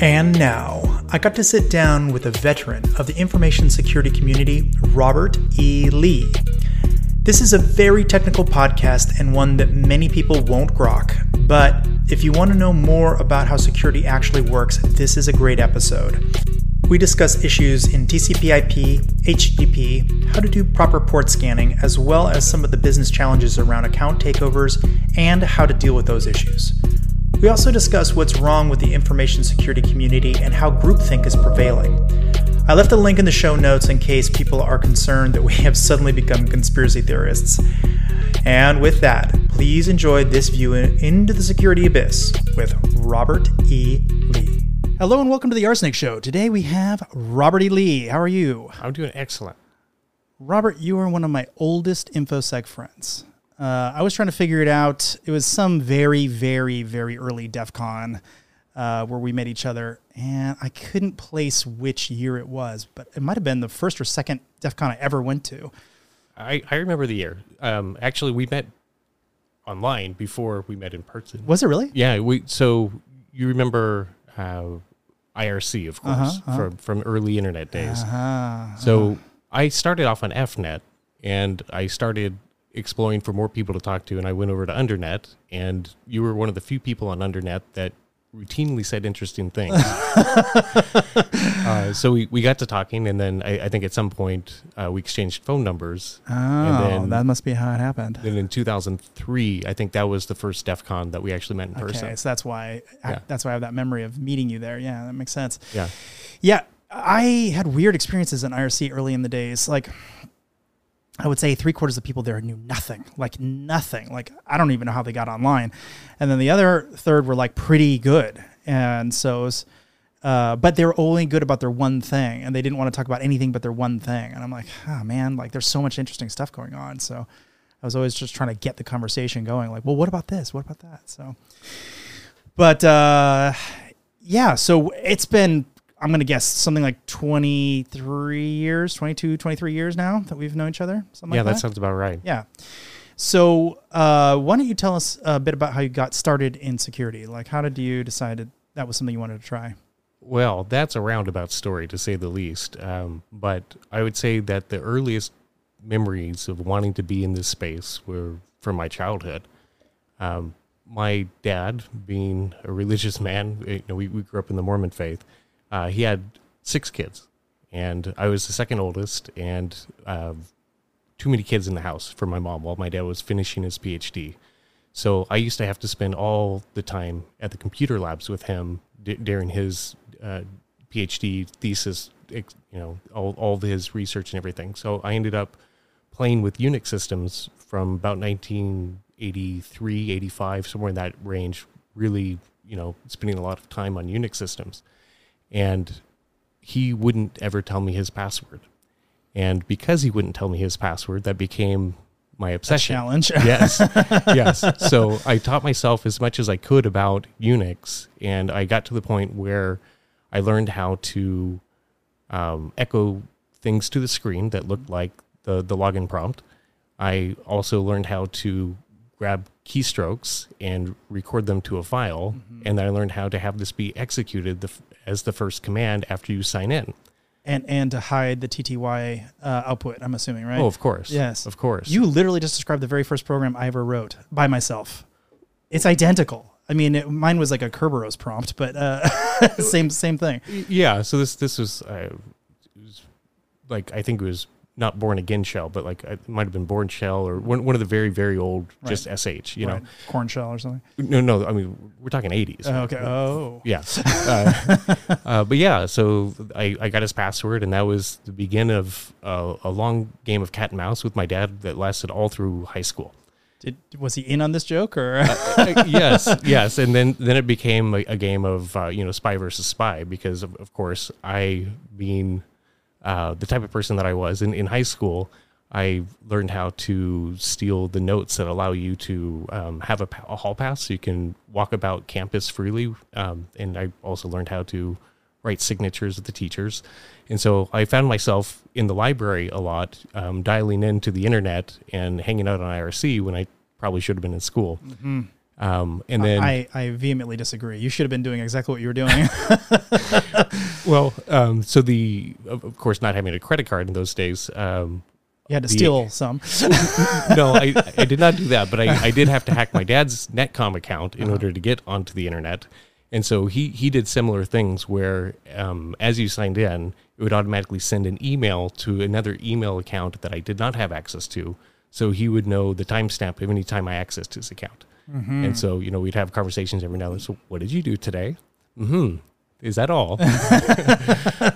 And now, I got to sit down with a veteran of the information security community, Robert E. Lee. This is a very technical podcast and one that many people won't grok, but if you want to know more about how security actually works, this is a great episode. We discuss issues in TCP/IP, HTTP, how to do proper port scanning, as well as some of the business challenges around account takeovers and how to deal with those issues. We also discuss what's wrong with the information security community and how groupthink is prevailing. I left a link in the show notes in case people are concerned that we have suddenly become conspiracy theorists. And with that, please enjoy this view into the security abyss with Robert E. Lee. Hello and welcome to the RSnake Show. Today we have Robert E. Lee. How are you? I'm doing excellent. Robert, you are one of my oldest InfoSec friends. Uh, I was trying to figure it out. It was some very, very, very early DEF CON uh, where we met each other, and I couldn't place which year it was, but it might have been the first or second DEF CON I ever went to. I, I remember the year. Um, actually, we met online before we met in person. Was it really? Yeah. We so you remember uh, IRC, of course, Uh-huh, uh-huh. from from early internet days. Uh-huh. So I started off on EFnet, and I started exploring for more people to talk to, and I went over to Undernet, and you were one of the few people on Undernet that routinely said interesting things. uh, so we, we got to talking, and then I, I think at some point uh, we exchanged phone numbers. Oh, then- that must be how it happened. Then in 2003, I think that was the first DEF CON that we actually met in person. Okay, so that's why I, Yeah. that's why I have that memory of meeting you there. Yeah, that makes sense. Yeah. Yeah, I had weird experiences in IRC early in the days. Like, I would say three quarters of the people there knew nothing, like nothing. Like, I don't even know how they got online. And then the other third were like pretty good. And so, it was, uh, but they were only good about their one thing and they didn't want to talk about anything but their one thing. And I'm like, oh man, like there's so much interesting stuff going on. So I was always just trying to get the conversation going. Like, well, what about this? What about that? So, but, uh, yeah, so it's been I'm going to guess something like 23 years, 22, 23 years now that we've known each other. Something Yeah, like that sounds about right. Yeah. So, uh, why don't you tell us a bit about how you got started in security? Like, how did you decide that that was something you wanted to try? Well, that's a roundabout story to say the least. Um, but I would say that the earliest memories of wanting to be in this space were from my childhood. Um, my dad, being a religious man, you know, we, we grew up in the Mormon faith. Uh, he had six kids, and I was the second oldest, and uh, too many kids in the house for my mom while my dad was finishing his PhD. So I used to have to spend all the time at the computer labs with him d- during his uh, PhD thesis, you know, all, all his research and everything. So I ended up playing with Unix systems from about 1983, 85, somewhere in that range, really, you know, spending a lot of time on Unix systems. And he wouldn't ever tell me his password. And because he wouldn't tell me his password, that became my obsession Challenge. yes yes so i taught myself as much as i could about unix and i got to the point where i learned how to um, echo things to the screen that looked like the, the login prompt i also learned how to grab keystrokes and record them to a file and i learned how to have this be executed the, f- as the first command after you sign in and and to hide the TTY uh, output. I'm assuming, right? oh of course Yes. of course You literally just described the very first program I ever wrote by myself. It's identical. I mean, it, mine was like a Kerberos prompt, but uh, same same thing. Yeah, so this this was, uh, it was like I think it was not Bourne again shell, but like it might have been Bourne shell or one one of the very very old just sh. You Right. Korn shell or something. no no. I mean we're talking eighties. Oh, okay. Oh, Yeah, uh, uh, but yeah. So I, I got his password, and that was the begin of uh, a long game of cat and mouse with my dad that lasted all through high school. did was he in on this joke or? Uh, yes, yes, and then then it became a, a game of uh, you know spy versus spy because of, of course I being uh, the type of person that I was in, in high school, I learned how to steal the notes that allow you to um, have a, a hall pass so you can walk about campus freely, um, and I also learned how to write signatures of the teachers. And so I found myself in the library a lot, um, dialing into the internet and hanging out on IRC when I probably should have been in school. Um, and then, I, I vehemently disagree. You should have been doing exactly what you were doing. well, um, so the of course not having a credit card in those days, um, you had to The- steal some. no, I, I did not do that, but I, I did have to hack my dad's Netcom account in Uh-huh. order to get onto the internet. And so he, he did similar things where, um, as you signed in, it would automatically send an email to another email account that I did not have access to. So he would know the timestamp of any time I accessed his account. Mm-hmm. And so, you know, we'd have conversations every now and then. So, what did you do today? Mm-hmm. Is that all?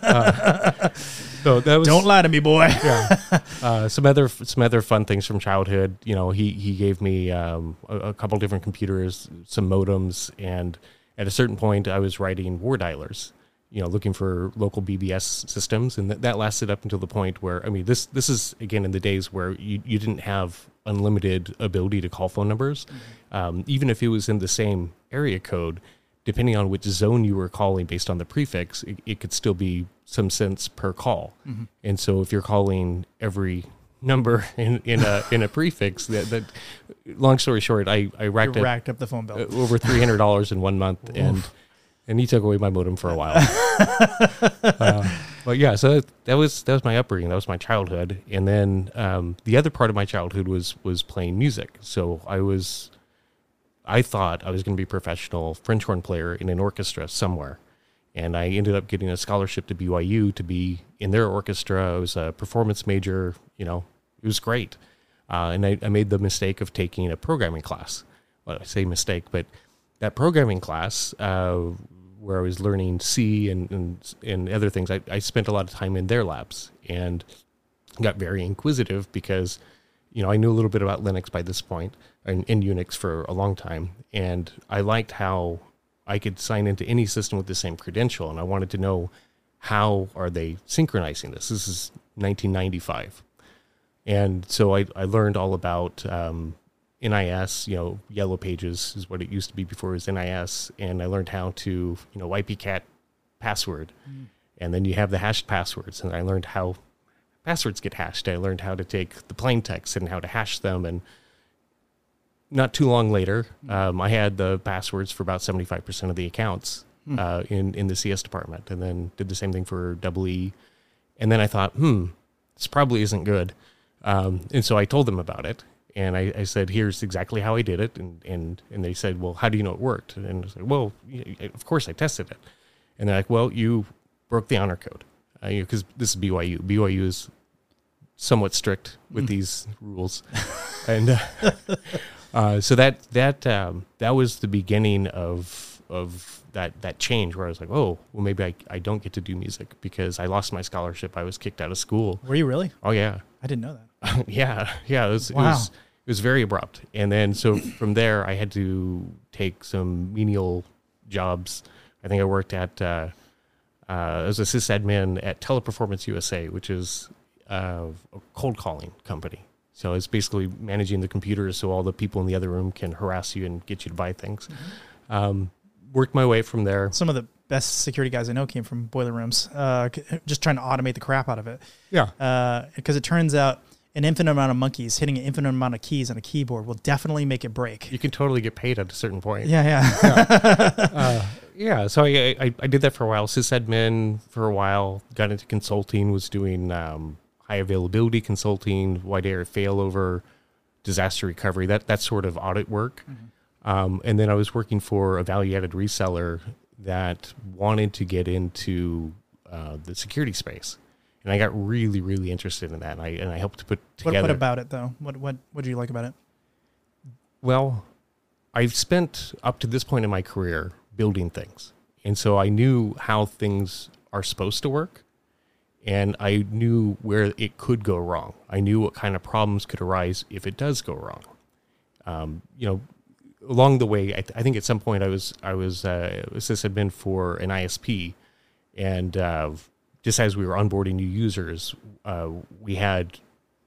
Uh, so that was Don't lie to me, boy. yeah. Uh, some other some other fun things from childhood. You know, he he gave me um, a, a couple different computers, some modems, and at a certain point, I was writing war dialers. You know, looking for local BBS systems, and th- that lasted up until the point where I mean, this this is again in the days where you you didn't have unlimited ability to call phone numbers, um, even if it was in the same area code. Depending on which zone you were calling based on the prefix, it, it could still be some cents per call. Mm-hmm. And so if you're calling every number in, in a in a prefix, that, that long story short, I, I racked up racked up the phone bill. uh, over three hundred dollars in one month, and and he took away my modem for a while. uh, but yeah, so that, was that was my upbringing. That was my childhood, and then um, the other part of my childhood was was playing music. So I was, I thought I was going to be a professional French horn player in an orchestra somewhere, and I ended up getting a scholarship to BYU to be in their orchestra. I was a performance major. You know, it was great, uh, and I, I made the mistake of taking a programming class. Well, I say mistake, but that programming class uh, where I was learning C and and, and other things, I, I spent a lot of time in their labs and got very inquisitive because you know I knew a little bit about Linux by this point and, and Unix for a long time, and I liked how I could sign into any system with the same credential, and I wanted to know how are they synchronizing this. This is 1995, and so I, I learned all about um, NIS, you know, Yellow Pages is what it used to be before it was NIS, and I learned how to, you know, ypcat password, and then you have the hashed passwords, and I learned how passwords get hashed. I learned how to take the plain text and how to hash them, and not too long later, um, I had the passwords for about seventy five percent of the accounts uh, in in the CS department, and then did the same thing for double E, and then I thought, hmm, this probably isn't good. Um, and so I told them about it, and I, I said, "Here's exactly how I did it," and and and they said, "Well, how do you know it worked?" And I said, "Well, of course I tested it." And they're like, "Well, you broke the honor code because this is BYU. BYU is somewhat strict with these rules, and uh, uh, so that that um, that was the beginning of of that that change where I was like, oh, well, maybe I, I don't get to do music because I lost my scholarship. I was kicked out of school. Were you really? Oh yeah, I didn't know that. yeah, yeah. It was, it Wow. was it was very abrupt, and then so from there, I had to take some menial jobs. I think I worked at uh, uh, as a sysadmin at Teleperformance USA, which is uh, a cold calling company. So it's basically managing the computers so all the people in the other room can harass you and get you to buy things. Um, worked my way from there. Some of the best security guys I know came from boiler rooms, uh, just trying to automate the crap out of it. Yeah. Because it turns out an infinite amount of monkeys hitting an infinite amount of keys on a keyboard will definitely make it break. You can totally get paid at a certain point. Yeah, yeah. uh, yeah, so I, I I did that for a while. Sysadmin for a while. Got into consulting. Was doing um, high availability consulting, wide area failover, disaster recovery. That that sort of audit work. Um, and then I was working for a value added reseller that wanted to get into uh, the security space, and I got really really interested in that. And I and I helped to put what, together. what about it though? What what what do you like about it? Well, I've spent up to this point in my career building things. And so I knew how things are supposed to work. And I knew where it could go wrong. I knew what kind of problems could arise if it does go wrong. Um, you know, along the way, I, th- I think at some point I was I was uh, sysadmin for an ISP, and uh, just as we were onboarding new users, uh, we had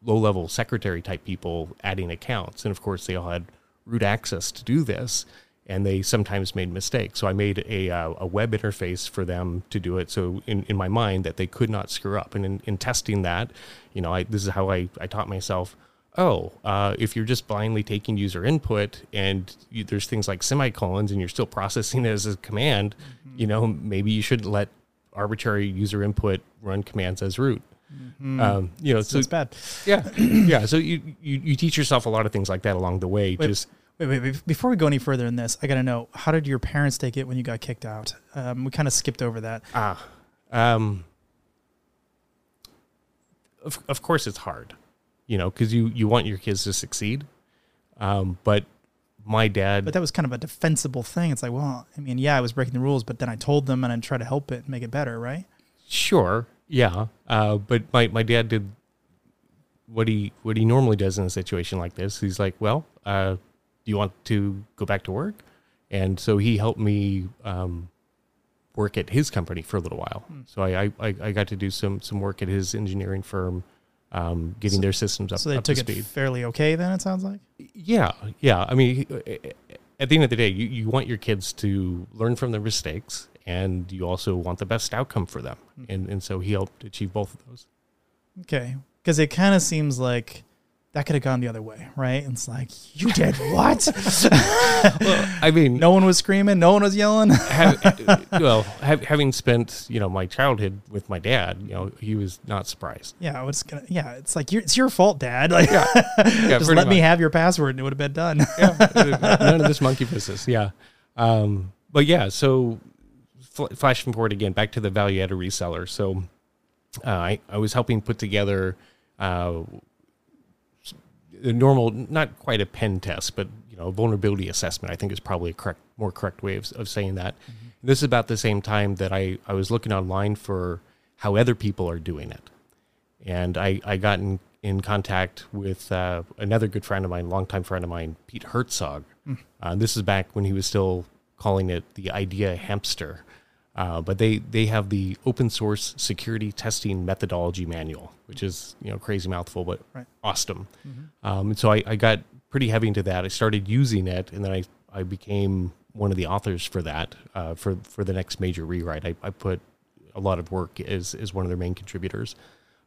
low level secretary type people adding accounts, and of course they all had root access to do this, and they sometimes made mistakes. So I made a uh, a web interface for them to do it. So in, in my mind that they could not screw up, and in, in testing that, you know, I this is how I I taught myself. oh, uh, if you're just blindly taking user input and you, there's things like semicolons and you're still processing it as a command, mm-hmm. you know, maybe you shouldn't let arbitrary user input run commands as root. Mm-hmm. Um, you know, so it's bad. Yeah, yeah. So you, you you teach yourself a lot of things like that along the way. Wait, just wait, wait, wait, Before we go any further in this, I got to know how did your parents take it when you got kicked out? Um, we kind of skipped over that. Ah, um, of of course it's hard, you know, because you you want your kids to succeed, um, but my dad. But that was kind of a defensible thing. It's like, well, I mean, yeah, I was breaking the rules, but then I told them and I tried to help it and make it better, right? Sure, yeah, uh, but my, my dad did what he what he normally does in a situation like this. He's like, "Well, uh, do you want to go back to work?" And so he helped me um, work at his company for a little while. Hmm. So I, I I got to do some some work at his engineering firm, um, getting so, their systems up. So they up took it speed. fairly okay. Then it sounds like. Yeah, yeah. I mean, at the end of the day, you, you want your kids to learn from their mistakes and you also want the best outcome for them. Mm-hmm. And and so he helped achieve both of those. Okay, because it kind of seems like that could have gone the other way, right? And it's like you did what? well, I mean, no one was screaming, no one was yelling. have, well, have, having spent you know my childhood with my dad, you know, he was not surprised. Yeah, I was gonna. Yeah, it's like it's your fault, Dad. Like, yeah, yeah just let much. me have your password, and it would have been done. yeah, none of this monkey business. Yeah, um, but yeah, so flashing forward again back to the value added reseller. So uh, I, I was helping put together uh, the normal, not quite a pen test, but you know, vulnerability assessment. I think is probably a correct, more correct way of, of saying that. Mm-hmm. This is about the same time that I, I was looking online for how other people are doing it, and I I got in, in contact with uh, another good friend of mine, longtime friend of mine, Pete Herzog. Mm. Uh, this is back when he was still calling it the idea hamster. Uh, but they they have the open source security testing methodology manual, which is you know crazy mouthful, but right. awesome. Mm-hmm. Um, and so I, I got pretty heavy into that. I started using it, and then I I became one of the authors for that uh, for for the next major rewrite. I, I put a lot of work as as one of their main contributors,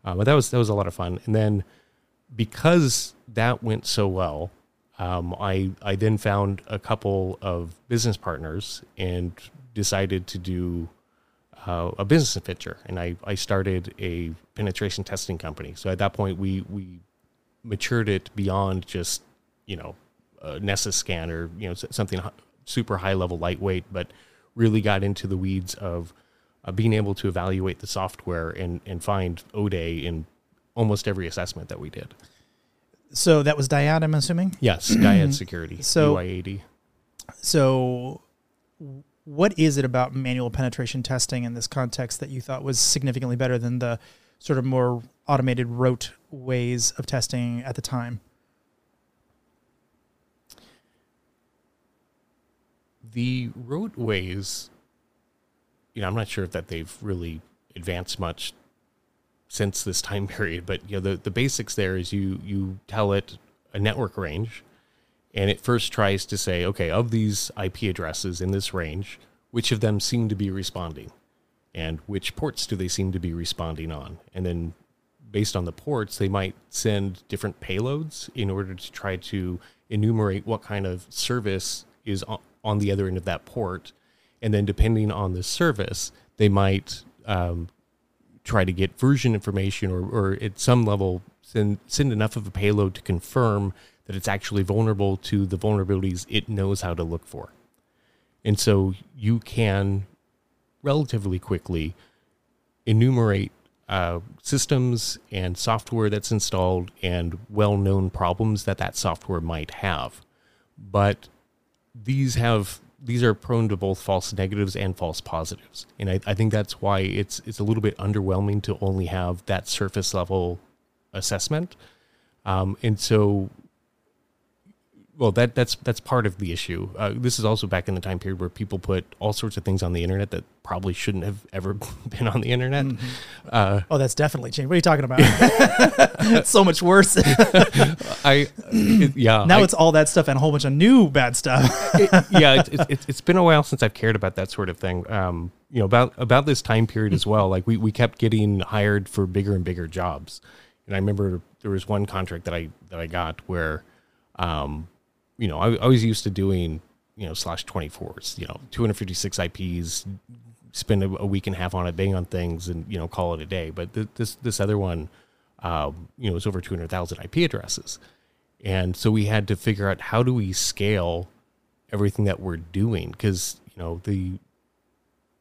uh, but that was that was a lot of fun. And then because that went so well, um, I I then found a couple of business partners and decided to do uh, a business adventure, and I, I started a penetration testing company. So at that point, we we matured it beyond just you know a Nessus scanner, you know something super high level, lightweight, but really got into the weeds of uh, being able to evaluate the software and and find ODay in almost every assessment that we did. So that was Dyad, I'm assuming. Yes, Dyad Security. So UI80. So what is it about manual penetration testing in this context that you thought was significantly better than the sort of more automated rote ways of testing at the time? The rote ways, you know, I'm not sure that they've really advanced much since this time period, but you know, the, the basics there is you you tell it a network range and it first tries to say, okay, of these IP addresses in this range, which of them seem to be responding, and which ports do they seem to be responding on, and then based on the ports, they might send different payloads in order to try to enumerate what kind of service is on the other end of that port, and then depending on the service, they might um, try to get version information or, or at some level send send enough of a payload to confirm that it's actually vulnerable to the vulnerabilities it knows how to look for. And so you can relatively quickly enumerate uh, systems and software that's installed and well known problems that that software might have. But these have these are prone to both false negatives and false positives, and I, I think that's why it's it's a little bit underwhelming to only have that surface level assessment. Um, and so well that that's that's part of the issue. Uh, this is also back in the time period where people put all sorts of things on the internet that probably shouldn't have ever been on the internet. Mm-hmm. uh, oh that's definitely changed. What are you talking about? It's so much worse. I it, yeah now I, it's all that stuff and a whole bunch of new bad stuff. It, yeah it, it, it's been a while since i've cared about that sort of thing. Um, you know about about this time period as well like we, we kept getting hired for bigger and bigger jobs. And I remember there was one contract that I that I got where, um, you know, I, I was used to doing you know slash twenty fours, you know, two hundred fifty six IPs, spend a, a, week and a half on it, bang on things, and you know, call it a day. But th- this this other one, um, you know, was over two hundred thousand IP addresses, and so we had to figure out how do we scale everything that we're doing because you know the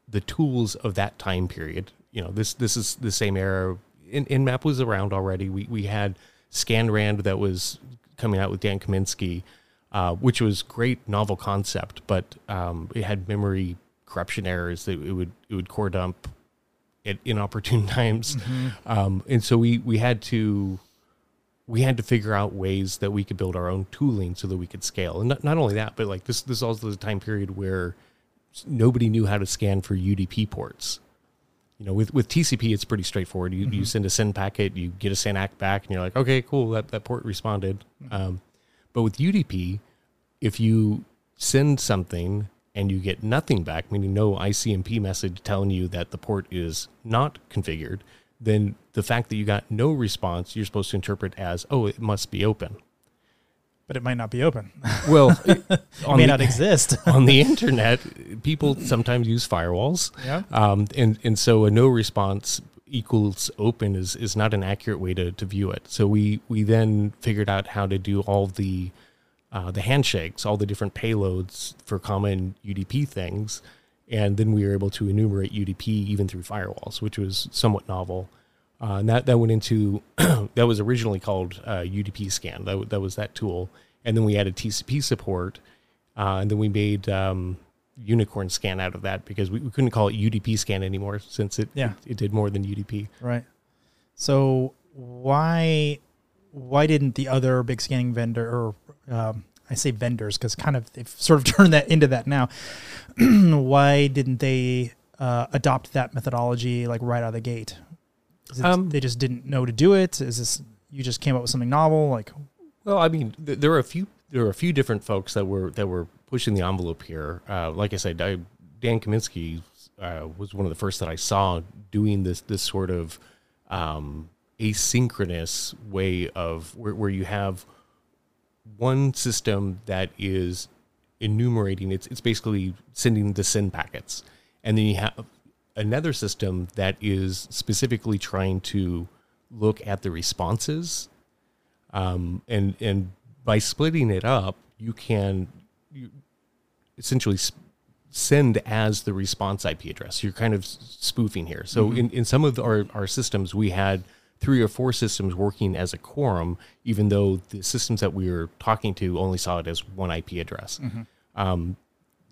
the tools of that time period. You know, this this is the same era. Nmap was around already. We we had ScanRand that was coming out with Dan Kaminsky, uh, which was great novel concept, but um, it had memory corruption errors that it would it would core dump at inopportune times, mm-hmm. um, and so we we had to we had to figure out ways that we could build our own tooling so that we could scale. And not, not only that, but like this this is also the time period where nobody knew how to scan for UDP ports. You know, with, with TCP, it's pretty straightforward. You, mm-hmm. you send a SYN packet, you get a SYN-ACK back, and you're like, okay, cool, that, that port responded. Mm-hmm. Um, but with UDP, if you send something and you get nothing back, meaning no ICMP message telling you that the port is not configured, then the fact that you got no response, you're supposed to interpret as, oh, it must be open but it might not be open. Well, it may the, not exist on the internet. People sometimes use firewalls, yeah, um, and and so a no response equals open is is not an accurate way to, to view it. So we we then figured out how to do all the uh, the handshakes, all the different payloads for common UDP things, and then we were able to enumerate UDP even through firewalls, which was somewhat novel. Uh, and that, that went into that was originally called uh, UDP scan. That, that was that tool, and then we added TCP support, uh, and then we made um, Unicorn scan out of that because we, we, couldn't call it UDP scan anymore since it, yeah. it, it did more than UDP. Right. So why why didn't the other big scanning vendor or um, I say vendors because kind of they've sort of turned that into that now. why didn't they uh, adopt that methodology like right out of the gate? um, they just didn't know to do it? Is this you just came up with something novel? Like, well, I mean, th- there were a few there were a few different folks that were that were pushing the envelope here. Uh, like I said, I, Dan Kaminsky uh, was one of the first that I saw doing this this sort of um, asynchronous way of where, where you have one system that is enumerating. It's it's basically sending the SYN packets, and then you have another system that is specifically trying to look at the responses, um, and and by splitting it up, you can you essentially send as the response IP address. You're kind of spoofing here. So mm-hmm. in, in some of our, our systems, we had three or four systems working as a quorum, even though the systems that we were talking to only saw it as one IP address. Mm-hmm. Um,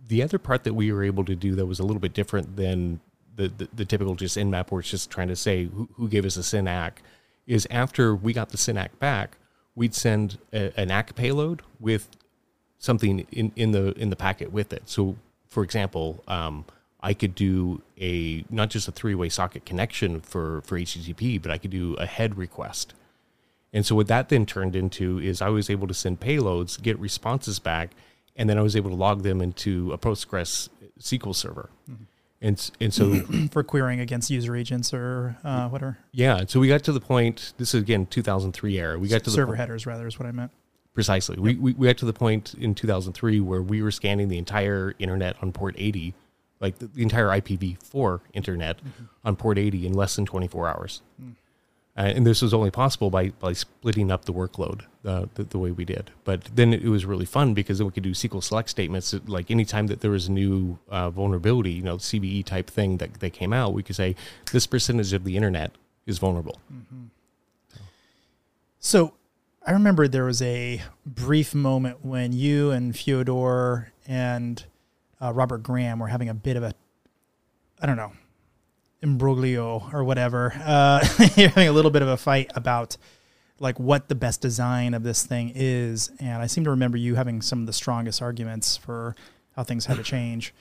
the other part that we were able to do that was a little bit different than the, the, the typical just Nmap where it's just trying to say who, who gave us a SYN-ACK is after we got the SYN-ACK back, we'd send a, an ACK payload with something in, in the in the packet with it. So, for example, um, I could do a not just a three way socket connection for for HTTP, but I could do a head request. And so what that then turned into is I was able to send payloads, get responses back, and then I was able to log them into a Postgres SQL server. Mm-hmm and and so for querying against user agents or uh, whatever. Yeah, so we got to the point. This is again 2003 era. We got to the server headers rather is what I meant. Precisely. Yep. We, we we got to the point in 2003 where we were scanning the entire internet on port 80, like the, the entire IPv4 internet mm-hmm. on port 80 in less than 24 hours. Mm. Uh, and this was only possible by, by splitting up the workload uh, the, the, way we did. But then it was really fun because then we could do SQL select statements. Like anytime that there was a new uh, vulnerability, you know, CVE type thing that, that came out, we could say this percentage of the internet is vulnerable. Mm-hmm. So I remember there was a brief moment when you and Fyodor and uh, Robert Graham were having a bit of a, I don't know, imbroglio or whatever. Uh, you're having a little bit of a fight about like what the best design of this thing is, and I seem to remember you having some of the strongest arguments for how things had to change.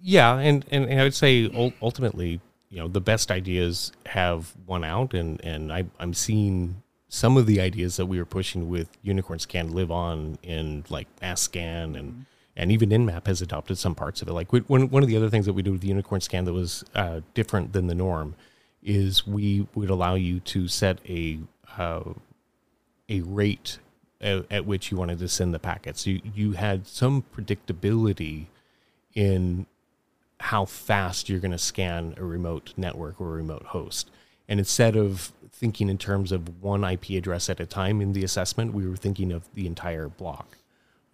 Yeah, and and, and I would say ultimately, you know, the best ideas have won out, and and I, I'm seeing some of the ideas that we were pushing with Unicorn Scan live on in like Masscan and. Mm-hmm and even Nmap has adopted some parts of it. Like we, one one of the other things that we do with the Unicorn Scan that was uh, different than the norm is we would allow you to set a uh, a rate at, at, which you wanted to send the packets. You you had some predictability in how fast you're going to scan a remote network or a remote host. And instead of thinking in terms of one IP address at a time in the assessment, we were thinking of the entire block.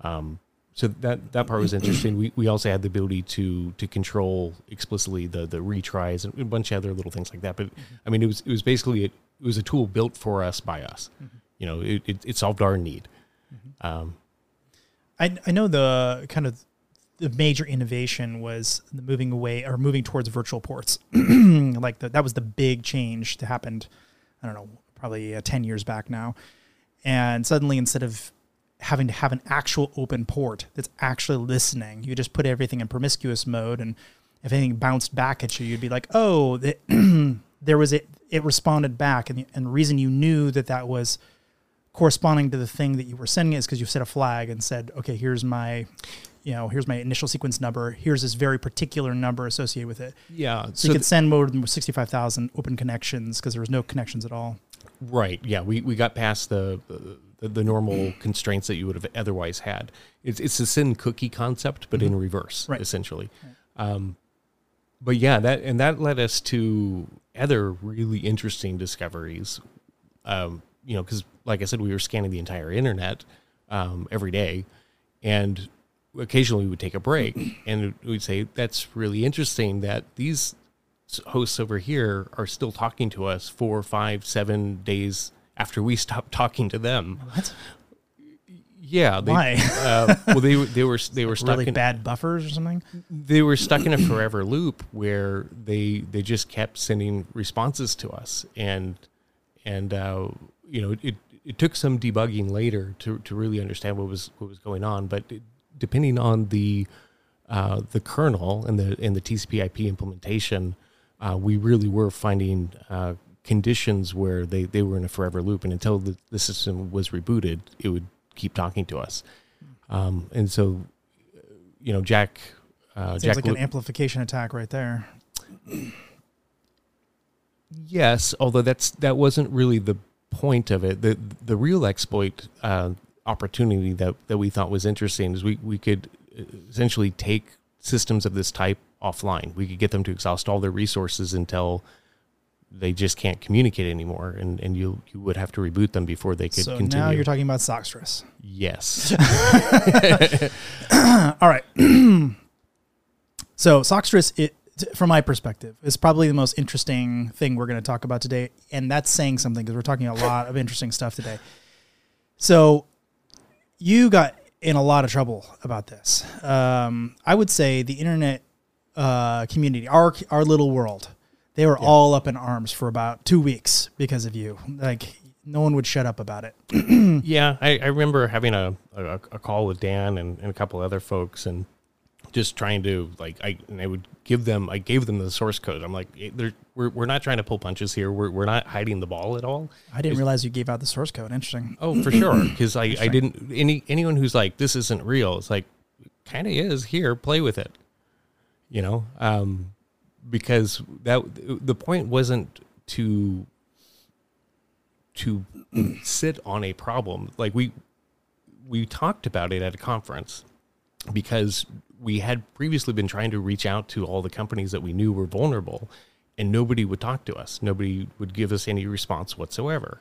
Um, so that that part was interesting. We we also had the ability to to control explicitly the the retries and a bunch of other little things like that. But I mean, it was it was basically a, it was a tool built for us by us. Mm-hmm. You know, it, it, it solved our need. Mm-hmm. Um, I I know the kind of the major innovation was the moving away or moving towards virtual ports. like the, that was the big change that happened. I don't know, probably uh, ten years back now. And suddenly, instead of having to have an actual open port that's actually listening, you just put everything in promiscuous mode, and if anything bounced back at you, you'd be like, "Oh, there was it. It responded back." And the, and the reason you knew that that was corresponding to the thing that you were sending is because you set a flag and said, "Okay, here's my you know, here's my initial sequence number. Here's this very particular number associated with it. Yeah. So, so you could send more than 65,000 open connections because there was no connections at all. Right. Yeah. We, we got past the, the, the normal constraints that you would have otherwise had. It's, it's the SYN cookie concept, but mm-hmm. in reverse, right. essentially. Right. Um, but yeah, that, and that led us to other really interesting discoveries. Um, you know, because like I said, we were scanning the entire internet um, every day. And occasionally we would take a break and we'd say that's really interesting that these hosts over here are still talking to us four, five, seven days after we stopped talking to them. What? Yeah. They, Why? uh, well, they they were they were stuck really in bad buffers or something. They were stuck in a forever loop where they they just kept sending responses to us, and and uh, you know it it took some debugging later to to really understand what was what was going on, but it, depending on the uh, the kernel and the and the TCP/IP implementation, uh, we really were finding uh, conditions where they, they were in a forever loop, and until the, the system was rebooted, it would keep talking to us. Um, and so, you know, Jack. Uh, Seems Jack like an amplification attack right there. Yes, although that's that wasn't really the point of it. the The real exploit uh, opportunity that, that we thought was interesting is we, we could essentially take systems of this type offline. We could get them to exhaust all their resources until they just can't communicate anymore, and, and you you would have to reboot them before they could so continue. now you're talking about Sockstress. Yes. all right. so Sockstress, it from my perspective, is probably the most interesting thing we're going to talk about today, and that's saying something because we're talking a lot of interesting stuff today. So you got in a lot of trouble about this. Um, I would say the internet uh, community, our our little world, they were yeah. all up in arms for about two weeks because of you. Like no one would shut up about it. yeah, I, I, remember having a, a, a call with Dan and, and, a couple other folks, and just trying to like I and I would give them I gave them the source code. I'm like we're we're not trying to pull punches here. We're we're not hiding the ball at all. I didn't realize you gave out the source code. Interesting. Oh, for sure. Because I I didn't any anyone who's like this isn't real. It's like kind of is here. Play with it. You know, um, because that the point wasn't to to sit on a problem like we we talked about it at a conference because we had previously been trying to reach out to all the companies that we knew were vulnerable, and nobody would talk to us. Nobody would give us any response whatsoever.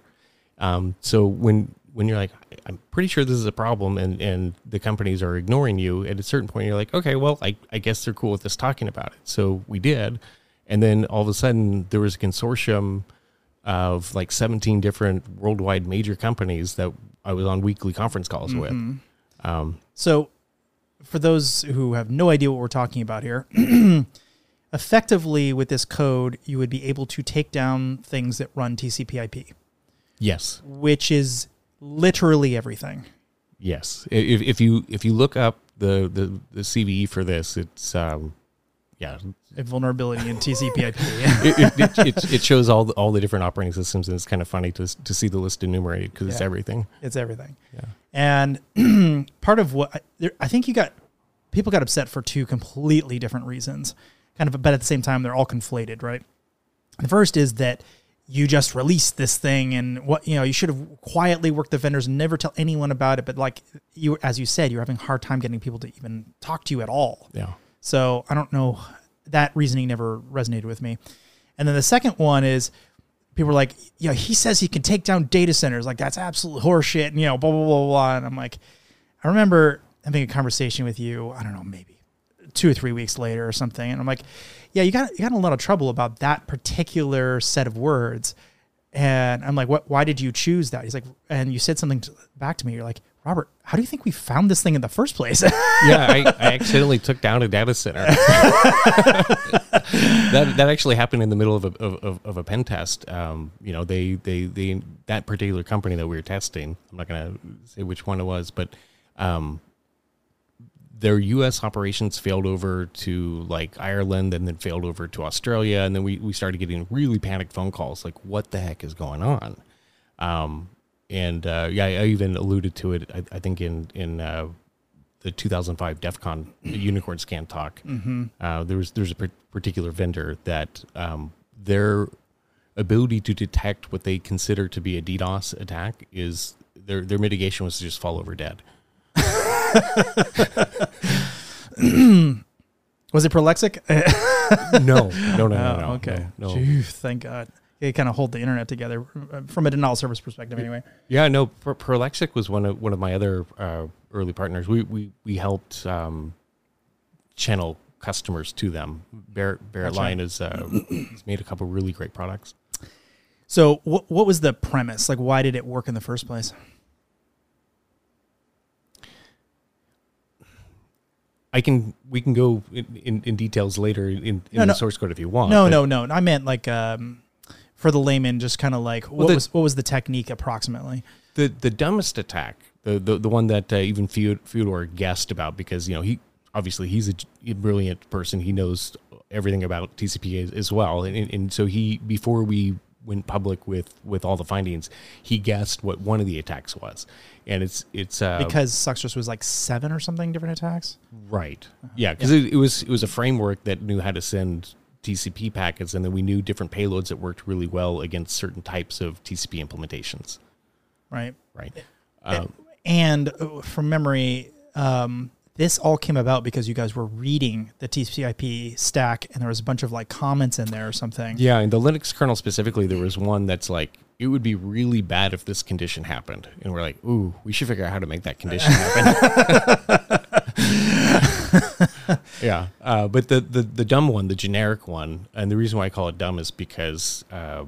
Um, so when when you're like, I'm pretty sure this is a problem, and and the companies are ignoring you, at a certain point you're like, okay, well, I I guess they're cool with us talking about it. So we did, and then all of a sudden there was a consortium of like 17 different worldwide major companies that I was on weekly conference calls mm-hmm. with. Um, so for those who have no idea what we're talking about here, effectively with this code, you would be able to take down things that run TCP/IP. Yes, which is literally everything. Yes, if, if you if you look up the, the, the CVE for this, it's um, yeah, a vulnerability in TCP/IP. it, it, it, it, shows all the, all the different operating systems, and it's kind of funny to to see the list enumerated because yeah. it's everything. It's everything. Yeah. And part of what I, I think you got people got upset for two completely different reasons, kind of, but at the same time they're all conflated, right? The first is that you just released this thing and what you know you should have quietly worked the vendors and never tell anyone about it but like you as you said you're having a hard time getting people to even talk to you at all Yeah. So i don't know that reasoning never resonated with me and then the second one is people are like yeah he says he can take down data centers like that's absolute horseshit and you know blah blah blah blah and i'm like i remember having a conversation with you i don't know maybe two or three weeks later or something. And I'm like, yeah, you got you got in a lot of trouble about that particular set of words. And I'm like, what? Why did you choose that? He's like, and you said something to, back to me. You're like, Robert, how do you think we found this thing in the first place? yeah, I, I accidentally took down a data center. that that actually happened in the middle of a of, of a pen test. Um, you know, they, they they that particular company that we were testing. I'm not going to say which one it was, but um, their U.S. operations failed over to like Ireland, and then failed over to Australia, and then we we started getting really panicked phone calls, like, "What the heck is going on?" Um, and uh, yeah, I even alluded to it. I, I think in in uh, the 2005 DEF CON Unicorn Scan talk, uh, there was there's a particular vendor that um, their ability to detect what they consider to be a DDoS attack is their their mitigation was to just fall over dead. Was it prolexic? No, no, no, no, no. Oh, okay. no, no. Phew, thank God. They kind of hold the internet together uh, from a denial service perspective, anyway. Yeah, no. Per- Prolexic was one of one of my other uh, early partners. We we we helped um, channel customers to them. Barrett Barrett Lyon uh, has made a couple really great products. So, what what was the premise? Like, why did it work in the first place? I can we can go in, in, in details later in, in No, the no. source code if you want. No, no, no. I meant like um, for the layman, just kind of like what the- was what was the technique approximately? the the dumbest attack, the the, the one that uh, even Fyodor guessed about because you know he obviously he's a brilliant person. He knows everything about TCP as, well, and, and so he before we went public with with all the findings, he guessed what one of the attacks was, and it's it's uh, Because Sockstress was like seven or something different attacks. Right. Yeah, because it, it was it was a framework that knew how to send TCP packets, and then we knew different payloads that worked really well against certain types of TCP implementations. Right. Right. Um, And uh, from memory, um, this all came about because you guys were reading the TCP/IP stack, and there was a bunch of like comments in there or something. yeah, in the Linux kernel specifically, there was one that's like it would be really bad if this condition happened, and we're like, ooh, we should figure out how to make that condition happen. yeah, uh, but the, the the dumb one, the generic one, and the reason why I call it dumb is because uh,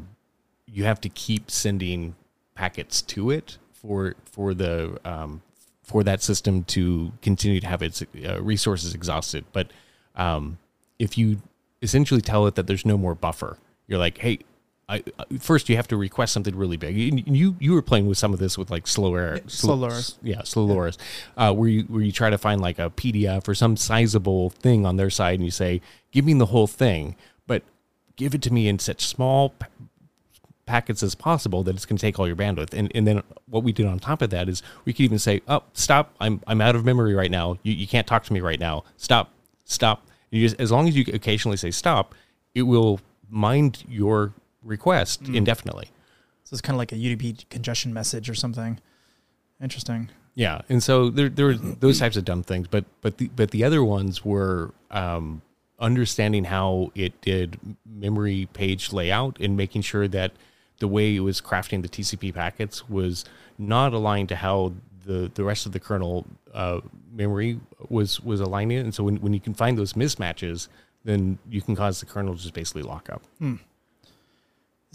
you have to keep sending packets to it for for the um, for that system to continue to have its uh, resources exhausted. But um, if you essentially tell it that there's no more buffer, you're like, hey. I, first, you have to request something really big. You, you you were playing with some of this with like Slowloris. yeah, Slowloris, uh, where you where you try to find like a PDF or some sizable thing on their side, and you say, "Give me the whole thing," but give it to me in such small pa- packets as possible that it's going to take all your bandwidth. And and then what we did on top of that is we could even say, "Oh, stop! I'm I'm out of memory right now. You you can't talk to me right now. Stop, stop." You just, as long as you occasionally say stop, it will mind your request indefinitely. So it's kind of like a UDP congestion message or something. Interesting. Yeah, and so there there were those types of dumb things, but but the but the other ones were um, understanding how it did memory page layout and making sure that the way it was crafting the TCP packets was not aligned to how the the rest of the kernel uh, memory was was aligning it. And so when when you can find those mismatches, then you can cause the kernel to just basically lock up.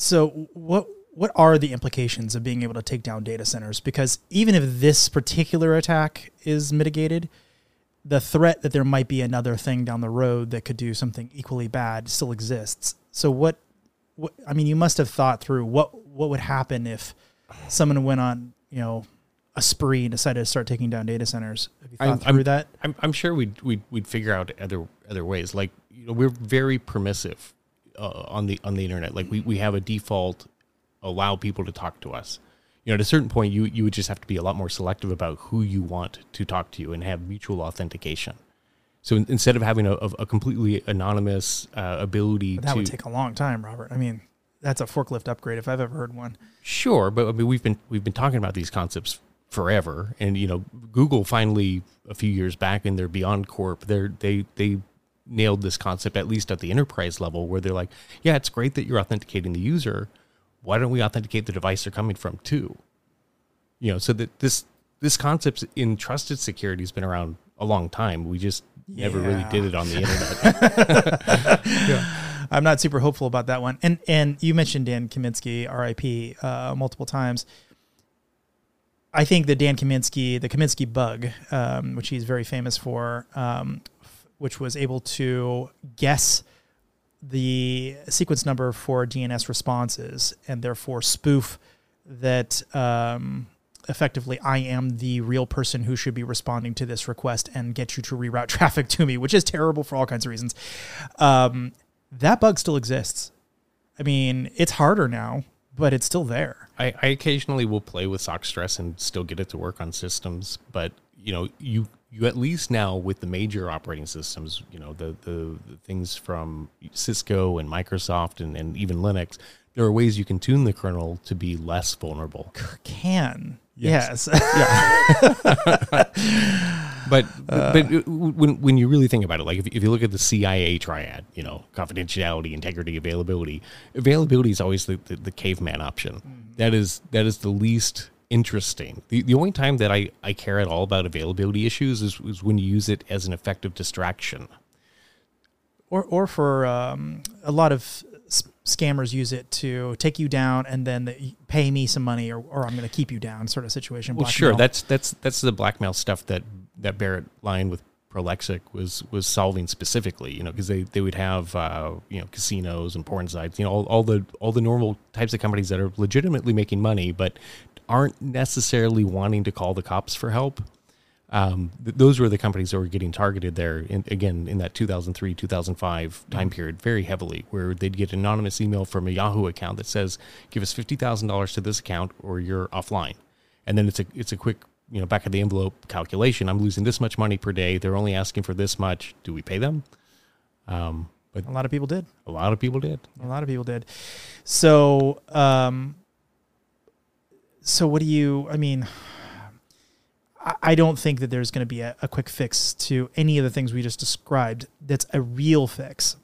So what what are the implications of being able to take down data centers? Because even if this particular attack is mitigated, the threat that there might be another thing down the road that could do something equally bad still exists. So what what I mean, you must have thought through what what would happen if someone went on, you know, a spree and decided to start taking down data centers. Have you thought I'm- through I'm- that? I'm, I'm sure we'd, we'd we'd figure out other other ways. Like you know, we're very permissive uh, on the on the internet. Like we, we have a default allow people to talk to us. You know, at a certain point, you you would just have to be a lot more selective about who you want to talk to you and have mutual authentication. So in, instead of having a, a completely anonymous uh, ability But that to would take a long time, Robert. I mean, that's a forklift upgrade if I've ever heard one. Sure, but I mean we've been we've been talking about these concepts forever, and you know Google finally a few years back in their BeyondCorp, they they they nailed this concept at least at the enterprise level, where they're like, yeah, it's great that you're authenticating the user. Why don't we authenticate the device they're coming from too? You know, so that this this concept in trusted security has been around a long time. We just never really did it on the internet. I'm not super hopeful about that one. And and you mentioned Dan Kaminsky, R.I.P. Uh, multiple times. I think the Dan Kaminsky, the Kaminsky bug, um, which he's very famous for, um, which was able to guess the sequence number for DNS responses and therefore spoof that um, effectively I am the real person who should be responding to this request and get you to reroute traffic to me, which is terrible for all kinds of reasons. Um, that bug still exists. I mean, it's harder now, but it's still there. I, I occasionally will play with Sockstress and still get it to work on systems, but you know, you you at least now with the major operating systems, you know, the the, the things from Cisco and Microsoft and, and even Linux, there are ways you can tune the kernel to be less vulnerable. Can Yes. yes, But uh, but when when you really think about it, like if, if you look at the CIA triad, you know, confidentiality, integrity, availability, availability is always the, the, the caveman option. Mm-hmm. That is that is the least interesting. The the only time that I, I care at all about availability issues is, is when you use it as an effective distraction. or or for um, a lot of scammers use it to take you down and then the, pay me some money or, or I'm going to keep you down sort of situation. Well, sure, that's that's that's the blackmail stuff that that Barrett Lyon with Prolexic was was solving specifically. You know, because they, they would have uh, you know casinos and porn sites. You know, all, all the all the normal types of companies that are legitimately making money, but aren't necessarily wanting to call the cops for help. Um, th- those were the companies that were getting targeted there. In, again, in that 2003 2005 time period, very heavily, where they'd get an anonymous email from a Yahoo account that says, "Give us fifty thousand dollars to this account, or you're offline." And then it's a it's a quick you know back of the envelope calculation. I'm losing this much money per day. They're only asking for this much. Do we pay them? Um, but a lot of people did. a lot of people did. A lot of people did. So, um, so what do you? I mean, I, don't think that there's going to be a, a quick fix to any of the things we just described. That's a real fix.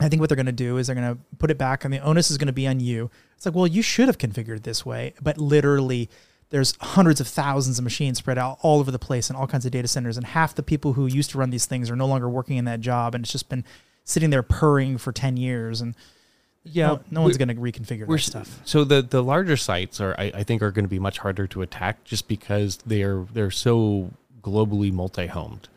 I think what they're going to do is they're going to put it back, and the onus is going to be on you. It's like, well, you should have configured this way, but literally, there's hundreds of thousands of machines spread out all over the place in all kinds of data centers, and half the people who used to run these things are no longer working in that job, and it's just been sitting there purring for ten years, and no, no one's going to reconfigure that stuff. So the the larger sites are, I, I think, are going to be much harder to attack just because they're they're so globally multi-homed,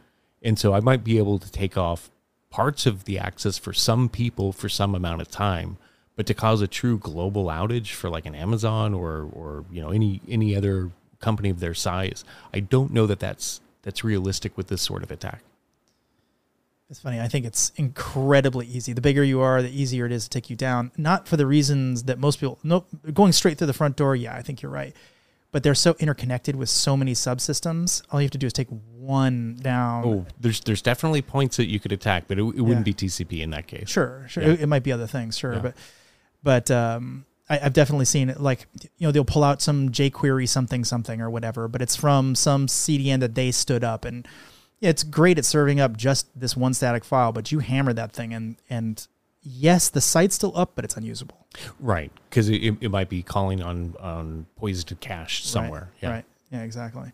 and so I might be able to take off parts of the access for some people for some amount of time, but to cause a true global outage for like an Amazon or or you know any any other company of their size, I don't know that that's that's realistic with this sort of attack. It's funny. I think it's incredibly easy. The bigger you are, the easier it is to take you down. Not for the reasons that most people. No, going straight through the front door. Yeah, I think you're right. But they're so interconnected with so many subsystems. All you have to do is take one down. Oh, there's there's definitely points that you could attack, but it, it wouldn't Yeah. be TCP in that case. Sure, sure. Yeah. It, it might be other things, sure, Yeah. but but um, I, I've definitely seen it. Like you know, they'll pull out some jQuery something something or whatever, but it's from some CDN that they stood up, and yeah, it's great at serving up just this one static file. But you hammer that thing, and and yes, the site's still up, but it's unusable Right, because it, it, might be calling on on poisoned cache somewhere. Right, Yeah, Right. Yeah. Exactly.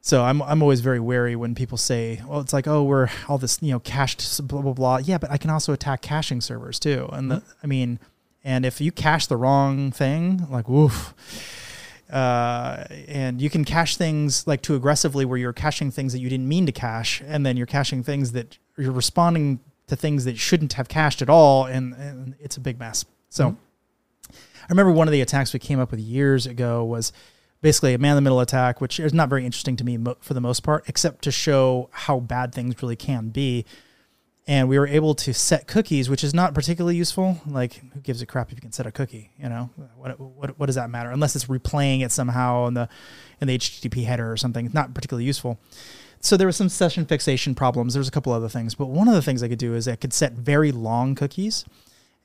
So I'm I'm always very wary when people say, "Well, it's like, oh, we're all this, you know, cached blah blah blah." Yeah, but I can also attack caching servers too. And the, mm-hmm. I mean, and if you cache the wrong thing, like woof, uh, and you can cache things like too aggressively, where you're caching things that you didn't mean to cache, and then you're caching things that you're responding to things that shouldn't have cached at all, and, and it's a big mess. So. I remember one of the attacks we came up with years ago was basically a man in the middle attack, which is not very interesting to me mo- for the most part, except to show how bad things really can be. And we were able to set cookies, which is not particularly useful. Like, who gives a crap if you can set a cookie? You know, what what, what does that matter? Unless it's replaying it somehow in the in the HTTP header or something. It's not particularly useful. so there was some session fixation problems. There's a couple other things, but one of the things I could do is I could set very long cookies.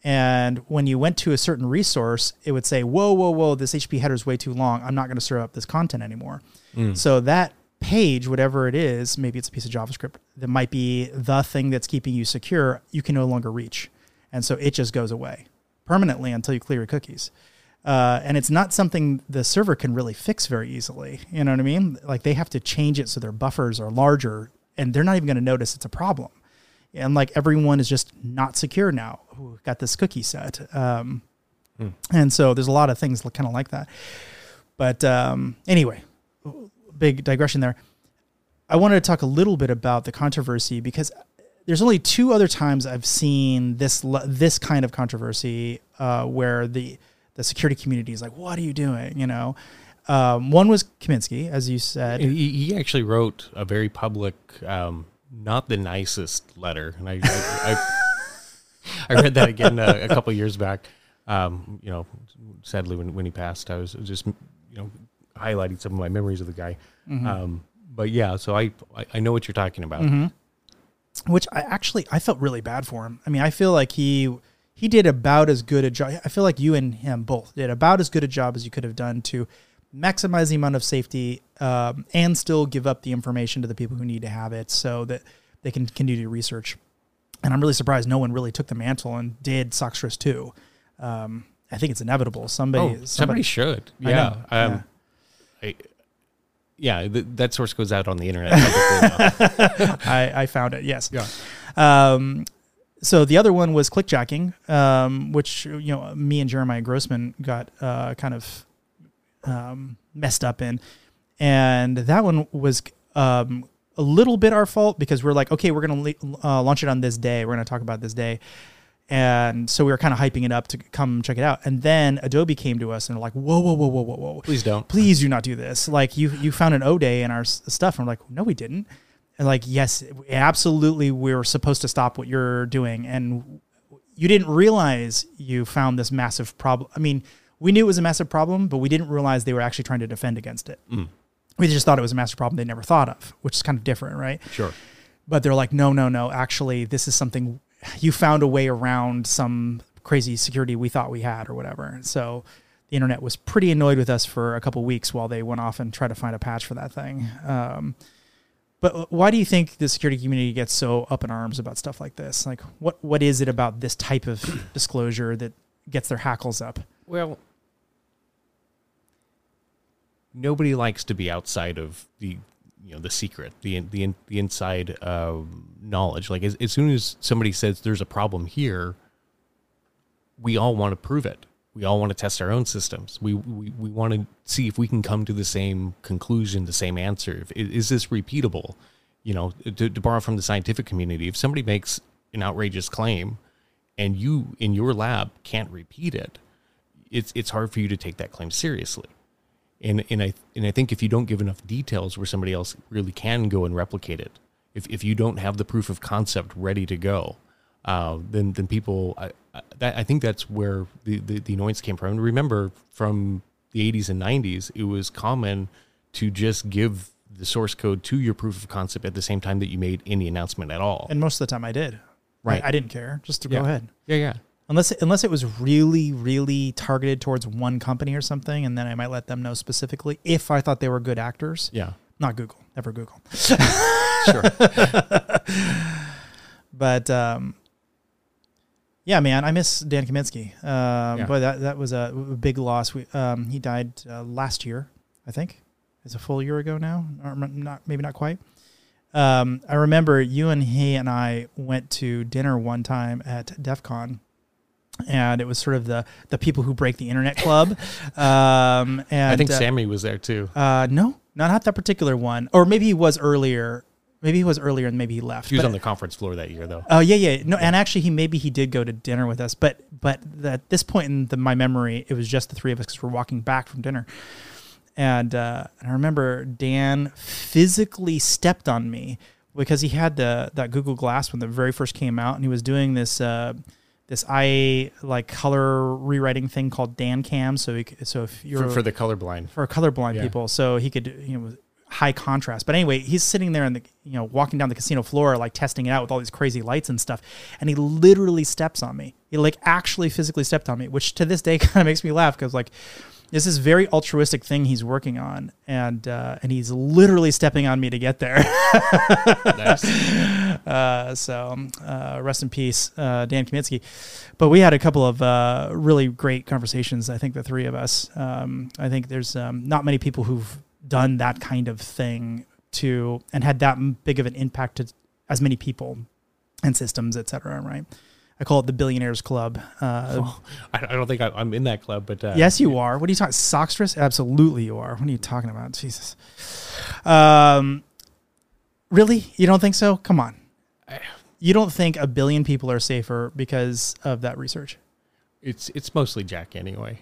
And when you went to a certain resource, it would say, "Whoa, whoa, whoa! This HTTP header is way too long. I'm not going to serve up this content anymore." Hmm. So that page, whatever it is, maybe it's a piece of JavaScript that might be the thing that's keeping you secure. You can no longer reach, and so it just goes away permanently until you clear your cookies. Uh, and it's not something the server can really fix very easily. You know what I mean? Like they have to change it so their buffers are larger, and they're not even going to notice it's a problem. And like everyone is just not secure now who got this cookie set. Um, And so there's a lot of things kind of like that. But um, anyway, big digression there. I wanted to talk a little bit about the controversy because there's only two other times I've seen this this kind of controversy uh, where the the security community is like, "What are you doing?" You know, um, one was Kaminsky, as you said. He, he actually wrote a very public, um, not the nicest letter, and I I, I, I read that again uh, a couple years back. Um, you know, sadly when when he passed, I was just you know highlighting some of my memories of the guy. Um, but yeah, so I I- I know what you're talking about. which I actually I felt really bad for him. I mean, I feel like he he did about as good a job. I feel like you and him both did about as good a job as you could have done to maximize the amount of safety um, and still give up the information to the people who need to have it, so that they can continue to research. And I'm really surprised no one really took the mantle and did Sockstress too. Um, I think it's inevitable. Somebody, Oh, somebody, somebody, should. I Yeah. know, Um, yeah. I, yeah, th- that source goes out on the internet. I, I found it. Yes. Yeah. Um, so the other one was clickjacking, um, which you know me and Jeremiah Grossman got uh, kind of um, messed up in, and that one was um, a little bit our fault because we're like, okay, we're gonna le- uh, launch it on this day. We're gonna talk about this day. And so we were kind of hyping it up to come check it out. And then Adobe came to us and were like, whoa, whoa, whoa, whoa, whoa, whoa Please don't. please do not do this. Like you, you found an O day in our s- stuff. And we're like, no, we didn't. And like, yes, absolutely. We were supposed to stop what you're doing. And you didn't realize you found this massive problem. I mean, we knew it was a massive problem, but we didn't realize they were actually trying to defend against it. Mm. We just thought it was a massive problem they never thought of, which is kind of different, right? Sure. But they're like, no, no, no. Actually, this is something you found a way around some crazy security we thought we had or whatever. So the internet was pretty annoyed with us for a couple weeks while they went off and tried to find a patch for that thing. Um, but why do you think the security community gets so up in arms about stuff like this? Like, what what is it about this type of disclosure that gets their hackles up? Well, nobody likes to be outside of the you know the secret, the the the inside uh, knowledge. Like as, as soon as somebody says there's a problem here, we all want to prove it. We all want to test our own systems. We we, we want to see if we can come to the same conclusion, the same answer. If, is this repeatable? You know, to, to borrow from the scientific community, if somebody makes an outrageous claim and you in your lab can't repeat it, it's it's hard for you to take that claim seriously. And and I and I think if you don't give enough details where somebody else really can go and replicate it, if if you don't have the proof of concept ready to go, uh, then then people I, I, that, I think that's where the, the the annoyance came from. And remember, from the 80s and 90s, it was common to just give the source code to your proof of concept at the same time that you made any announcement at all. And most of the time, I did. Right. I, I didn't care. Just to Yeah. go ahead. yeah, yeah. Unless unless it was really really targeted towards one company or something and then i might let them know specifically if i thought they were good actors. Yeah. not google. Never google. Sure. but um yeah man i miss dan kaminsky. Um Yeah. but that that was a big loss. We um he died uh, last year i think. It's a full year ago now. Or not maybe not quite. Um i remember you and he and i went to dinner one time at def con and it was sort of the the people who break the internet club um and I think uh, Sammy was there too. uh no not that particular one or maybe he was earlier maybe he was earlier and maybe he left He was But- on the conference floor that year, though. Oh yeah, yeah. No, and actually, he maybe he did go to dinner with us, but but the, at this point in the, my memory, it was just the three of us because we're walking back from dinner, and uh, and I remember Dan physically stepped on me because he had the that Google Glass when the very first came out, and he was doing this. This eye like color rewriting thing called Dan Cam. So he, so if you're for, for the colorblind. for colorblind Yeah. people. So he could, you know, high contrast. But anyway, he's sitting there and the you know walking down the casino floor like testing it out with all these crazy lights and stuff, and he literally steps on me. He like actually physically stepped on me, which to this day kind of makes me laugh because like this is very altruistic thing he's working on, and uh, and he's literally stepping on me to get there. Nice. uh, so uh, rest in peace, uh, Dan Kaminsky. But we had a couple of uh, really great conversations. I think the three of us. Um, I think there's um, not many people who've done that kind of thing to and had that big of an impact to as many people and systems, et cetera. Right. I call it the Billionaires Club. Uh, I, I don't think I, I'm in that club, but uh, Yes, you are. What are you talking? Sockstress? Absolutely, you are. What are you talking about? Jesus. Um, really? You don't think so? Come on. You don't think a billion people are safer because of that research? it's it's mostly Jack anyway.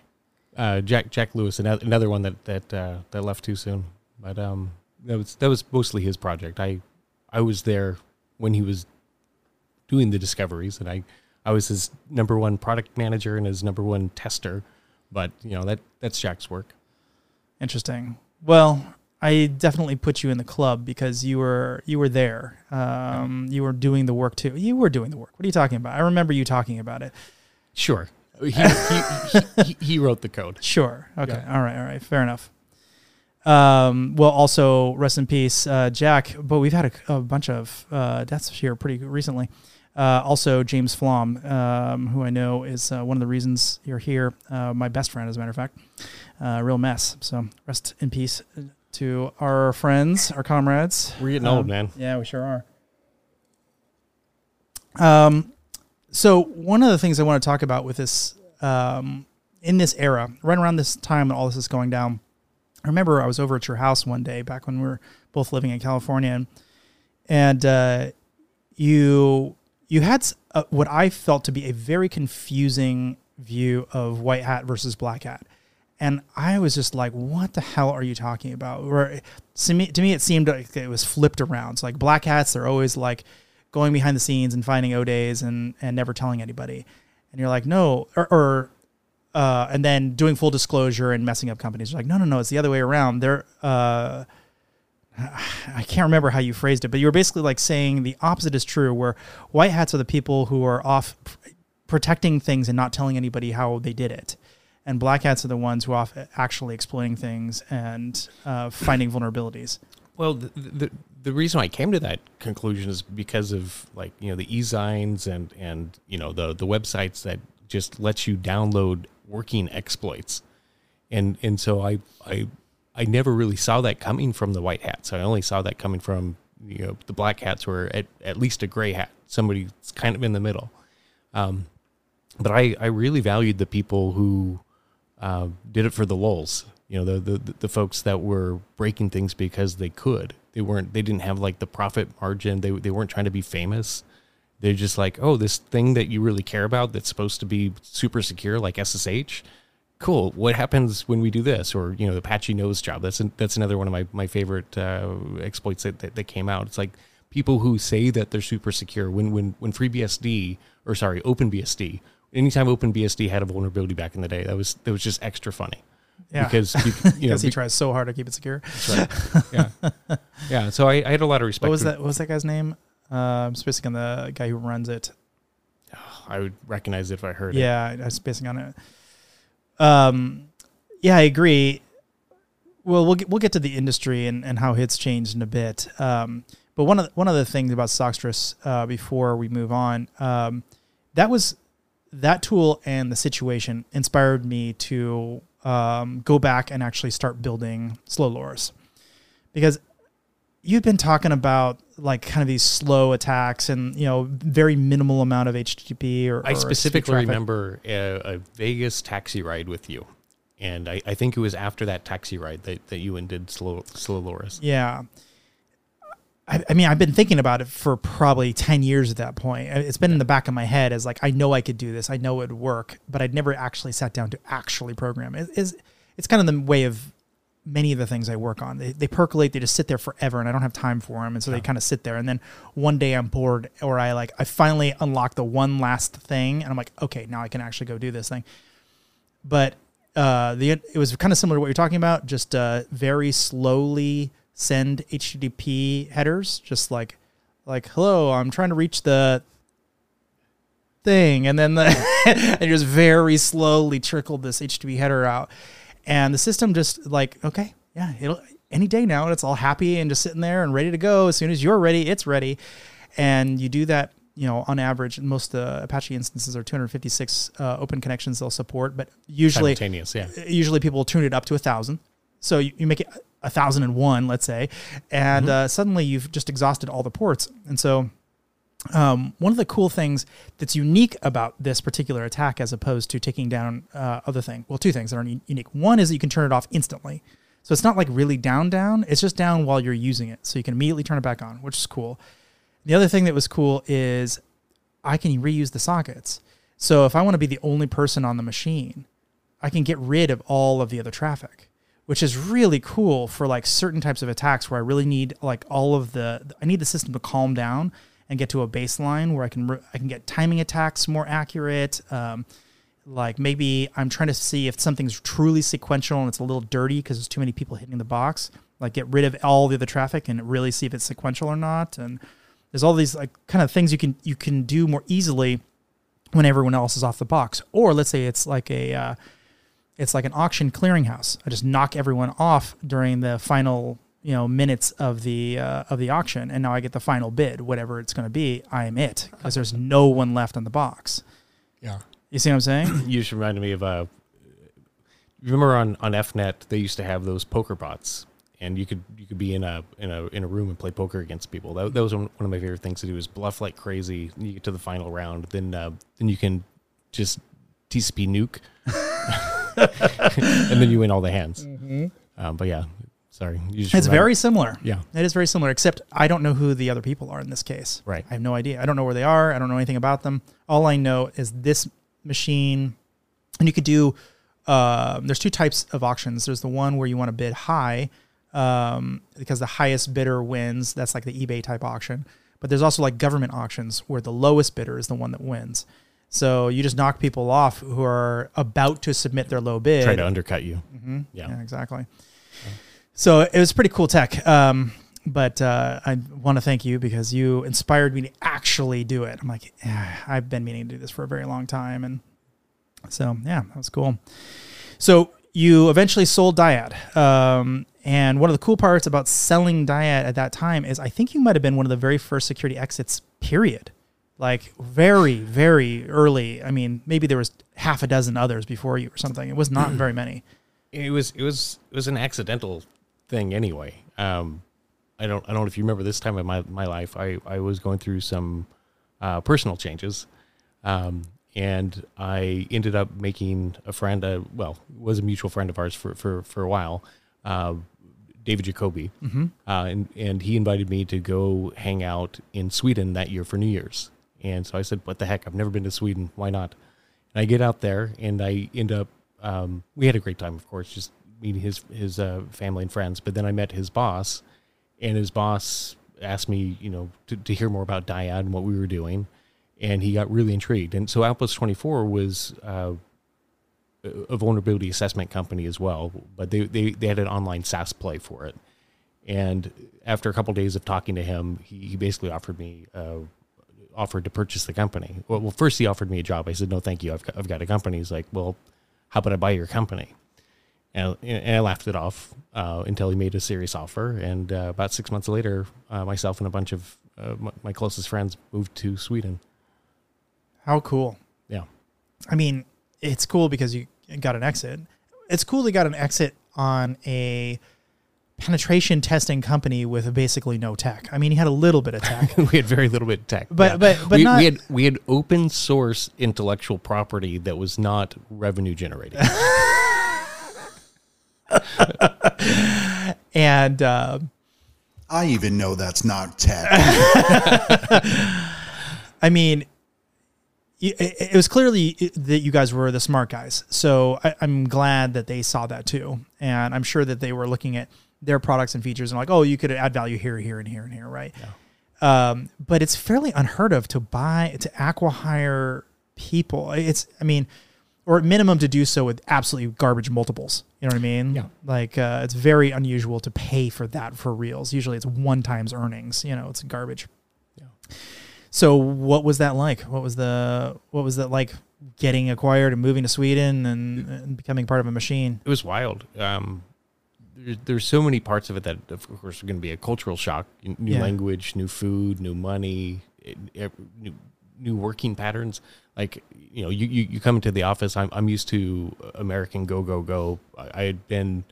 Uh, Jack Jack Lewis, another, another one that that uh, that left too soon. But um, that was that was mostly his project. I I was there when he was doing the discoveries, and I I was his number one product manager and his number one tester. But you know that that's Jack's work. Interesting. Well, I definitely put you in the club because you were you were there. Um, you were doing the work too. You were doing the work. What are you talking about? I remember you talking about it. Sure, he he, he, he wrote the code. Sure. Okay. Yeah. All right. All right. Fair enough. Um, well, also rest in peace, uh, Jack. But we've had a, a bunch of uh, deaths here pretty recently. Uh, also, James Flom, um, who I know is uh, one of the reasons you're here. Uh, my best friend, as a matter of fact. Uh, real mess. So rest in peace to our friends, our comrades. We're getting Um, old, man. Yeah, we sure are. Um, so one of the things I want to talk about with this, um, in this era, right around this time when all this is going down, I remember I was over at your house one day back when we were both living in California, and, and uh, you you had s- uh, what I felt to be a very confusing view of white hat versus black hat. And I was just like, what the hell are you talking about? Where to me, to me it seemed like it was flipped around. It's like black hats, they're always like going behind the scenes and finding O days and, and never telling anybody. And you're like, no, or, or uh, and then doing full disclosure and messing up companies. You're like, no, no, no, it's the other way around. They're, uh, I can't remember how you phrased it, but you were basically like saying the opposite is true, where white hats are the people who are off protecting things and not telling anybody how they did it. And black hats are the ones who are actually exploiting things and uh, finding vulnerabilities. Well, the, the the reason I came to that conclusion is because of like you know the e-zines and and you know the the websites that just lets you download working exploits, and and so I I I never really saw that coming from the white hats. I only saw that coming from you know the black hats were at at least a gray hat, somebody that's kind of in the middle. Um, but I I really valued the people who uh, did it for the lulls. You know, the, the the folks that were breaking things because they could. They weren't. They didn't have like the profit margin. They they weren't trying to be famous. They're just like, oh, this thing that you really care about that's supposed to be super secure, like SSH. Cool. What happens when we do this? Or you know, the Apache nosejob. That's an, that's another one of my my favorite uh, exploits that, that that came out. It's like people who say that they're super secure. When when when FreeBSD or sorry, OpenBSD. Anytime OpenBSD had a vulnerability back in the day, that was that was just extra funny Yeah. because be- you know because he tries so hard to keep it secure. that's right. yeah, yeah. So I, I had a lot of respect. What was that? What was that guy's name? Uh, I'm spacing on the guy who runs it. I would recognize it if I heard it. Yeah, I was spacing on it. Um, yeah, I agree. Well, we'll get, we'll get to the industry and, and how it's changed in a bit. Um, but one of the, one of the things about Sockstress uh, before we move on, um, that was that tool and the situation inspired me to um, go back and actually start building Slowloris because you've been talking about like kind of these slow attacks and you know very minimal amount of HTTP or I or specifically remember a, a Vegas taxi ride with you, and I, I think it was after that taxi ride that, that you and did slow Slowloris. Yeah. I, I mean, I've been thinking about it for probably 10 years at that point. It's been in the back of my head as like, I know I could do this. I know it would work, but I'd never actually sat down to actually program it. It's, it's kind of the way of many of the things I work on. They, they percolate, they just sit there forever and I don't have time for them. And so they kind of sit there. And then one day I'm bored or I like, I finally unlock the one last thing and I'm like, okay, now I can actually go do this thing. But uh, the it was kind of similar to what you're talking about, just uh, very slowly send HTTP headers, just like like hello, I'm trying to reach the thing, and then the and just very slowly trickled this HTTP header out, and the system just like okay, yeah, it'll any day now, and it's all happy and just sitting there and ready to go. As soon as you're ready, it's ready, and you do that. You know, on average, most uh, Apache instances are 256 uh, open connections they'll support, but usually, Simultaneous, yeah. usually people will tune it up to a thousand. So you, you make it a thousand and one, let's say, and uh, suddenly you've just exhausted all the ports. And so um, one of the cool things that's unique about this particular attack, as opposed to taking down uh, other thing, well, two things that are un- unique. One is that you can turn it off instantly, so it's not like really down down. It's just down while you're using it, so you can immediately turn it back on, which is cool. The other thing that was cool is I can reuse the sockets. So if I want to be the only person on the machine, I can get rid of all of the other traffic, which is really cool for like certain types of attacks where I really need like all of the I need the system to calm down and get to a baseline where I can re- I can get timing attacks more accurate. Um, like maybe I'm trying to see if something's truly sequential and it's a little dirty because there's too many people hitting the box. Like get rid of all the other traffic and really see if it's sequential or not. And there's all these like kind of things you can you can do more easily when everyone else is off the box. Or let's say it's like a uh, it's like an auction clearinghouse. I just knock everyone off during the final you know minutes of the uh, of the auction, and now I get the final bid, whatever it's going to be. I am it because there's no one left on the box. Yeah. You see what I'm saying? You just reminded me of uh, remember on on EFnet they used to have those poker bots, and you could you could be in a in a in a room and play poker against people. That, that was one one of my favorite things to do is bluff like crazy. You get to the final round, then uh, then you can just TCP nuke, and then you win all the hands. Um, but yeah, sorry, it's very similar. yeah. It is very similar, except I don't know who the other people are in this case. Right. I have no idea. I don't know where they are. I don't know anything about them. All I know is this machine, and you could do. Um, there's two types of auctions. There's the one where you want to bid high, um, because the highest bidder wins. That's like the eBay type auction. But there's also like government auctions where the lowest bidder is the one that wins. So you just knock people off who are about to submit their low bid. try to undercut you. Mm-hmm. Yeah. Yeah, exactly. So it was pretty cool tech. Um, but uh, I want to thank you because you inspired me to actually do it. I'm like, yeah, I've been meaning to do this for a very long time, and so yeah, that was cool. So you eventually sold Dyad, um, and one of the cool parts about selling Dyad at that time is I think you might have been one of the very first security exits. Period. Like very, very early. I mean, maybe there was half a dozen others before you or something. It was not very many. it was it was it was an accidental thing anyway. Um, I don't I don't know if you remember this time in my my life. I I was going through some uh, personal changes, um, and I ended up making a friend. Uh, well, was a mutual friend of ours for for for a while. Uh, David Jacoby, uh, and and he invited me to go hang out in Sweden that year for New Year's. And so I said, "What the heck? I've never been to Sweden. Why not?" And I get out there, and I end up. Um, we had a great time, of course, just meeting his his uh, family and friends. But then I met his boss, and his boss asked me, you know, to, to hear more about Dyad and what we were doing, and he got really intrigued. And so Outpost Twenty Four was. Uh, a vulnerability assessment company as well, but they, they, they had an online SaaS play for it. And after a couple days of talking to him, he, he basically offered me uh, offered to purchase the company. Well, well, first he offered me a job. I said, no, thank you. I've got, I've got a company. He's like, well, how about I buy your company? And, and I laughed it off uh, until he made a serious offer. And uh, about six months later, uh, myself and a bunch of uh, my, my closest friends moved to Sweden. How cool. Yeah. I mean, it's cool because you got an exit. It's cool they got an exit on a penetration testing company with basically no tech. I mean, he had a little bit of tech. we had very little bit of tech, But- but- but we, not- we had we had open source intellectual property that was not revenue generating. and uh, I even know that's not tech. I mean, it, it was clearly that you guys were the smart guys. So I, I'm glad that they saw that too. And I'm sure that they were looking at their products and features and like, oh, you could add value here, here, and here, and here, right? Um, but it's fairly unheard of to buy, to acquire people. It's, I mean, or at minimum to do so with absolutely garbage multiples. You know what I mean? Yeah. Like uh, it's very unusual to pay for that for reals. Usually it's one times earnings. You know, it's garbage. Yeah. So what was that like? What was the what was that like getting acquired and moving to Sweden and, and becoming part of a machine? it was wild. Um, there's, there's so many parts of it that, of course, are going to be a cultural shock. New Yeah. language, new food, new money, new, new working patterns. Like you know, you, you, you come into the office. I'm I'm used to American go go go. I, I had been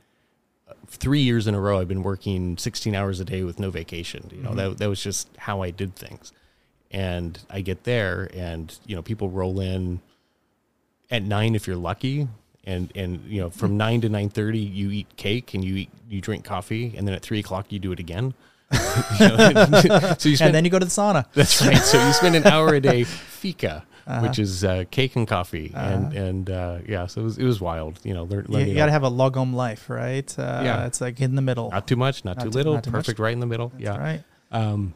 uh, three years in a row. I've been working 16 hours a day with no vacation. You know, that that was just how I did things. And I get there, and you know, people roll in at nine if you're lucky and and you know from nine to nine thirty you eat cake and you eat you drink coffee and then at three o'clock you do it again You know, so you spend and then you go to the sauna. that's right so you spend an hour a day fika Uh-huh. which is uh, cake and coffee and and uh, yeah so it was, it was wild you know learn, You, learning you got to have a lagom life, right? Uh, Yeah. it's like in the middle. not too much not, Not too too- little not too much. perfect right in the middle That's yeah right. Um,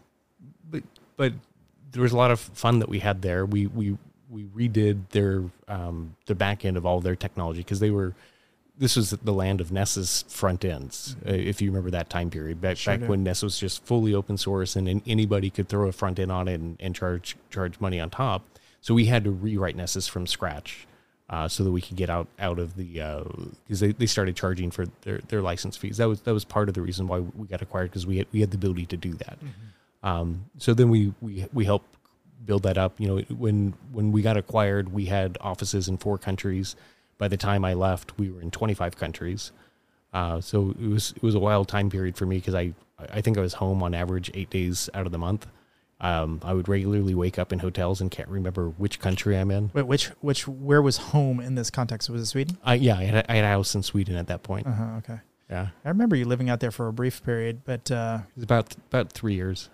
but but there was a lot of fun that we had there. We we we redid their um, the back end of all their technology because they were. This was the land of Nessus front ends, uh, if you remember that time period. Back, Sure back when Ness was just fully open source and, and anybody could throw a front end on it and, and charge charge money on top. So we had to rewrite Nessus from scratch uh, so that we could get out out of the because they, they started charging for their, their license fees. That was that was part of the reason why we got acquired because we had we had the ability to do that. Um, so then we we we helped build that up. You know, when when we got acquired, we had offices in four countries. By the time I left, we were in 25 countries. Uh, so it was it was a wild time period for me because I I think I was home on average eight days out of the month. Um, I would regularly wake up in hotels and can't remember which country I'm in. Wait, which which where was home in this context? Was it Sweden? I, yeah, I had, a, I had a house in Sweden at that point. Uh huh. Okay. Yeah, I remember you living out there for a brief period, but uh, it was about about three years.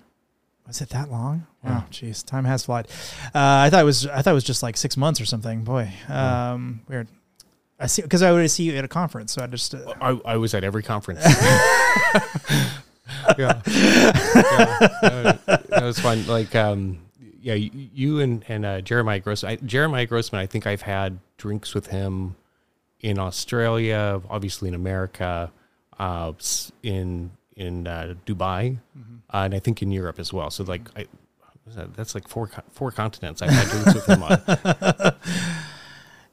was it that long? Yeah. Wow, jeez, time has flied. Uh, I thought it was I thought it was just like six months or something. Boy, um, weird. I see because I would see you at a conference, so I just uh, I, I was at every conference. yeah, yeah. That was fun. Like, um, yeah, you, you and and uh, Jeremiah Grossman. I, Jeremiah Grossman, I think I've had drinks with him in Australia, obviously in America, uh, in in uh, Dubai, uh, and I think in Europe as well. So like, I. that? That's like four four continents I've had drinks with him on.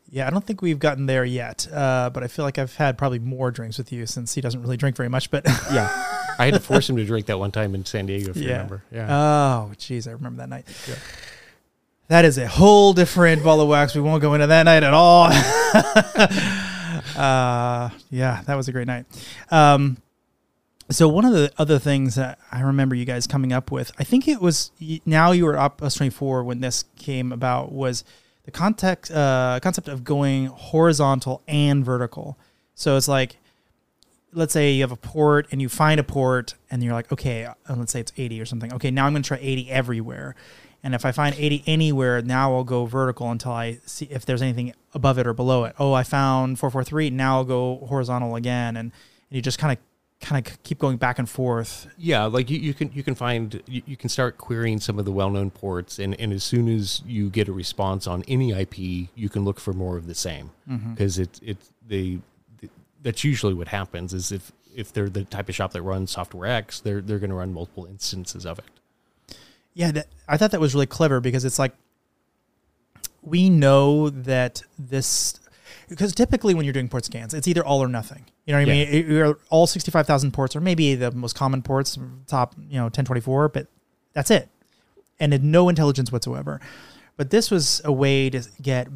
yeah, I don't think we've gotten there yet. Uh, but I feel like I've had probably more drinks with you since he doesn't really drink very much. But Yeah, I had to force him to drink that one time in San Diego. If you remember, yeah. Oh, geez, I remember that night. Yeah. That is a whole different ball of wax. We won't go into that night at all. uh, yeah, that was a great night. Um, so one of the other things that I remember you guys coming up with, I think it was now you were Outpost twenty four when this came about was the context uh, concept of going horizontal and vertical. So it's like let's say you have a port and you find a port and you're like, okay, uh, let's say it's 80 or something. Okay, now I'm going to try 80 everywhere. And if I find 80 anywhere, now I'll go vertical until I see if there's anything above it or below it. Oh, I found 443. Now I'll go horizontal again. And, and you just kind of kind of keep going back and forth. Yeah, like you, you can you can find you, you can start querying some of the well known ports, and, and as soon as you get a response on any IP, you can look for more of the same because it it they that's usually what happens is if if they're the type of shop that runs software X, they're they're going to run multiple instances of it. Yeah, that, I thought that was really clever because it's like we know that this because typically when you're doing port scans, it's either all or nothing. You know what I Yeah. mean? You're all 65,000 ports, or maybe the most common ports, top you know 1024, but that's it, and no intelligence whatsoever. But this was a way to get,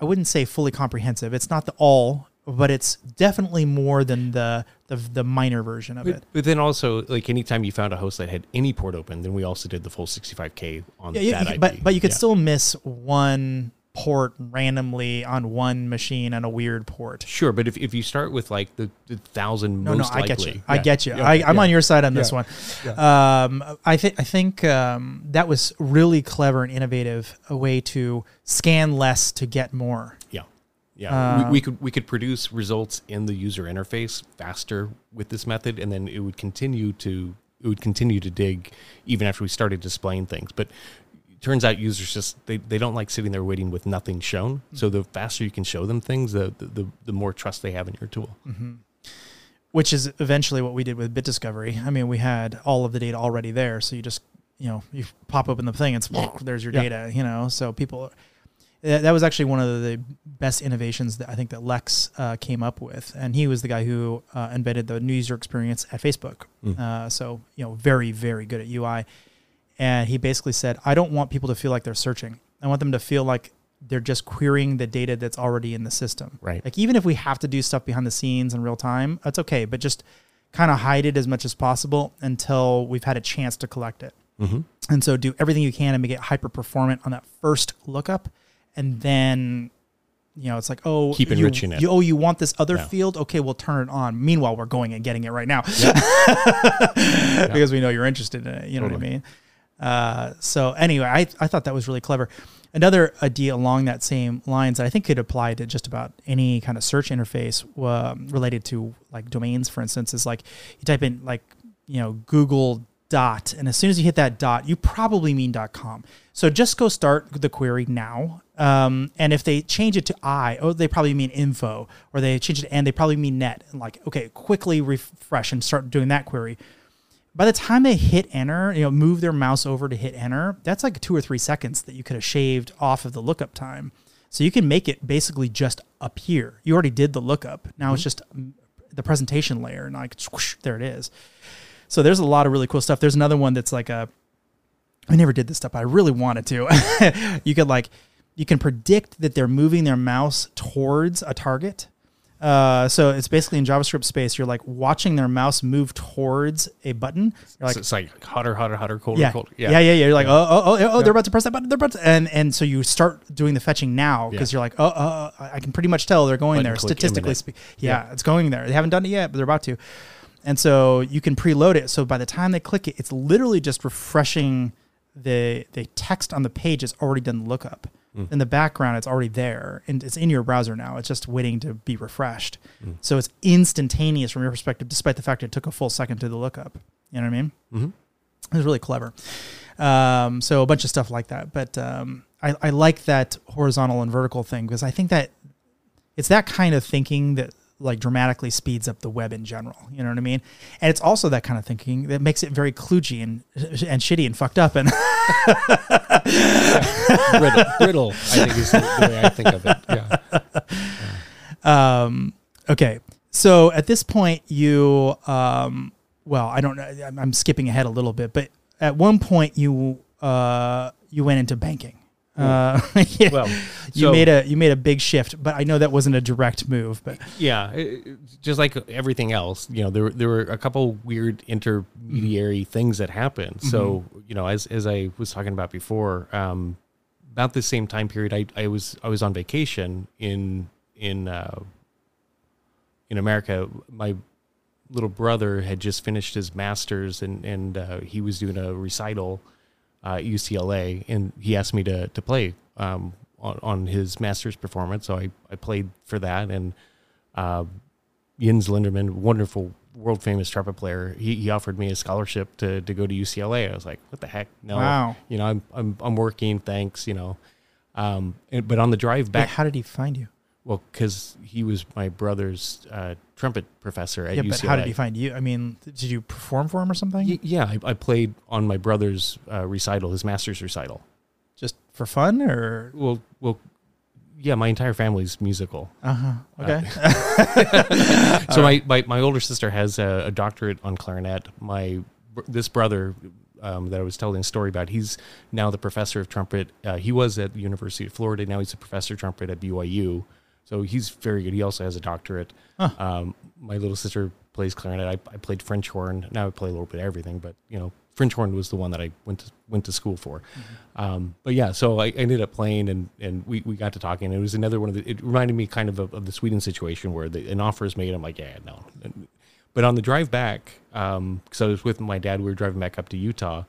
I wouldn't say fully comprehensive. It's not the all, but it's definitely more than the the, the minor version of But, it. but then also like anytime you found a host that had any port open, then we also did the full 65k on Yeah, yeah, that you- IP. but but you could Yeah. still miss one port randomly on one machine on a weird port. Sure, but if, if you start with like the, the thousand No, most no, I likely, get you. I Yeah. get you. Yeah, I, I'm yeah. on your side on this Yeah. one. Um, I think I think um, that was really clever and innovative. A way to scan less to get more. Yeah. Uh, we, we could we could produce results in the user interface faster with this method, and then it would continue to it would continue to dig even after we started displaying things. But turns out users just they, they don't like sitting there waiting with nothing shown. So the faster you can show them things, the the, the, the more trust they have in your tool. which is eventually what we did with bit discovery. I mean, we had all of the data already there, so you just you know you pop open the thing, and it's, there's your Yeah. data. You know, so people. That was actually one of the best innovations that I think that Lex uh, came up with, and he was the guy who uh, invented the new user experience at Facebook. Mm. Uh, so you know, very very good at UI, and he basically said, "I don't want people to feel like they're searching. I want them to feel like they're just querying the data that's already in the system. Right. Like even if we have to do stuff behind the scenes in real time, that's okay. But just kind of hide it as much as possible until we've had a chance to collect it. Mm-hmm. And so do everything you can to make it hyper performant on that first lookup, and then. You know, it's like, oh, Keep you- enriching it. You, oh, you want this other Yeah. field? Okay, we'll turn it on. Meanwhile, we're going and getting it right now because we know you're interested in it. You know what I mean? Uh, so anyway, I, I thought that was really clever. Another idea along that same lines that I think could apply to just about any kind of search interface uh, related to like domains, for instance, is like you type in like you know Google dot, and as soon as you hit that dot, you probably mean dot .com. So just go start the query now. Um, and if they change it to I, oh, they probably mean info, or they change it to and, they probably mean net. And like, okay, quickly refresh and start doing that query by the time they hit enter, you know, move their mouse over to hit enter, that's like two or three seconds that you could have shaved off of the lookup time. So you can make it basically just appear. You already did the lookup. Now it's just mm, the presentation layer, and like swoosh, there it is. So there's a lot of really cool stuff. There's another one that's like a. I never did this stuff. But I really wanted to. you could like, you can predict that they're moving their mouse towards a target. Uh, so it's basically in JavaScript space. You're like watching their mouse move towards a button. You're like, so it's like hotter, hotter, hotter, colder, yeah, colder. yeah, yeah, yeah. yeah. You're like, oh, oh, oh, oh, Yeah. they're about to press that button. They're about to, and and so you start doing the fetching now because Yeah. you're like, oh, oh, oh, I can pretty much tell they're going Button there statistically. imminent. Spe- yeah, it's going there. They haven't done it yet, but they're about to. And so you can preload it. So by the time they click it, it's literally just refreshing the the text on the page has already done the lookup. In the background, it's already there, and it's in your browser now. It's just waiting to be refreshed. So it's instantaneous from your perspective, despite the fact it took a full second to the lookup. You know what I mean? Mm-hmm. It was really clever. Um, so a bunch of stuff like that. But um, I, I like that horizontal and vertical thing because I think that it's that kind of thinking that like dramatically speeds up the web in general. You know what I mean? And it's also that kind of thinking that makes it very kludgy and and shitty and fucked up. And brittle, brittle. I think is the, the way I think of it. Yeah. um, okay, so at this point, you um, well, I don't know. I'm- I'm skipping ahead a little bit, but at one point you uh, you went into banking. Uh, yeah. Well, you so- made a you made a big shift, but I know that wasn't a direct move. But Yeah, it- just like everything else, you know, there were- there were a couple weird intermediary things that happened. So, you know, as as I was talking about before, um, about the same time period, I, I was I was on vacation in in uh, in America. My little brother had just finished his master's, and and uh, he was doing a recital uh, UCLA, and he asked me to to play um, on, on his master's performance. So I, I played for that, and uh, Jens Lindemann, wonderful world famous trumpet player, he, he offered me a scholarship to to go to UCLA. I was like, what the heck? No, Wow. you know, I'm I'm I'm working. Thanks, you know. Um, and, but on the drive Wait, back, how did he find you? Well, because he was my brother's uh, trumpet professor at Yeah, UCLA. but how did he find you? I mean, did you perform for him or something? Y- yeah, I, I played on my brother's uh, recital, his master's recital. Just for fun, or Well, well, yeah, my entire family's musical. uh huh? Okay. so my, my, my older sister has a, a doctorate on clarinet. My this brother um, that I was telling a story about, he's now the professor of trumpet. Uh, he was at the University of Florida. Now he's a professor of trumpet at BYU. So he's very good. He also has a doctorate. Um, my little sister plays clarinet. I, I played French horn. Now I play a little bit of everything, but you know, French horn was the one that I went to went to school for. Um, but yeah, so I ended up playing, and and we, we got to talking. It was another one of the. It reminded me kind of of, of the Sweden situation where the, an offer is made. I'm like, yeah, no. And- But on the drive back, because I was with my dad, we were driving back up to Utah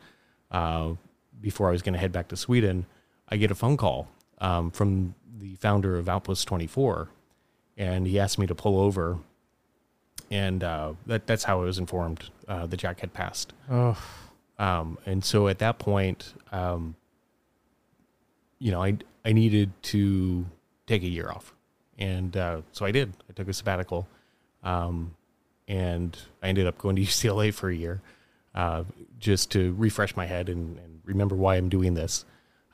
uh, before I was going to head back to Sweden. I get a phone call um, from the founder of Outpost 24, and he asked me to pull over. And uh, that, that's how I was informed uh, that Jack had passed. oh, Um, and so at that point, um, you know, I I needed to take a year off, and uh, so I did. I took a sabbatical, um, and I ended up going to UCLA for a year, uh, just to refresh my head and, and remember why I'm doing this.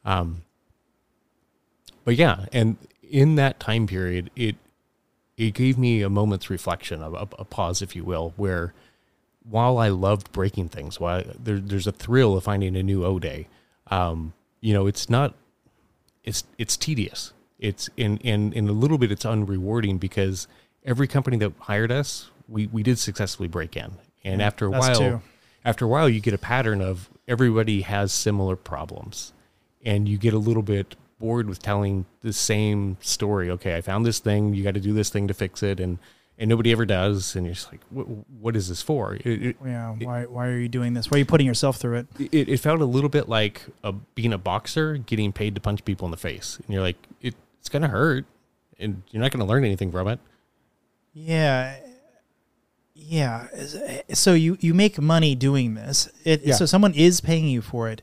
Um, but yeah, and in that time period, it it gave me a moment's reflection, a, a, pause, if you will, where while I loved breaking things, while there, there's a thrill of finding a new O day, um, you know, it's not, it's it's tedious. It's in in in a little bit, it's unrewarding because every company that hired us, we we did successfully break in, and after a while, too. after a while, you get a pattern of everybody has similar problems, and you get a little bit bored with telling the same story. Okay, I found this thing. You got to do this thing to fix it, and and nobody ever does. And you're just like, what, what is this for? It, it, yeah. Why why are you doing this? Why are you putting yourself through it? It, it felt a little bit like a, being a boxer getting paid to punch people in the face, and you're like, it, it's gonna hurt, and you're not gonna learn anything from it. Yeah. Yeah. So you you make money doing this. It, yeah. So someone is paying you for it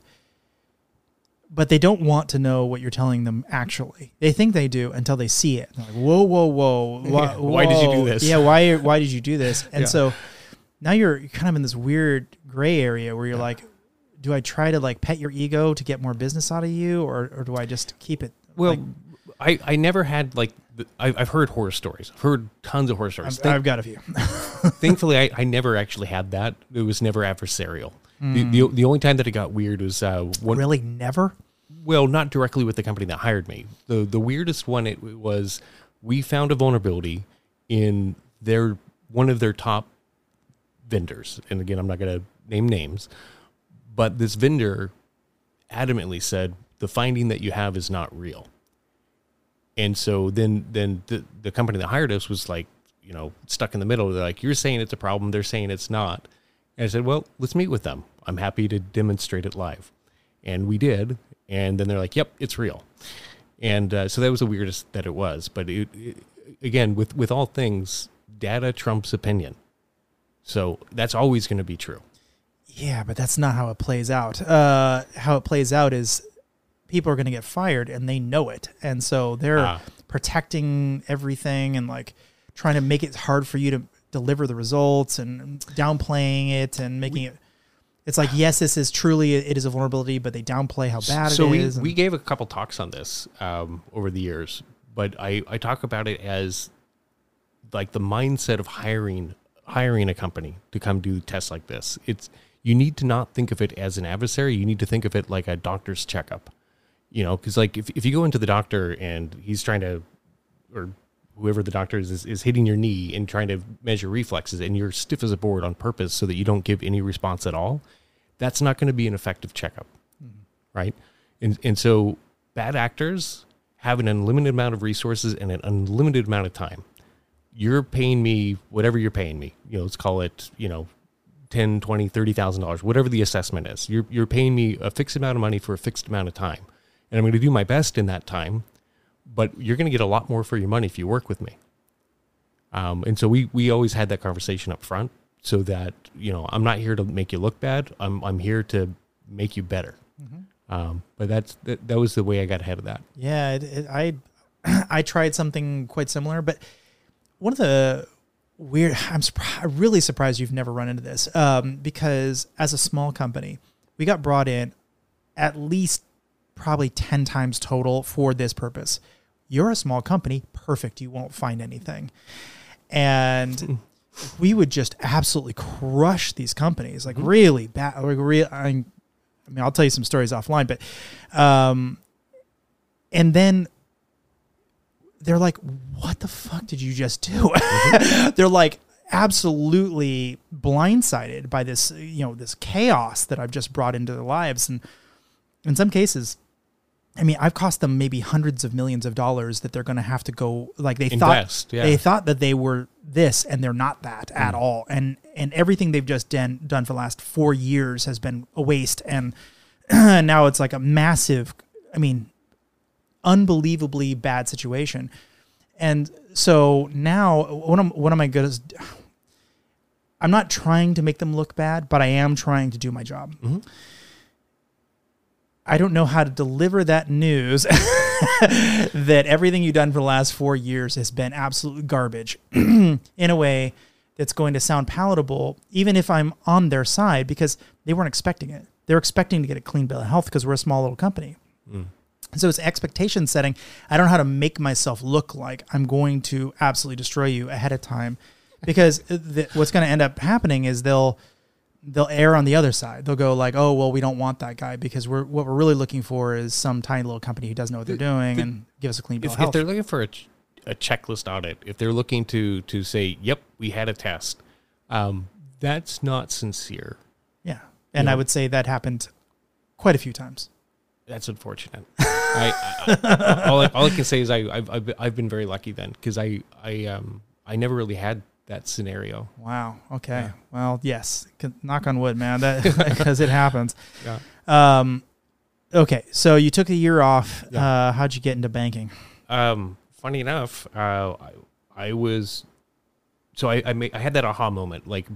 but they don't want to know what you're telling them actually. They think they do until they see it. They're like, whoa, whoa, whoa, yeah, why did you do this? Yeah, why why did you do this? And yeah. so now you're kind of in this weird gray area where you're yeah. like, do I try to like pet your ego to get more business out of you, or or do I just keep it? Well, like, I I never had like I've, I've heard horror stories. I've heard tons of horror stories. I've, I've got a few. thankfully, I, I never actually had that. It was never adversarial. Mm. The, the, the only time that it got weird was uh, one, really never. Well, not directly with the company that hired me. the The weirdest one it was we found a vulnerability in their one of their top vendors, and again, I'm not going to name names, but this vendor adamantly said the finding that you have is not real. And so then then the the company that hired us was like, you know, stuck in the middle. They're like, you're saying it's a problem, they're saying it's not. And I said, well, let's meet with them. I'm happy to demonstrate it live. And we did. And then they're like, yep, it's real. And uh, so that was the weirdest that it was. But it, it, again, with, with all things, data trumps opinion. So that's always going to be true. Yeah, but that's not how it plays out. Uh, how it plays out is people are going to get fired and they know it. And so they're ah. protecting everything and like trying to make it hard for you to deliver the results and downplaying it and making we, it it's like yes this is truly it is a vulnerability but they downplay how bad so it is so we, we gave a couple talks on this um, over the years but I, I talk about it as like the mindset of hiring hiring a company to come do tests like this. It's you need to not think of it as an adversary. You need to think of it like a doctor's checkup you know because like if, if you go into the doctor and he's trying to or whoever the doctor is, is, is hitting your knee and trying to measure reflexes and you're stiff as a board on purpose so that you don't give any response at all that's not going to be an effective checkup mm-hmm. right? And, and so bad actors have an unlimited amount of resources and an unlimited amount of time. You're paying me whatever you're paying me you know let's call it you know 10 20 30 thousand dollars whatever the assessment is. You're, you're paying me a fixed amount of money for a fixed amount of time. And i'm going to do my best in that time but you're going to get a lot more for your money if you work with me um, and so we we always had that conversation up front so that you know I'm not here to make you look bad. I'm I'm here to make you better. Mm-hmm. Um, but that's that, that was the way I got ahead of that. Yeah, it, it, I I tried something quite similar, but one of the weird I'm surprised, really surprised you've never run into this um, because as a small company, we got brought in at least probably 10 times total for this purpose. You're a small company, perfect. You won't find anything. And hmm we would just absolutely crush these companies, like mm-hmm. really bad. Like real, I mean, I'll tell you some stories offline, but, um, and then they're like, "What the fuck did you just do?" Mm-hmm. they're like absolutely blindsided by this, you know, this chaos that I've just brought into their lives, and in some cases, I mean, I've cost them maybe hundreds of millions of dollars that they're going to have to go like they Invest, thought yeah. they thought that they were this and they're not that mm. at all. And and everything they've just done done for the last 4 years has been a waste and now it's like a massive I mean unbelievably bad situation. And so now what am what am I good as I'm not trying to make them look bad, but I am trying to do my job. Mm-hmm I don't know how to deliver that news that everything you've done for the last four years has been absolute garbage in a way that's going to sound palatable, even if I'm on their side, because they weren't expecting it. They're expecting to get a clean bill of health because we're a small little company. Mm. So it's expectation setting. I don't know how to make myself look like I'm going to absolutely destroy you ahead of time, because the, what's going to end up happening is they'll they'll err on the other side. They'll go like, "Oh, well, we don't want that guy because we're what we're really looking for is some tiny little company who doesn't know what they're doing and give us a clean bill If, of if health." they're looking for a, ch- a checklist audit, if they're looking to to say, "Yep, we had a test," um, that's not sincere. yeah, and I Yeah. would say that happened quite a few times. That's unfortunate. I, I, I, all, I, all I can say is I, I've, I've, I've been very lucky then because I, I, um, I never really had that scenario. Wow. Okay. Yeah. Well, yes. Knock on wood, man. That because it happens. Yeah. Um, okay. So you took a year off. Yeah. Uh, how'd you get into banking? Um, funny enough, uh, I, I was, so I, I, ma- I had that aha moment. Like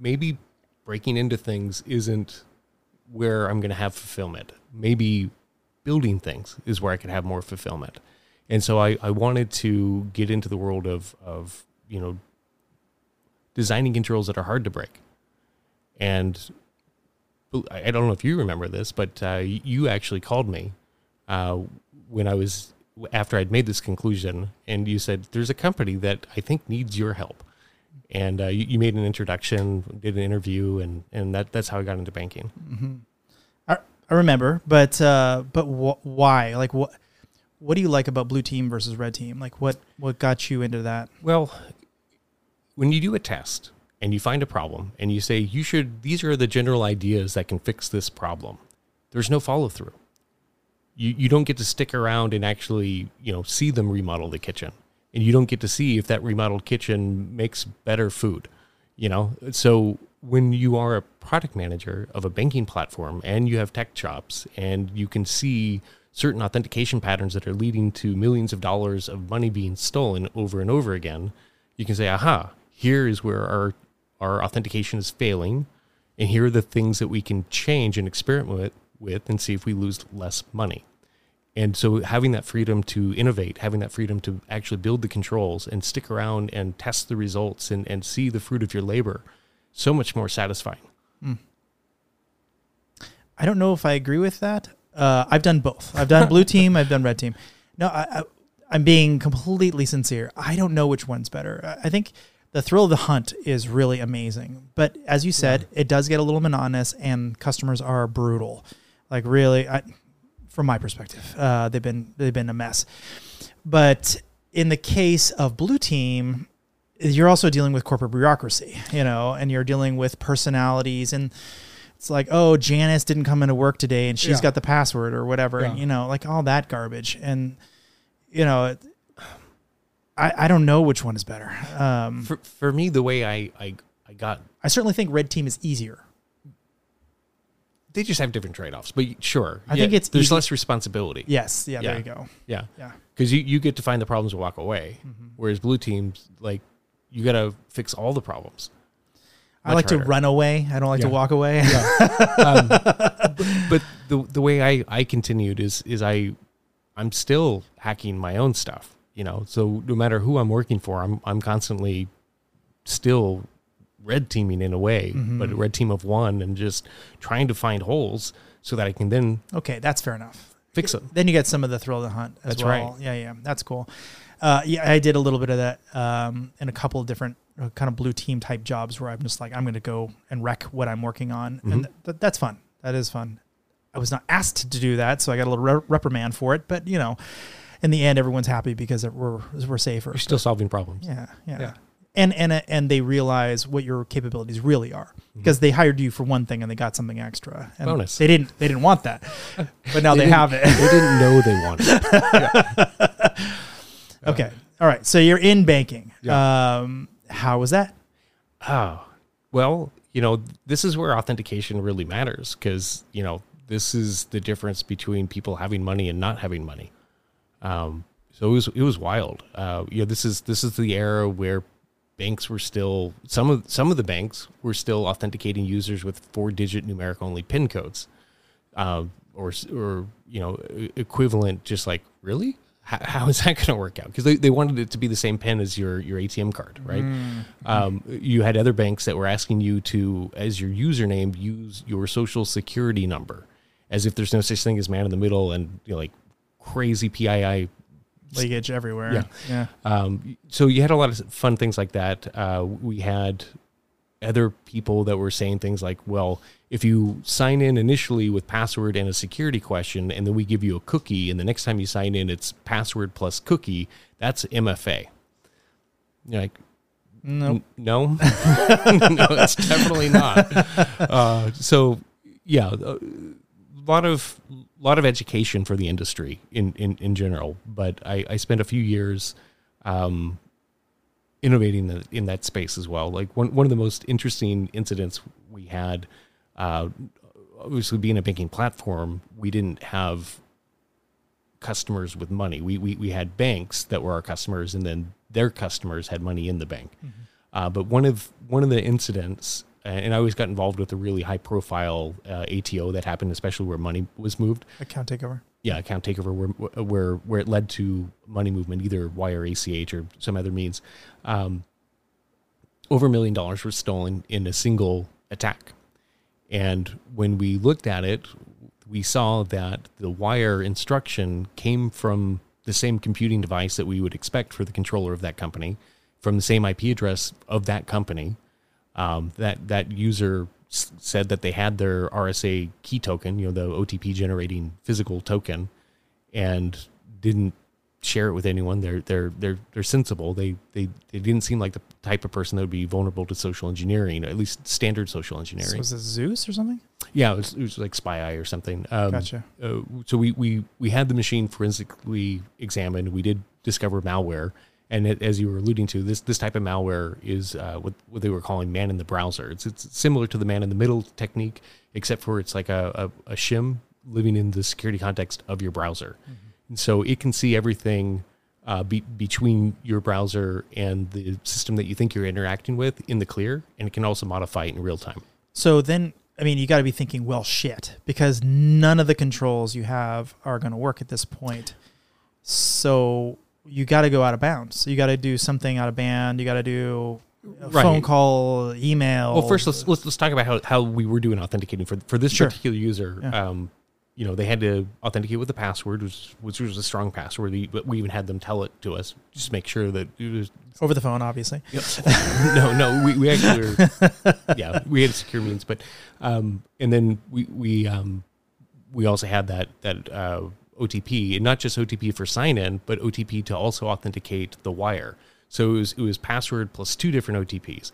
maybe breaking into things isn't where I'm going to have fulfillment. Maybe building things is where I could have more fulfillment. And so I, I wanted to get into the world of, of, you know, designing controls that are hard to break. And I I don't know if you remember this, but uh, you actually called me uh, when I was after I'd made this conclusion, and you said there's a company that I think needs your help, and uh, you, you made an introduction, did an interview, and and that that's how I got into banking. I, I remember, but uh, but wh- why? Like what? What do you like about blue team versus red team? Like what? What got you into that? Well, when you do a test and you find a problem and you say you should these are the general ideas that can fix this problem, there's no follow through. You you don't get to stick around and actually, you know, see them remodel the kitchen. And you don't get to see if that remodeled kitchen makes better food. You know? So when you are a product manager of a banking platform and you have tech chops and you can see certain authentication patterns that are leading to millions of dollars of money being stolen over and over again, you can say, aha, here is where our, our authentication is failing. And here are the things that we can change and experiment with, with and see if we lose less money. And so having that freedom to innovate, having that freedom to actually build the controls and stick around and test the results and, and see the fruit of your labor, so much more satisfying. I don't know if I agree with that. Uh, I've done both. I've done blue team. I've done red team. No, I, I, I'm being completely sincere. I don't know which one's better. I think the thrill of the hunt is really amazing, but as you said, it does get a little monotonous, and customers are brutal. Like really, I, from my perspective, uh, they've been they've been a mess. But in the case of blue team, you're also dealing with corporate bureaucracy, you know, and you're dealing with personalities and it's like, oh, Janice didn't come into work today and she's Yeah. got the password or whatever, and you know, like all that garbage. And you know, I I don't know which one is better. Um, For, for me, the way I, I, I got, I certainly think red team is easier. they just have different trade offs, but sure. I think it's there's easy- less responsibility. Yes, yeah, there Yeah. you go. Yeah. Yeah, Because you, you get to find the problems and walk away. Mm-hmm. Whereas blue teams, like, you got to fix all the problems. I like to run away. I don't like to Yeah. walk away. but the the way I I continued is is I I'm still hacking my own stuff, you know. So no matter who I'm working for, I'm I'm constantly still red teaming in a way, Mm-hmm. but a red team of one and just trying to find holes so that I can then okay, that's fair enough. fix them. Then you get some of the thrill of the hunt as That's well. right. Yeah, yeah, that's cool. Uh, yeah, I did a little bit of that um, in a couple of different uh, kind of blue team type jobs where I'm just like, I'm going to go and wreck what I'm working on, and Mm-hmm. th- that's fun. That is fun. I was not asked to do that, so I got a little re- reprimand for it. But you know, in the end, everyone's happy because we're we're safer. You're still solving problems. Yeah, yeah. Yeah. And and uh, and they realize what your capabilities really are Mm-hmm. because they hired you for one thing and they got something extra. And Bonus. They didn't they didn't want that, but now they, didn't- have it. They didn't know they wanted it. okay. All right. So you're in banking. Yeah. Um, how was that? Oh, well, you know, this is where authentication really matters because, you know, this is the difference between people having money and not having money. Um, so it was it was wild. Uh, you know, this is this is the era where banks were still some of some of the banks were still authenticating users with four digit numeric only PIN codes. Uh, or or you know equivalent. Just like really, how, how is that going to work out? Because they, they wanted it to be the same PIN as your your ATM card, right? Um, you had other banks that were asking you to, as your username, use your social security number, as if there's no such thing as man in the middle and you know, like crazy PII Leakage everywhere. Yeah. Yeah. um, so you had a lot of fun things like that. Uh, we had other people that were saying things like, well, if you sign in initially with password and a security question, and then we give you a cookie, and the next time you sign in, it's password plus cookie, that's MFA. You're like, Nope. N- no, no, it's definitely not. Uh, so, yeah, a lot of lot of education for the industry in in, in general. But I, I spent a few years um, innovating the, in that space as well. Like one one of the most interesting incidents we had, uh, obviously being a banking platform, we didn't have customers with money. We, we we had banks that were our customers, and then their customers had money in the bank. Uh, but one of one of the incidents, and I always got involved with a really high profile uh, ATO that happened, especially where money was moved. Account takeover. Yeah, account takeover where where where it led to money movement, either wire ACH or some other means. Um, over a million dollars was stolen in a single attack. And when we looked at it, we saw that the wire instruction came from the same computing device that we would expect for the controller of that company, from the same IP address of that company. Um, that that user s- said that they had their RSA key token, you know, the OTP generating physical token, and didn't share it with anyone. They're they're they're they're sensible. They they they didn't seem like the type of person that would be vulnerable to social engineering, at least standard social So engineering. was it Zeus or something? Yeah, it was, it was like SpyEye or something. Um, Gotcha. Uh, so we, we we had the machine forensically examined. We did discover malware, and it, as you were alluding to, this this type of malware is uh, what what they were calling man in the browser. It's it's similar to the man in the middle technique, except for it's like a a, a shim living in the security context of your browser, and so it can see everything. Uh, be, between your browser and the system that you think you're interacting with in the clear, and it can also modify it in real time. So then, I mean, you got to be thinking, well, shit, because none of the controls you have are going to work at this point. So you got to go out of bounds. You got to do something out of band. You got to do a Right. phone call, email. Well, first let's let's, let's talk about how, how we were doing authenticating for for this Sure. particular user. Yeah. Um, you know, they had to authenticate with a password, which, which was a strong password. We, but we even had them tell it to us, just to make sure that it was. over the phone, obviously. no, no, we, we actually were, yeah, we had secure means, but um, and then we we um, we also had that that uh, OTP, and not just OTP for sign in, but OTP to also authenticate the wire. So it was it was password plus two different OTPs.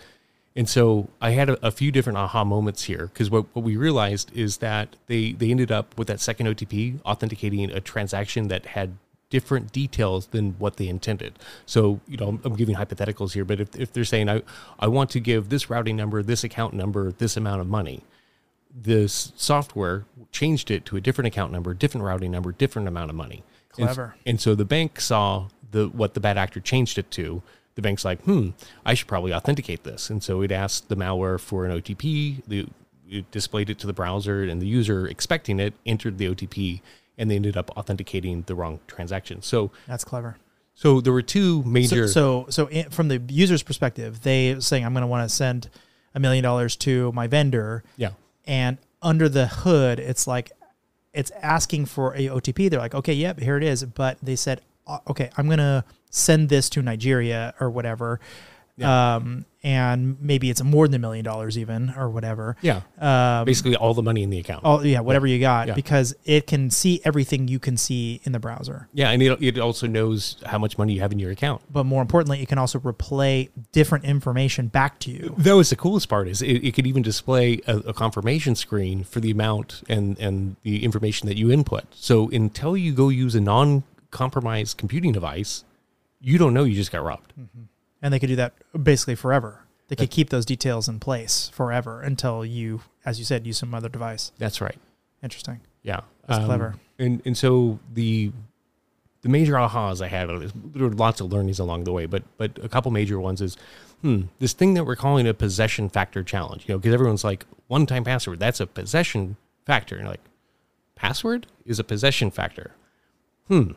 And so I had a, a few different aha moments here because what, what we realized is that they, they ended up with that second OTP authenticating a transaction that had different details than what they intended. So, you know, I'm, I'm giving hypotheticals here, but if, if they're saying, I, I want to give this routing number, this account number, this amount of money, this software changed it to a different account number, different routing number, different amount of money. And Clever. And, so the bank saw the what the bad actor changed it to. The bank's like, hmm, I should probably authenticate this. And so it asked the malware for an OTP. The, it displayed it to the browser, and the user, expecting it, entered the OTP, and they ended up authenticating the wrong transaction. So, That's clever. so there were two So, major. so, so in, from the user's perspective, they saying, I'm going to want to send a million dollars to my vendor. yeah, and under the hood it's like it's asking for a otp they're like okay yep here it is. But they said okay i'm gonna send this to nigeria or whatever um and maybe it's more than a million dollars even or whatever yeah, um basically all the money in the account. all, yeah whatever you got Yeah. because it can see everything you can see in the browser Yeah, and it, it also knows how much money you have in your account. but more importantly it can also replay different information back to you That was the coolest part is it, it could even display a, a confirmation screen for the amount and, and the information that you input. So until you go use a non-compromised computing device, you don't know you just got robbed. And they could do that basically forever they could keep those details in place forever until you as you said use some other device That's right. interesting Yeah, That's clever. And and so the the major ahas I had there were lots of learnings along the way, but but a couple major ones is, hmm, this thing that we're calling a possession factor challenge. You know, because everyone's like one time password, that's a possession factor, and you're like password is a possession factor. Hmm,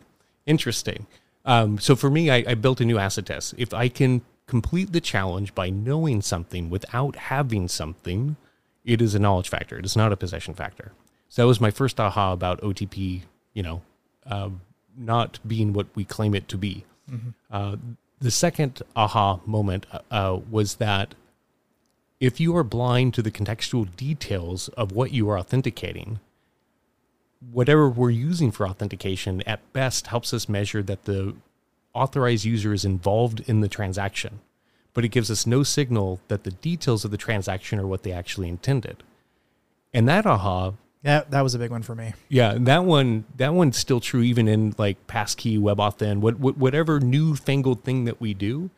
interesting. Um, so for me, I, I built a new acid test. If I can complete the challenge by knowing something without having something, it is a knowledge factor. It is not a possession factor. So that was my first aha about OTP, you know, uh, not being what we claim it to be. Uh, the second aha moment uh, was that if you are blind to the contextual details of what you are authenticating, whatever we're using for authentication at best helps us measure that the authorized user is involved in the transaction, but it gives us no signal that the details of the transaction are what they actually intended. And that aha Yeah, that was a big one for me. yeah, that one that one's still true even in like passkey, WebAuthn, what, what whatever newfangled thing that we do.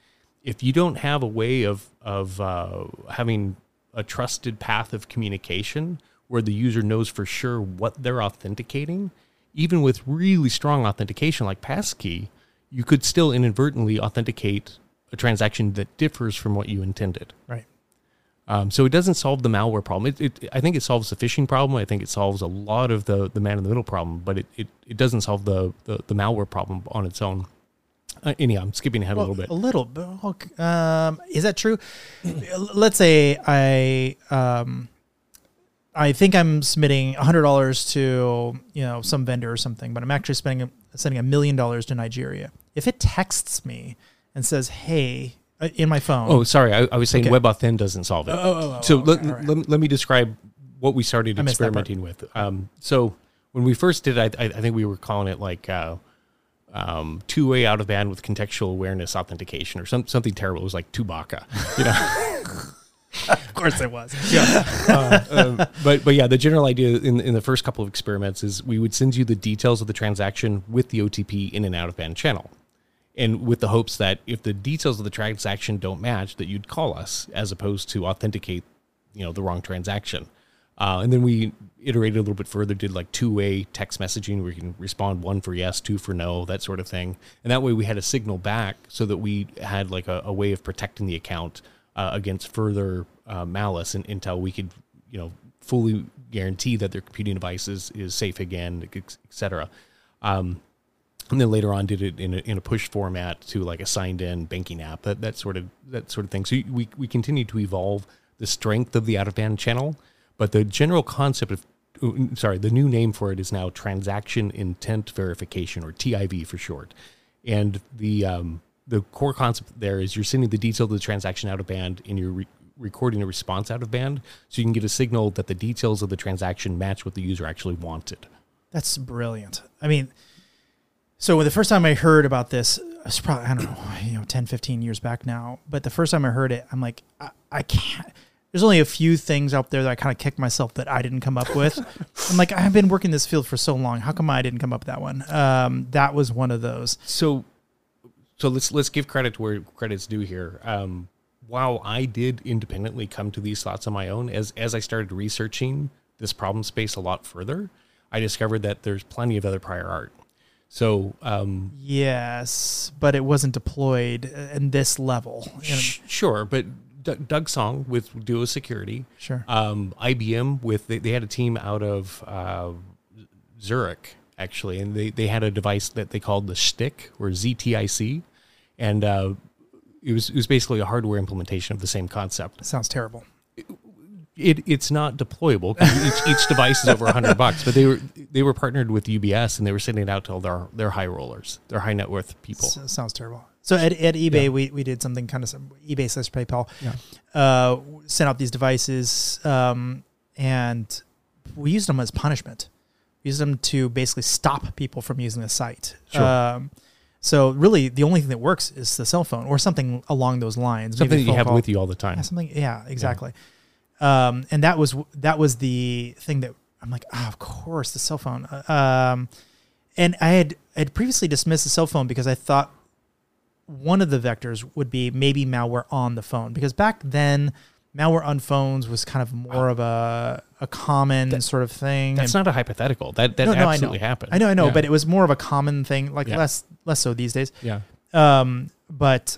If you don't have a way of of uh, having a trusted path of communication where the user knows for sure what they're authenticating, even with really strong authentication like passkey, you could still inadvertently authenticate a transaction that differs from what you intended. Right. Um, so it doesn't solve the malware problem. It, it, I think it solves the phishing problem. I think it solves a lot of the, the man in the middle problem, but it, it, it doesn't solve the, the, the malware problem on its own. Uh, anyhow, I'm skipping ahead Well, a little bit. A little bit. Um, is that true? Let's say I um, I think I'm submitting hundred dollars to you know some vendor or something, but I'm actually spending sending a million dollars to Nigeria. If it texts me and says, "Hey," uh, in my phone. Oh, sorry. I, I was saying Okay. WebAuthn doesn't solve it. Oh, oh, oh, so okay, let, right. let, me- let me describe what we started I missed that part. experimenting with. Um, so when we first did it, I, I I think we were calling it like uh, um, two-way out of band with contextual awareness authentication or some, something terrible. It was like Tubaka, you know. of course it was. um, but but yeah, the general idea in in the first couple of experiments is we would send you the details of the transaction with the OTP in and out of band channel, and with the hopes that if the details of the transaction don't match, that you'd call us as opposed to authenticate, you know, the wrong transaction. Uh, and then we iterated a little bit further, did like two way text messaging where you can respond one for yes, two for no, that sort of thing. And that way we had a signal back so that we had like a, a way of protecting the account uh, against further uh, malice and, until we could, you know, fully guarantee that their computing device is, is safe again, et cetera. Um, and then later on did it in a, in a push format to like a signed in banking app that, that sort of that sort of thing so we, we continue to evolve the strength of the out of band channel but the general concept of uh, sorry the new name for it is now transaction intent verification or tiv for short and the um, the core concept there is you're sending the detail of the transaction out of band and you're re- recording a response out of band so you can get a signal that the details of the transaction match what the user actually wanted That's brilliant. I mean, so the first time I heard about this, it was probably, I don't know, you know, 10, 15 years back now. But the first time I heard it, I'm like, I, I can't. There's only a few things out there that I kind of kick myself that I didn't come up with. I'm like, I've been working this field for so long. How come I didn't come up with that one? Um, that was one of those. so so let's let's give credit where credit's due here. Um, while I did independently come to these thoughts on my own, as as I started researching this problem space a lot further, I discovered that there's plenty of other prior art. So um, Yes, but it wasn't deployed in this level. Sh- sure, but D- Doug Song with Duo Security, sure. um, IBM with they, they had a team out of uh, Zurich actually, and they, they had a device that they called the Stick or ZTIC, and uh, it was it was basically a hardware implementation of the same concept. Sounds terrible. It it's not deployable. each, each device is over hundred bucks, but they were they were partnered with UBS and they were sending it out to all their their high rollers, their high net worth people. S- sounds terrible. So at, at eBay, Yeah. we, we did something kind of some eBay slash PayPal. Yeah. Uh, sent out these devices, um, and we used them as punishment. We used them to basically stop people from using the site. Sure. Um, so really, the only thing that works is the cell phone or something along those lines. Something Maybe that you have call. with you all the time. Yeah, something. Yeah, exactly. Um, and that was that was the thing that I'm like, ah, of course, the cell phone. Uh, Um, and I had I had previously dismissed the cell phone because I thought one of the vectors would be maybe malware on the phone because back then malware on phones was kind of more of a a common That- sort of thing. That's and- not a hypothetical. That that No, no, I absolutely know. happened. I know, I know, Yeah. but it was more of a common thing, like Yeah. less less so these days. yeah. Um, but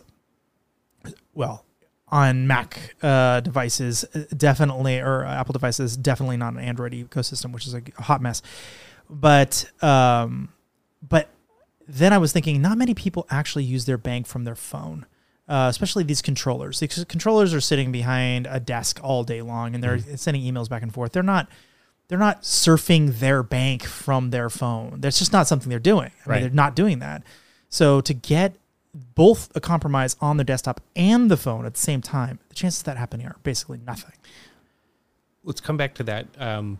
well, on Mac uh, devices, uh, definitely, or Apple devices, definitely not an Android ecosystem, which is a hot mess. But um, but then I was thinking, not many people actually use their bank from their phone. Uh, especially these controllers. These controllers are sitting behind a desk all day long, and they're sending emails back and forth. They're not, they're not surfing their bank from their phone. That's just not something they're doing. I mean, they're not doing that. So to get both a compromise on the desktop and the phone at the same time, the chances of that happening are basically nothing. let's come back to that um,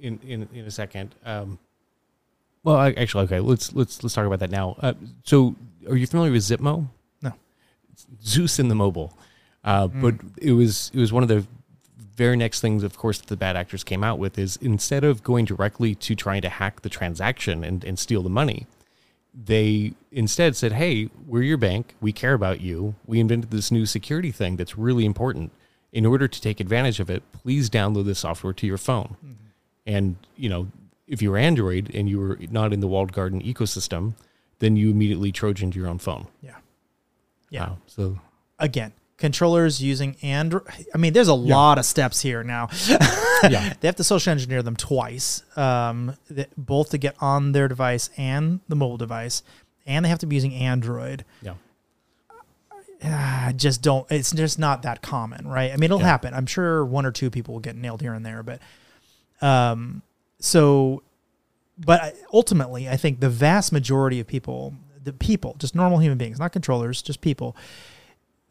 in in in a second. Um, well, I, actually, okay. Let's let's let's talk about that now. Uh, so, are you familiar with Zitmo? Zeus in the mobile, uh, but it was it was one of the very next things, of course, that the bad actors came out with is instead of going directly to trying to hack the transaction and, and steal the money, they instead said, "Hey, we're your bank. We care about you. We invented this new security thing that's really important. In order to take advantage of it, please download this software to your phone." And you know, if you were Android and you were not in the walled garden ecosystem, then you immediately trojaned your own phone. Yeah. Yeah. Wow. So Again, controllers using Android. I mean, there's a lot of steps here now. yeah, they have to social engineer them twice, um, th- both to get on their device and the mobile device, and they have to be using Android. yeah, I just don't. It's just not that common, right? I mean, it'll Yeah. happen. I'm sure one or two people will get nailed here and there, but um, so, but ultimately, I think the vast majority of people, the people, just normal human beings, not controllers, just people,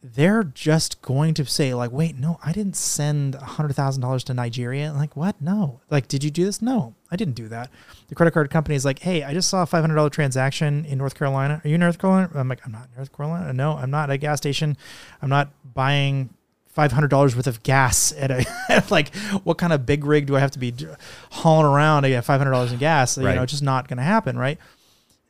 they're just going to say like, "Wait, no, I didn't send a hundred thousand dollars to Nigeria." Like, what? No. Like, did you do this? No, I didn't do that. The credit card company is like, "Hey, I just saw a five hundred dollar transaction in North Carolina. Are you in North Carolina?" I'm like, "I'm not in North Carolina. No, I'm not at a gas station. I'm not buying." Five hundred dollars worth of gas at a like, what kind of big rig do I have to be hauling around to get five hundred dollars in gas? You know, it's just not going to happen, right?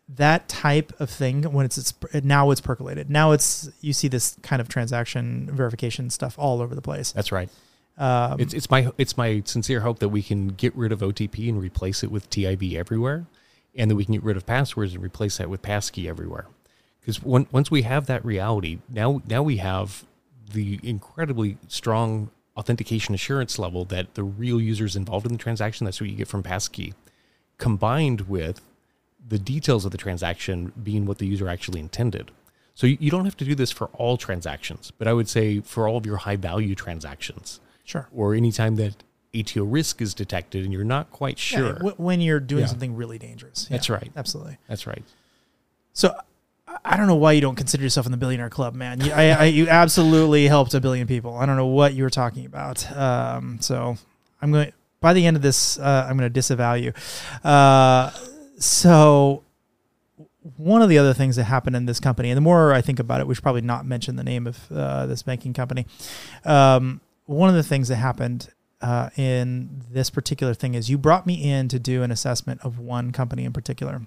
That type of thing when it's, it's now it's percolated now it's you see this kind of transaction verification stuff all over the place that's right. um, It's it's my it's my sincere hope that we can get rid of OTP and replace it with TIV everywhere, and that we can get rid of passwords and replace that with passkey everywhere. Because once we have that reality, now now we have the incredibly strong authentication assurance level that the real users involved in the transaction. That's what you get from passkey, combined with the details of the transaction being what the user actually intended. So you don't have to do this for all transactions, but I would say for all of your high value transactions sure or anytime that ATO risk is detected and you're not quite Yeah, sure. w- when you're doing Yeah. something really dangerous That's right. absolutely That's right. so I- I don't know why you don't consider yourself in the billionaire club, man. You, I, I, you absolutely helped a billion people. I don't know what you were talking about. Um, so I'm going by the end of this, uh, I'm going to disavow you. Uh, so one of the other things that happened in this company, and the more I think about it, we should probably not mention the name of uh, this banking company. Um, one of the things that happened uh, in this particular thing is you brought me in to do an assessment of one company in particular.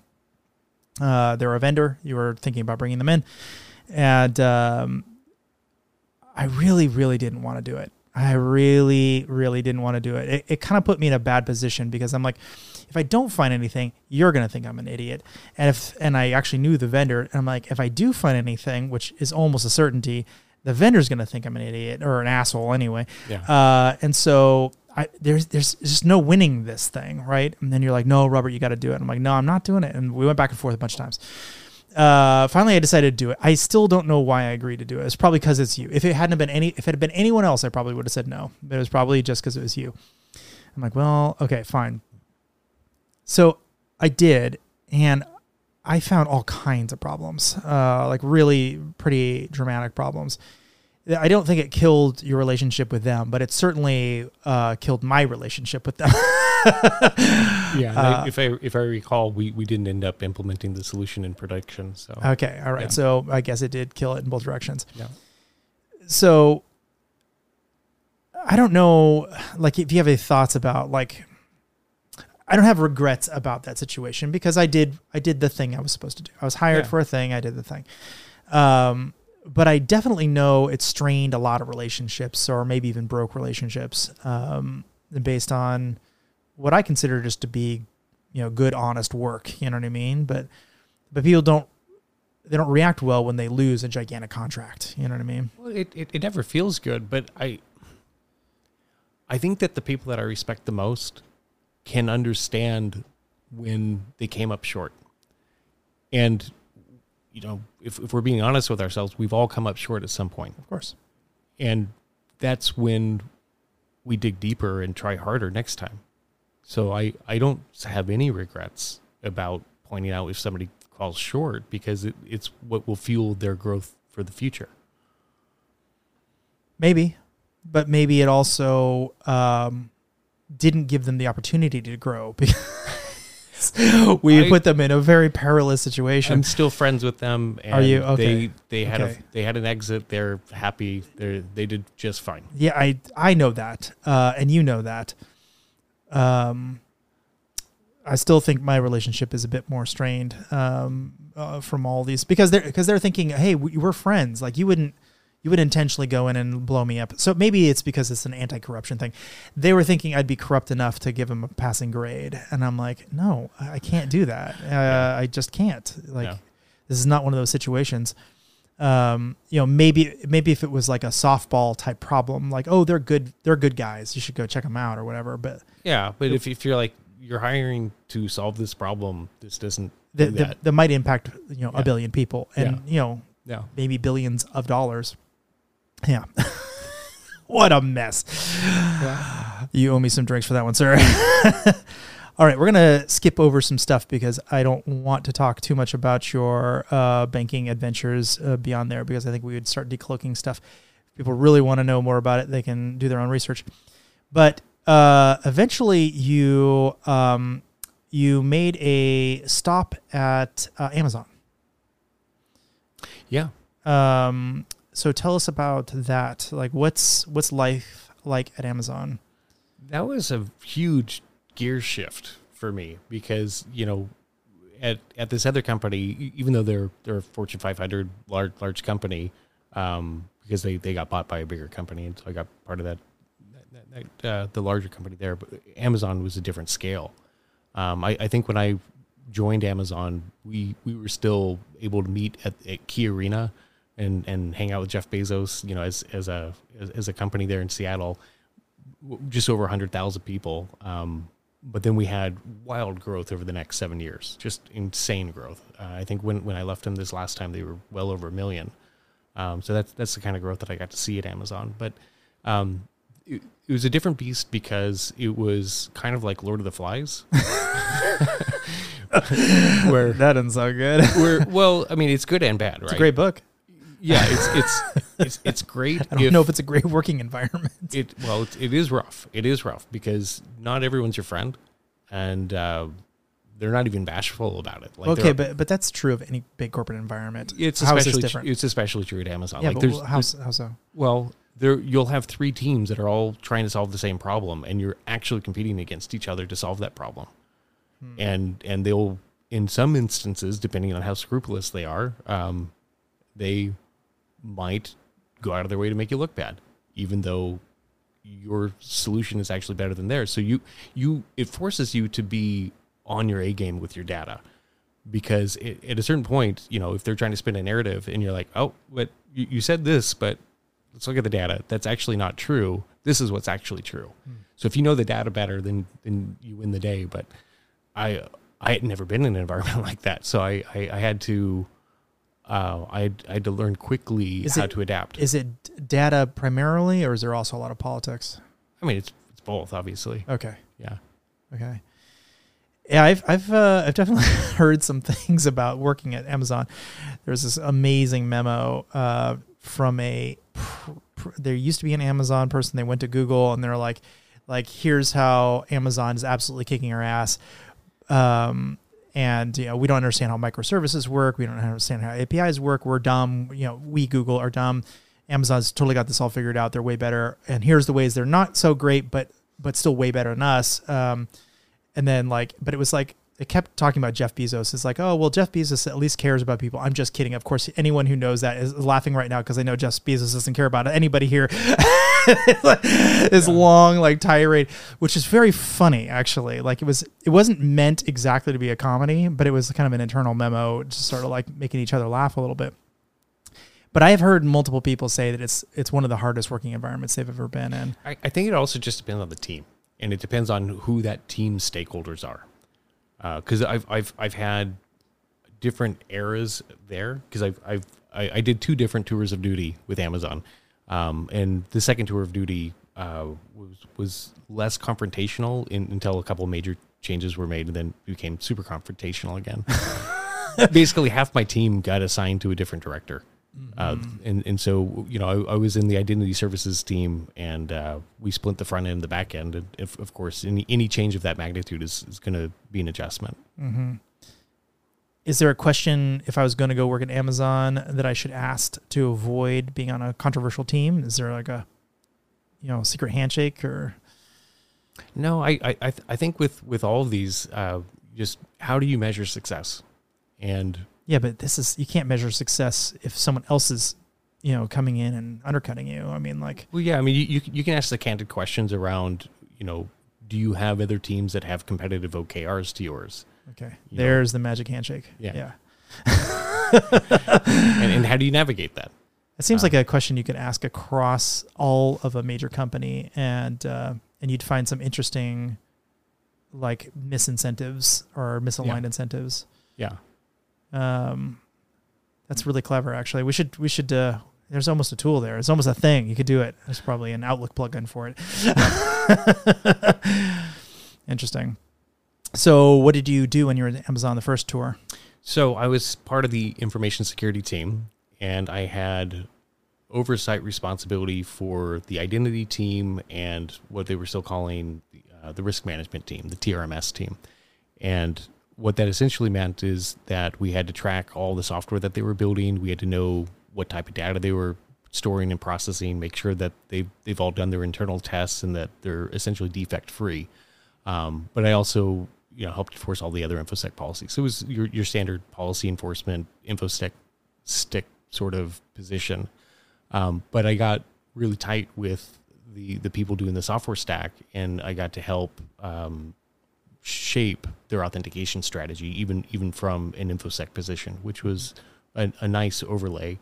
Uh, they're a vendor. You were thinking about bringing them in, and um, I really, really didn't want to do it. I really, really didn't want to do it. It, it kind of put me in a bad position because I'm like, if I don't find anything, you're gonna think I'm an idiot. And if and I actually knew the vendor, and I'm like, if I do find anything, which is almost a certainty, the vendor's gonna think I'm an idiot or an asshole anyway. Yeah. Uh, and so I, there's there's just no winning this thing, right? And then you're like, no, Robert, you got to do it. I'm like, no, I'm not doing it. And we went back and forth a bunch of times. Uh, finally, I decided to do it. I still don't know why I agreed to do it. It's probably because it's you. If it hadn't been any, if it had been anyone else, I probably would have said no. But it was probably just because it was you. I'm like, well, okay, fine. So I did, and I found all kinds of problems, uh, like really pretty dramatic problems. I don't think it killed your relationship with them, but it certainly uh, killed my relationship with them. Yeah. and I- Uh, if I if I recall, we, we didn't end up implementing the solution in production. So okay, all right. Yeah. So I guess it did kill it in both directions. yeah. So I don't know, like, if you have any thoughts about like. I don't have regrets about that situation because I did I did the thing I was supposed to do. I was hired Yeah. for a thing, I did the thing. Um, but I definitely know it strained a lot of relationships or maybe even broke relationships um, based on what I consider just to be, you know, good, honest work. You know what I mean? But but people don't they don't react well when they lose a gigantic contract. You know what I mean? Well, it, it, it never feels good, but I I think that the people that I respect the most can understand when they came up short. And, you know, if, if we're being honest with ourselves, we've all come up short at some point. Of course. And that's when we dig deeper and try harder next time. So I, I don't have any regrets about pointing out if somebody falls short because it, it's what will fuel their growth for the future. Maybe, but maybe it also um, didn't give them the opportunity to grow because we I- put them in a very perilous situation. I'm still friends with them. And Are you? Okay. They they had Okay. a they had an exit. They're happy. They they did just fine. Yeah, I I know that, uh, and you know that. Um, I still think my relationship is a bit more strained um, uh, from all these because they're because they're thinking, hey, we, we're friends. Like you wouldn't you would intentionally go in and blow me up. So maybe it's because it's an anti-corruption thing. They were thinking I'd be corrupt enough to give them a passing grade, and I'm like, no, I can't do that. Uh, I just can't. Like Yeah. this is not one of those situations um, you know, maybe maybe if it was like a softball type problem, like oh they're good they're good guys, you should go check them out or whatever. But Yeah, but if if you're like you're hiring to solve this problem, this doesn't that that that. might impact you know Yeah. a billion people and you know Yeah. maybe billions of dollars. Yeah, what a mess. You owe me some drinks for that one, sir. All right, we're gonna skip over some stuff because I don't want to talk too much about your uh, banking adventures uh, beyond there because I think we would start decloaking stuff. If people really want to know more about it, they can do their own research. But uh, eventually, you um, you made a stop at uh, Amazon. Yeah. Um, so tell us about that. Like, what's what's life like at Amazon? That was a huge gear shift for me because, you know, at at this other company, even though they're they're a Fortune 500 large large company, um, because they they got bought by a bigger company, and so I got part of that uh, the larger company there. But Amazon was a different scale. Um, I, I think when I joined Amazon, we we were still able to meet at, at KeyArena and and hang out with Jeff Bezos, you know, as as a as, a company there in Seattle, just over hundred thousand people. Um, but then we had wild growth over the next seven years, just insane growth. Uh, I think when when I left them this last time, they were well over a million. Um, so that's that's the kind of growth that I got to see at Amazon. But um, it, it was a different beast because it was kind of like Lord of the Flies. where That doesn't sound good. where well, I mean, it's good and bad, right? It's a great book. Yeah, it's it's it's, it's great. I don't know if it's a great working environment. it well, it, it is rough. It is rough because not everyone's your friend, and uh, they're not even bashful about it. Like okay, but but that's true of any big corporate environment. it's How especially different? it's especially true at Amazon. yeah, like but how, how so? well, there you'll have three teams that are all trying to solve the same problem, and you're actually competing against each other to solve that problem. Hmm. And and they'll in some instances, depending on how scrupulous they are, um, they might go out of their way to make you look bad, even though your solution is actually better than theirs. So you you it forces you to be on your A game with your data because it, at a certain point, you know, if they're trying to spin a narrative and you're like, oh, but you, you said this, but let's look at the data. That's actually not true. This is what's actually true. Hmm. So if you know the data better, then then you win the day. But I I had never been in an environment like that, so I I, I had to. Uh, I, had, I had to learn quickly Is how it- to adapt. Is it data primarily, or is there also a lot of politics? I mean, it's it's both, obviously. Okay, Yeah. okay. Yeah, I've I've uh, I've definitely heard some things about working at Amazon. There's this amazing memo uh, from a pr- pr- there used to be an Amazon person. They went to Google and they're like, like here's how Amazon is absolutely kicking our ass. Um, and you know we don't understand how microservices work. We don't understand how APIs work. We're dumb. You know we Google are dumb. Amazon's totally got this all figured out. They're way better. And here's the ways they're not so great, but but still way better than us. Um, and then like, but it was like it kept talking about Jeff Bezos. It's like, oh well, Jeff Bezos at least cares about people. I'm just kidding. Of course, anyone who knows that is laughing right now because I know Jeff Bezos doesn't care about anybody here. this long like tirade, which is very funny actually. Like it was, it wasn't meant exactly to be a comedy, but it was kind of an internal memo, just sort of like making each other laugh a little bit. But I have heard multiple people say that it's it's one of the hardest working environments they've ever been in. I, I think it also just depends on the team, and it depends on who that team's stakeholders are. Uh, because I've I've I've had different eras there because I've I've I, I did two different tours of duty with Amazon, um, and the second tour of duty uh, was was less confrontational in, until a couple of major changes were made, and then became super confrontational again. Basically, half my team got assigned to a different director. Uh, and and so you know I, I was in the identity services team, and uh, we split the front end and the back end. And if, of course, any any change of that magnitude is, is going to be an adjustment. Is there a question if I was going to go work at Amazon that I should ask to avoid being on a controversial team? Is there like a, you know, secret handshake or? No, I I I, th- I think with with all of these, uh, just how do you measure success? And Yeah, but this is you can't measure success if someone else is, you know, coming in and undercutting you. I mean, like, well, yeah, I mean, you you, can- you can ask the candid questions around, you know, do you have other teams that have competitive OKRs to yours? Okay, You know. there's the magic handshake. Yeah. yeah. and, and how do you navigate that? It seems Uh, like a question you could ask across all of a major company, and uh, and you'd find some interesting, like misincentives or misaligned Yeah. incentives. Yeah. Um, that's really clever. Actually, we should we should. Uh, there's almost a tool there. It's almost a thing. You could do it. There's probably an Outlook plugin for it. Interesting. So, what did you do when you were at Amazon the first tour? So I was part of the information security team, and I had oversight responsibility for the identity team and what they were still calling uh, the risk management team, the TRMS team. And what that essentially meant is that we had to track all the software that they were building. We had to know what type of data they were storing and processing, make sure that they've, they've all done their internal tests and that they're essentially defect free. Um, but I also, you know, helped enforce all the other infosec policies. So it was your your standard policy enforcement infosec stick sort of position. Um, but I got really tight with the the people doing the software stack, and I got to help um, shape their authentication strategy, even even from an infosec position, which was a, a nice overlay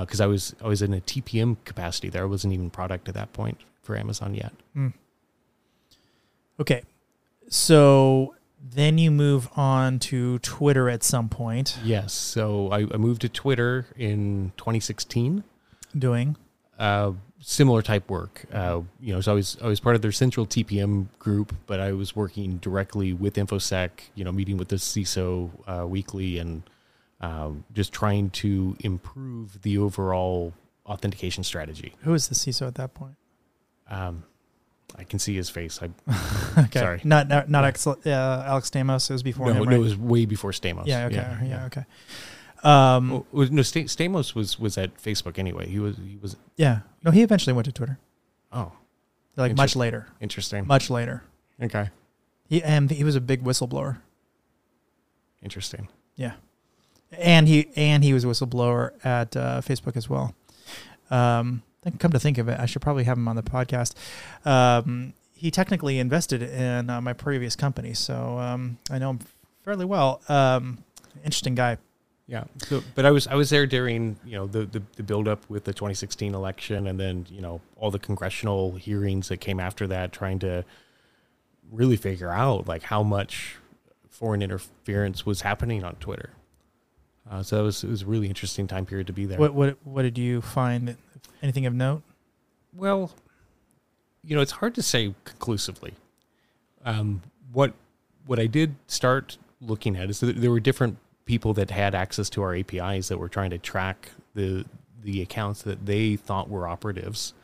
because I was I was in a TPM capacity there. I wasn't even product at that point for Amazon yet. Okay. So then you move on to Twitter at some point, Yes. So I, I moved to Twitter in 2016. doing. Uh, similar type work. Uh, you know, so I was I was part of their central TPM group, but I was working directly with InfoSec. You know, meeting with the CISO uh, weekly and um, just trying to improve the overall authentication strategy. Who was the CISO at that point? Um, I can see his face. I Okay. Sorry. Not not, not Alex, uh, Alex Stamos. It was before no, him, no, right? it was way before Stamos. yeah. Okay. Yeah. okay. Um. Well, was- no, Sta- Stamos was was at Facebook anyway. He was he was yeah. No, he eventually went to Twitter. oh Like much later. interesting. Much later. Okay, He and he was a big whistleblower. interesting. Yeah. And he and he was a whistleblower at uh, Facebook as well. Um, then come to think of it, I should probably have him on the podcast. Um, he technically invested in uh, my previous company, so um, I know him fairly well. Um, interesting guy. Yeah. So, but I was I was there during you know the the, the build up with the 2016 election, and then you know all the congressional hearings that came after that, trying to really figure out like how much foreign interference was happening on Twitter. Uh, so it was it was a really interesting time period to be there. What what what did you find? Anything of note? Well, you know, it's hard to say conclusively. Um, what what I did start looking at is that there were different people that had access to our APIs that were trying to track the the accounts that they thought were operatives,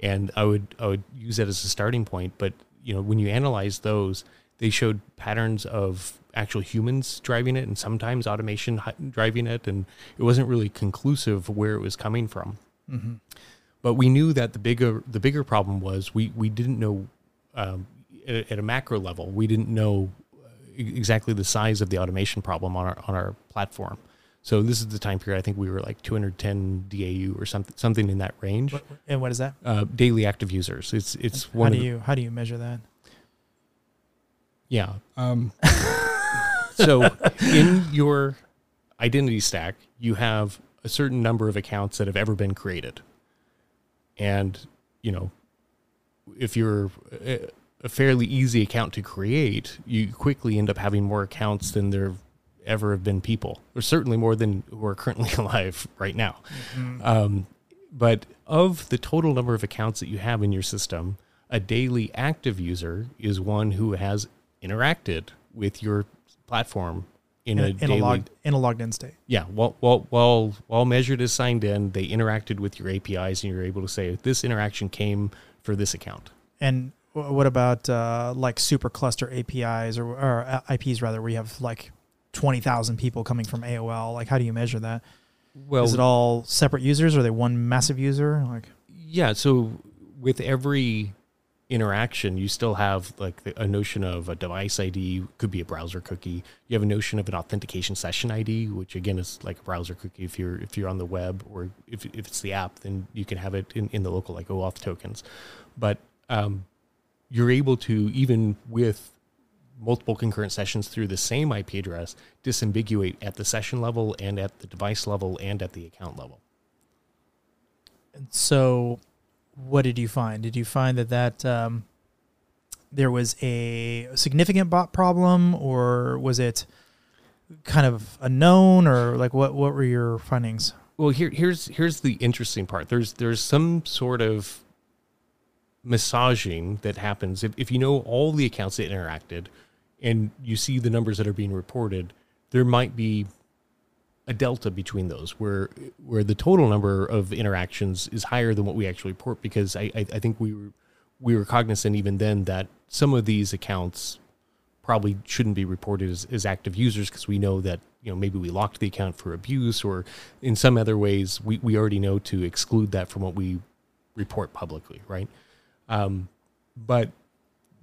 and I would I would use that as a starting point. But you know, when you analyze those, they showed patterns of actual humans driving it, and sometimes automation driving it, and it wasn't really conclusive where it was coming from Mm-hmm. but we knew that the bigger the bigger problem was we we didn't know um, at, at a macro level we didn't know e- exactly the size of the automation problem on our on our platform. So this is the time period I think we were like 210 DAU or something something in that range. What, and what is that? Uh, daily active users. It's it's How one do of the- you how do you measure that? Yeah. Um, so in your identity stack, you have a certain number of accounts that have ever been created. And, you know, if you're a, fairly easy account to create, you quickly end up having more accounts than there ever have been people, or certainly more than who are currently alive right now. Um, but of the total number of accounts that you have in your system, a daily active user is one who has interacted with your platform in, In, a, in daily a logged in a logged in state. yeah, while while while while measured as signed in, they interacted with your APIs, and you're able to say this interaction came for this account. And what about uh, like super cluster APIs or, or uh, IPs rather, where you have like twenty thousand people coming from AOL? Like, how do you measure that? Well, Is it all separate users? Or are they one massive user? Like, yeah. So with every interaction, you still have like the, a notion of a device ID, could be a browser cookie. You have a notion of an authentication session ID, which again is like a browser cookie. If you're if you're on the web or if, if it's the app, then you can have it in, in the local like OAuth tokens. But um, you're able to even with multiple concurrent sessions through the same IP address disambiguate at the session level and at the device level and at the account level. And so what did you find? Did you find that that um, there was a significant bot problem, or was it kind of unknown, or like what what were your findings? Well, here here's here's the interesting part. There's there's some sort of massaging that happens if, if you know all the accounts that interacted and you see the numbers that are being reported, there might be a delta between those where where the total number of interactions is higher than what we actually report because I, I, I think we were we were cognizant even then that some of these accounts probably shouldn't be reported as, as active users because we know that you know maybe we locked the account for abuse or in some other ways we, we already know to exclude that from what we report publicly right? Um, but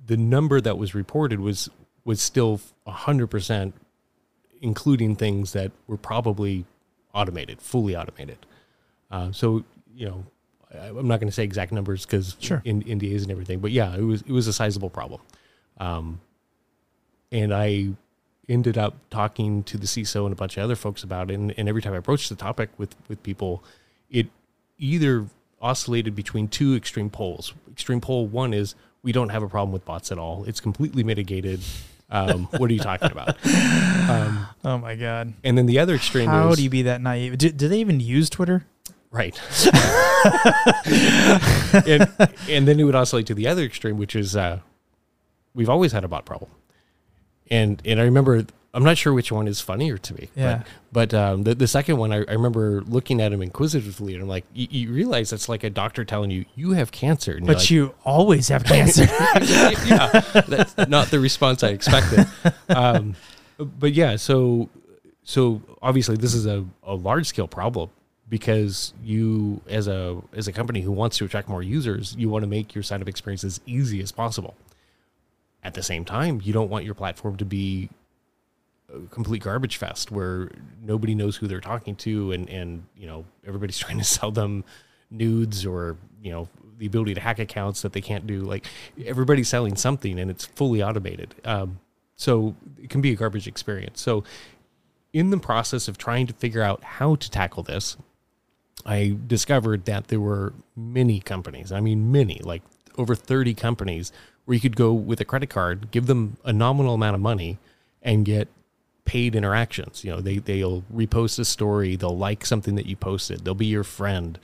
the number that was reported was was still 100% including things that were probably automated fully automated uh, so you know I- i'm not going to say exact numbers because Sure. in NDAs and everything but yeah it was it was a sizable problem um, and I ended up talking to the CISO and a bunch of other folks about it. And, and every time I approached the topic with with people, it either oscillated between two extreme poles. Extreme pole one is we don't have a problem with bots at all; it's completely mitigated. Um, what are you talking about? Um, Oh my god! and then the other extreme How is do you be that naive? Do, do they even use Twitter? Right. and and then it would oscillate to the other extreme, which is uh, we've always had a bot problem. And and I remember I'm not sure which one is funnier to me. Yeah. But, but um, the, the second one, I, I remember looking at him inquisitively, and I'm like, you, you realize that's like a doctor telling you you have cancer, and But like, you always have cancer. yeah, that's not the response I expected. Um, but yeah, so so obviously this is a, a large scale problem because you as a as a company who wants to attract more users, you want to make your sign up experience as easy as possible. At the same time, you don't want your platform to be complete garbage fest where nobody knows who they're talking to and and you know everybody's trying to sell them nudes or you know the ability to hack accounts that they can't do. Like everybody's selling something and it's fully automated. Um, so it can be a garbage experience. So in the process of trying to figure out how to tackle this i discovered that there were many companies i mean many like over 30 companies where you could go with a credit card give them a nominal amount of money and get paid interactions. You know, they they'll repost a story, they'll like something that you posted, they'll be your friend,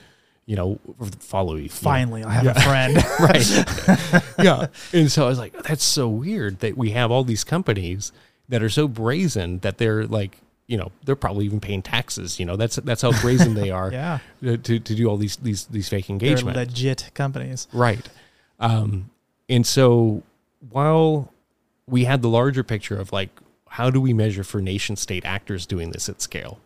you know, follow you. you know. Finally, I have a friend. right? yeah. And so I was like, that's so weird that we have all these companies that are so brazen that they're like, you know, they're probably even paying taxes. You know, that's that's how brazen they are yeah, to to do all these these these fake they're engagement. legit companies. Right. Um, and so while we had the larger picture of like, how do we measure for nation state actors doing this at scale?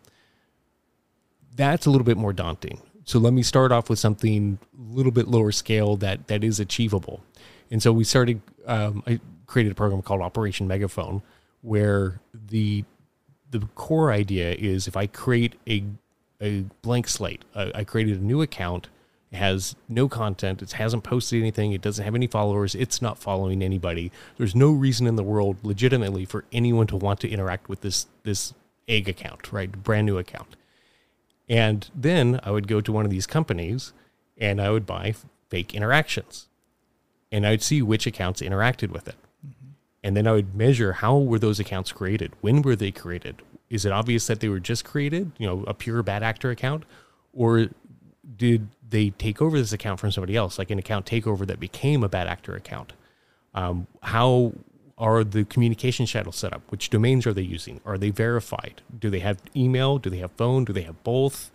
That's a little bit more daunting. So let me start off with something a little bit lower scale that that is achievable. And so we started. Um, I created a program called Operation Megaphone, where the the core idea is if I create a a blank slate, I, I created a new account. It has no content. It hasn't posted anything. It doesn't have any followers. It's not following anybody. There's no reason in the world, legitimately, for anyone to want to interact with this this egg account, right? Brand new account. And then I would go to one of these companies and I would buy fake interactions. and I'd see which accounts interacted with it. Mm-hmm. And then I would measure how were those accounts created? When were they created? Is it obvious that they were just created, you know, a pure bad actor account? Or did they take over this account from somebody else, like an account takeover that became a bad actor account? Um, how are the communication channels set up? Which domains are they using? Are they verified? Do they have email? Do they have phone? Do they have both?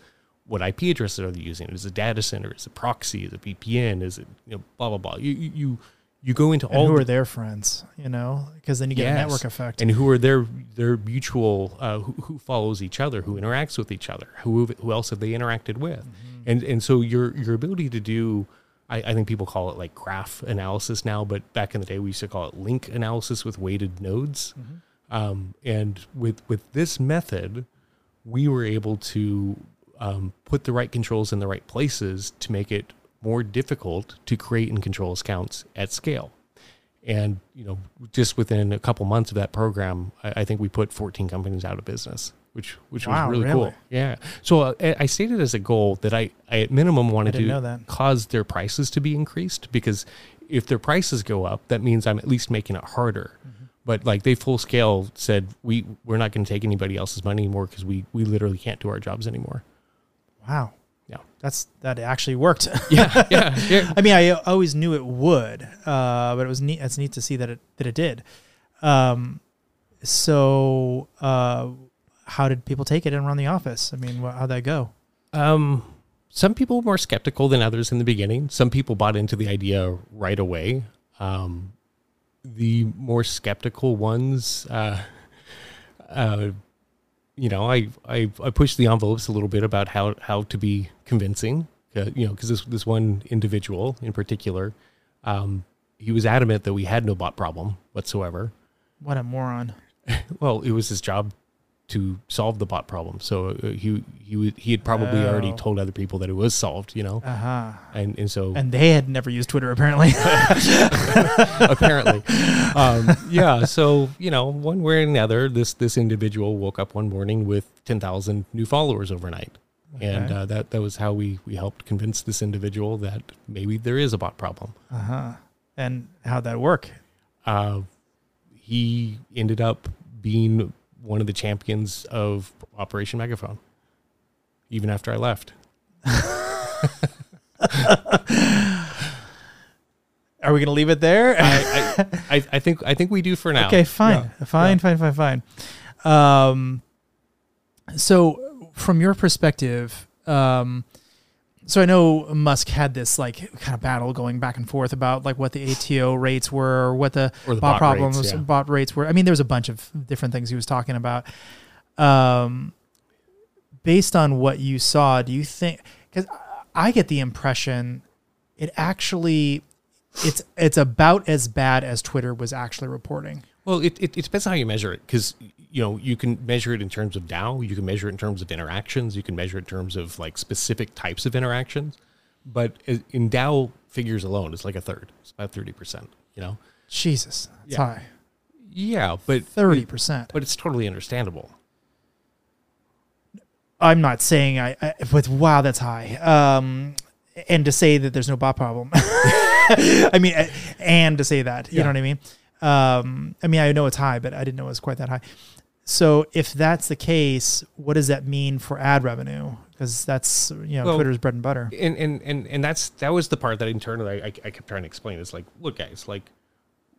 What IP addresses are they using? Is it a data center? Is it proxy? Is it VPN? Is it you know blah blah blah? You you you, go into And all who the- are their friends? You know, because then you get a network effect. and who are their their mutual uh, who, who follows each other who interacts with each other who who else have they interacted with Mm-hmm. And and so your your ability to do I, I think people call it like graph analysis now but back in the day we used to call it link analysis with weighted nodes. Mm-hmm. um, and with with this method we were able to um, put the right controls in the right places to make it more difficult to create and control accounts at scale. And you know just within a couple months of that program i, I think we put 14 companies out of business which which Wow, was really, really? cool yeah so uh, I- stated as a goal that i, I at minimum wanted to cause their prices to be increased because if their prices go up that means i'm at least making it harder Mm-hmm. but like they full scale said we we're not going to take anybody else's money anymore because we we literally can't do our jobs anymore wow, yeah that's that actually worked. yeah yeah, yeah. I mean, I always knew it would, uh, but it was neat. It's neat to see that it that it did. Um, so, uh, how did people take it and run the office? I mean, how'd that go? Um, some people were more skeptical than others in the beginning. Some people bought into the idea right away. Um, the more skeptical ones, uh, uh, you know, I, I I pushed the envelopes a little bit about how how to be convincing. Uh, you know, because this this one individual in particular, um, he was adamant that we had no bot problem whatsoever. What a moron! Well, it was his job to solve the bot problem. So uh, he he he had probably already Oh. told other people that it was solved, you know, Uh huh. and and so And they had never used Twitter apparently. apparently, um, yeah. So you know, one way or another, this this individual woke up one morning with ten thousand new followers overnight, and uh, that that was how we we helped convince this individual that maybe there is a bot problem. uh huh. And how'd that work? uh, he ended up being one of the champions of Operation Megaphone, even after I left. Are we going to leave it there? I, I, I, I think I think we do for now. Okay, fine, fine, fine, fine, fine. Um, so from your perspective, um, so I know Musk had this like kind of battle going back and forth about like what the ATO rates were, or what the, Or the bot, bot problems, rates, yeah. bot rates were. I mean, there was a bunch of different things he was talking about. Um, based on what you saw, do you think? Because I get the impression it actually it's it's about as bad as Twitter was actually reporting. Well, it, it, it depends on how you measure it because you know you can measure it in terms of DAU, you can measure it in terms of interactions, you can measure it in terms of like specific types of interactions. But in DAU figures alone, it's like a third. It's about thirty percent. You know. Jesus, that's Yeah. high. Yeah, but Thirty percent. but it's totally understandable. I'm not saying I, I but wow, that's high. Um, and to say that there's no bot problem. I mean, and to say that, you Yeah. know what I mean? Um, I mean, I know it's high, but I didn't know it was quite that high. So if that's the case, what does that mean for ad revenue? Because that's you know Well, Twitter's bread and butter. and and and and that's that was the part that internally I, I kept trying to explain. It's like, look, guys, like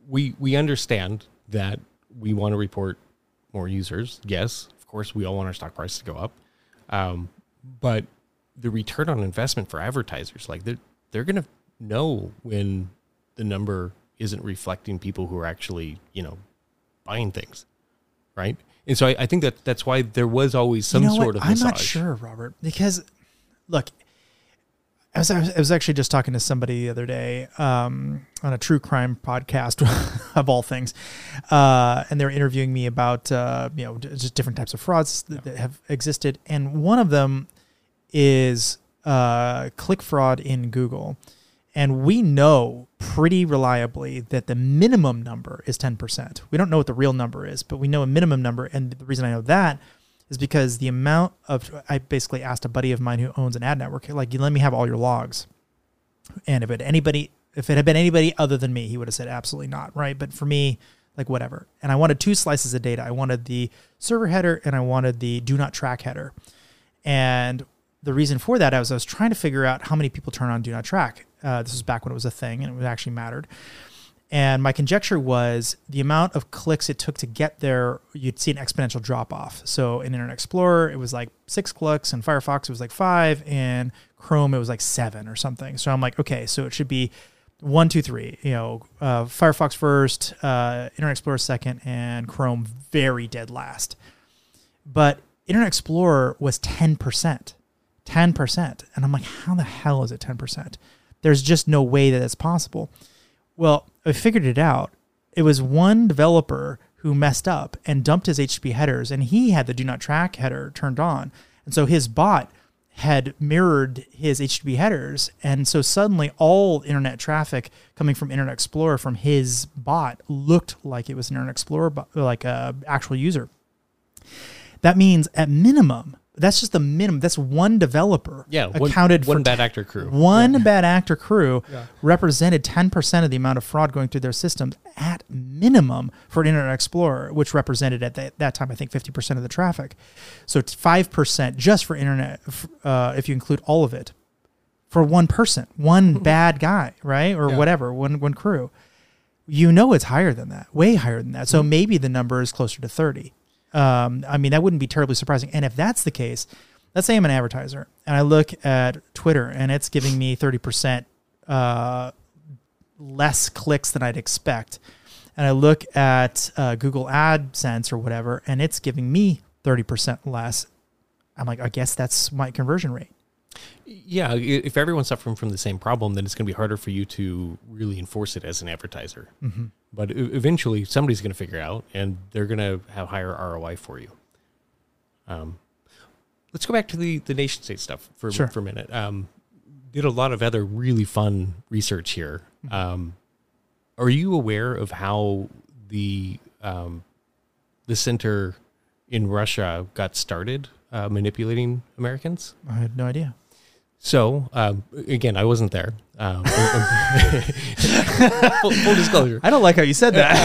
we we understand that we want to report more users. Yes, of course, we all want our stock price to go up, um, but the return on investment for advertisers, like they're they're gonna know when the number isn't reflecting people who are actually you know buying things, right? And so I, I think that that's why there was always some you know sort what? of I'm not sure, Robert, because look, I was, I was I was actually just talking to somebody the other day um, on a true crime podcast of all things, uh, and they were interviewing me about uh, you know just different types of frauds that, that have existed, and one of them is uh, click fraud in Google. And we know pretty reliably that the minimum number is 10%. We don't know what the real number is, but we know a minimum number. And the reason I know that is because the amount of, I basically asked a buddy of mine who owns an ad network, like, let me have all your logs. And if it, anybody If it had been anybody other than me, he would have said absolutely not, right? But for me, like whatever. And I wanted two slices of data. I wanted the server header and I wanted the do not track header. And the reason for that was I was trying to figure out how many people turn on do not track. Uh, this was back when it was a thing and it actually mattered. And my conjecture was the amount of clicks it took to get there, you'd see an exponential drop off. So in Internet Explorer, it was like six clicks, and Firefox, it was like five, and Chrome, it was like seven or something. So I'm like, okay, so it should be one, two, three. You know, uh, Firefox first, uh, Internet Explorer second, and Chrome very dead last. But Internet Explorer was 10%. 10%. And I'm like, how the hell is it 10%? There's just no way that it's possible. Well, I figured it out. It was one developer who messed up and dumped his HTTP headers, and he had the do not track header turned on. And so his bot had mirrored his HTTP headers. And so suddenly all internet traffic coming from Internet Explorer from his bot looked like it was an Internet Explorer, like a actual user. That means at minimum, that's just the minimum. That's one developer. Yeah, one, accounted one for bad actor crew. One yeah. bad actor crew yeah. represented ten percent of the amount of fraud going through their systems at minimum for Internet Explorer, which represented at that, that time I think fifty percent of the traffic. So it's five percent just for Internet, uh, if you include all of it, for one person, one bad guy, right, or yeah. whatever, one one crew. You know it's higher than that, way higher than that. So mm-hmm. maybe the number is closer to thirty. Um, I mean, that wouldn't be terribly surprising. And if that's the case, let's say I'm an advertiser and I look at Twitter and it's giving me 30% uh, less clicks than I'd expect. And I look at uh, Google AdSense or whatever, and it's giving me 30% less. I'm like, I guess that's my conversion rate. Yeah, if everyone's suffering from the same problem, then it's going to be harder for you to really enforce it as an advertiser. Mm-hmm. But eventually, somebody's going to figure out, and they're going to have higher ROI for you. Um, let's go back to the the nation state stuff for sure. for a minute. Um, did a lot of other really fun research here. Mm-hmm. Um, are you aware of how the um, the center in Russia got started uh, manipulating Americans? I had no idea. So um, again, I wasn't there. Um, full, full, disclosure. I don't like how you said that.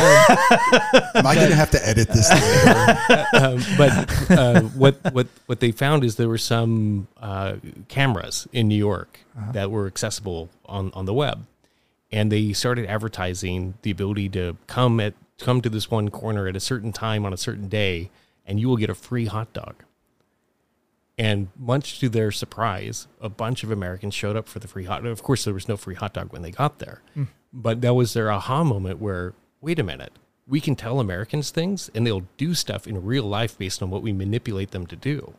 Am I going to have to edit this? um, but uh, what what what they found is there were some uh, cameras in New York uh-huh. that were accessible on on the web, and they started advertising the ability to come at come to this one corner at a certain time on a certain day, and you will get a free hot dog. And much to their surprise, a bunch of Americans showed up for the free hot dog. Of course, there was no free hot dog when they got there. Mm. But that was their aha moment where, wait a minute, we can tell Americans things and they'll do stuff in real life based on what we manipulate them to do.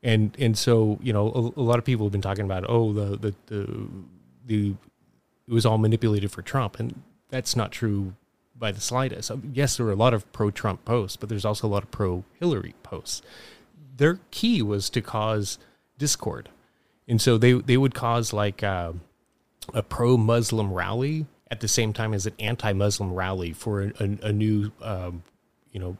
And and so, you know, a, a lot of people have been talking about, oh, the, the the the it was all manipulated for Trump. And that's not true by the slightest. Yes, there were a lot of pro Trump posts, but there's also a lot of pro Hillary posts their key was to cause discord, and so they they would cause like uh, a pro Muslim rally at the same time as an anti Muslim rally for a, a, a new um, you know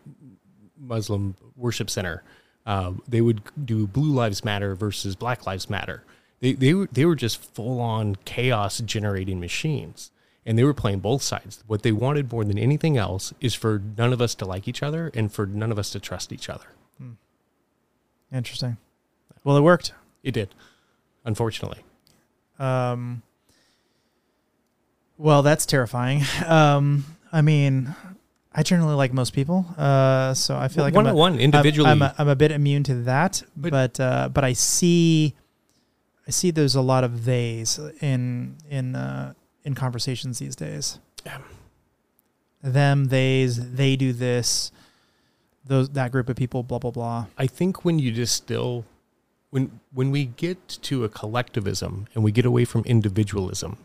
Muslim worship center. Uh, they would do Blue Lives Matter versus Black Lives Matter. They they were they were just full on chaos generating machines and they were playing both sides. What they wanted more than anything else is for none of us to like each other and for none of us to trust each other. Interesting. Well, it worked. It did, unfortunately. Um. Well, that's terrifying. Um, I mean, I generally like most people, uh, so I feel like one I'm a, one individually. I'm, I'm, a, I'm a bit immune to that, but but, uh, but I see, I see there's a lot of theys in in uh, in conversations these days. Yeah. Them, theys, they do this those that group of people, blah blah blah. I think when you distill, when when we get to a collectivism and we get away from individualism,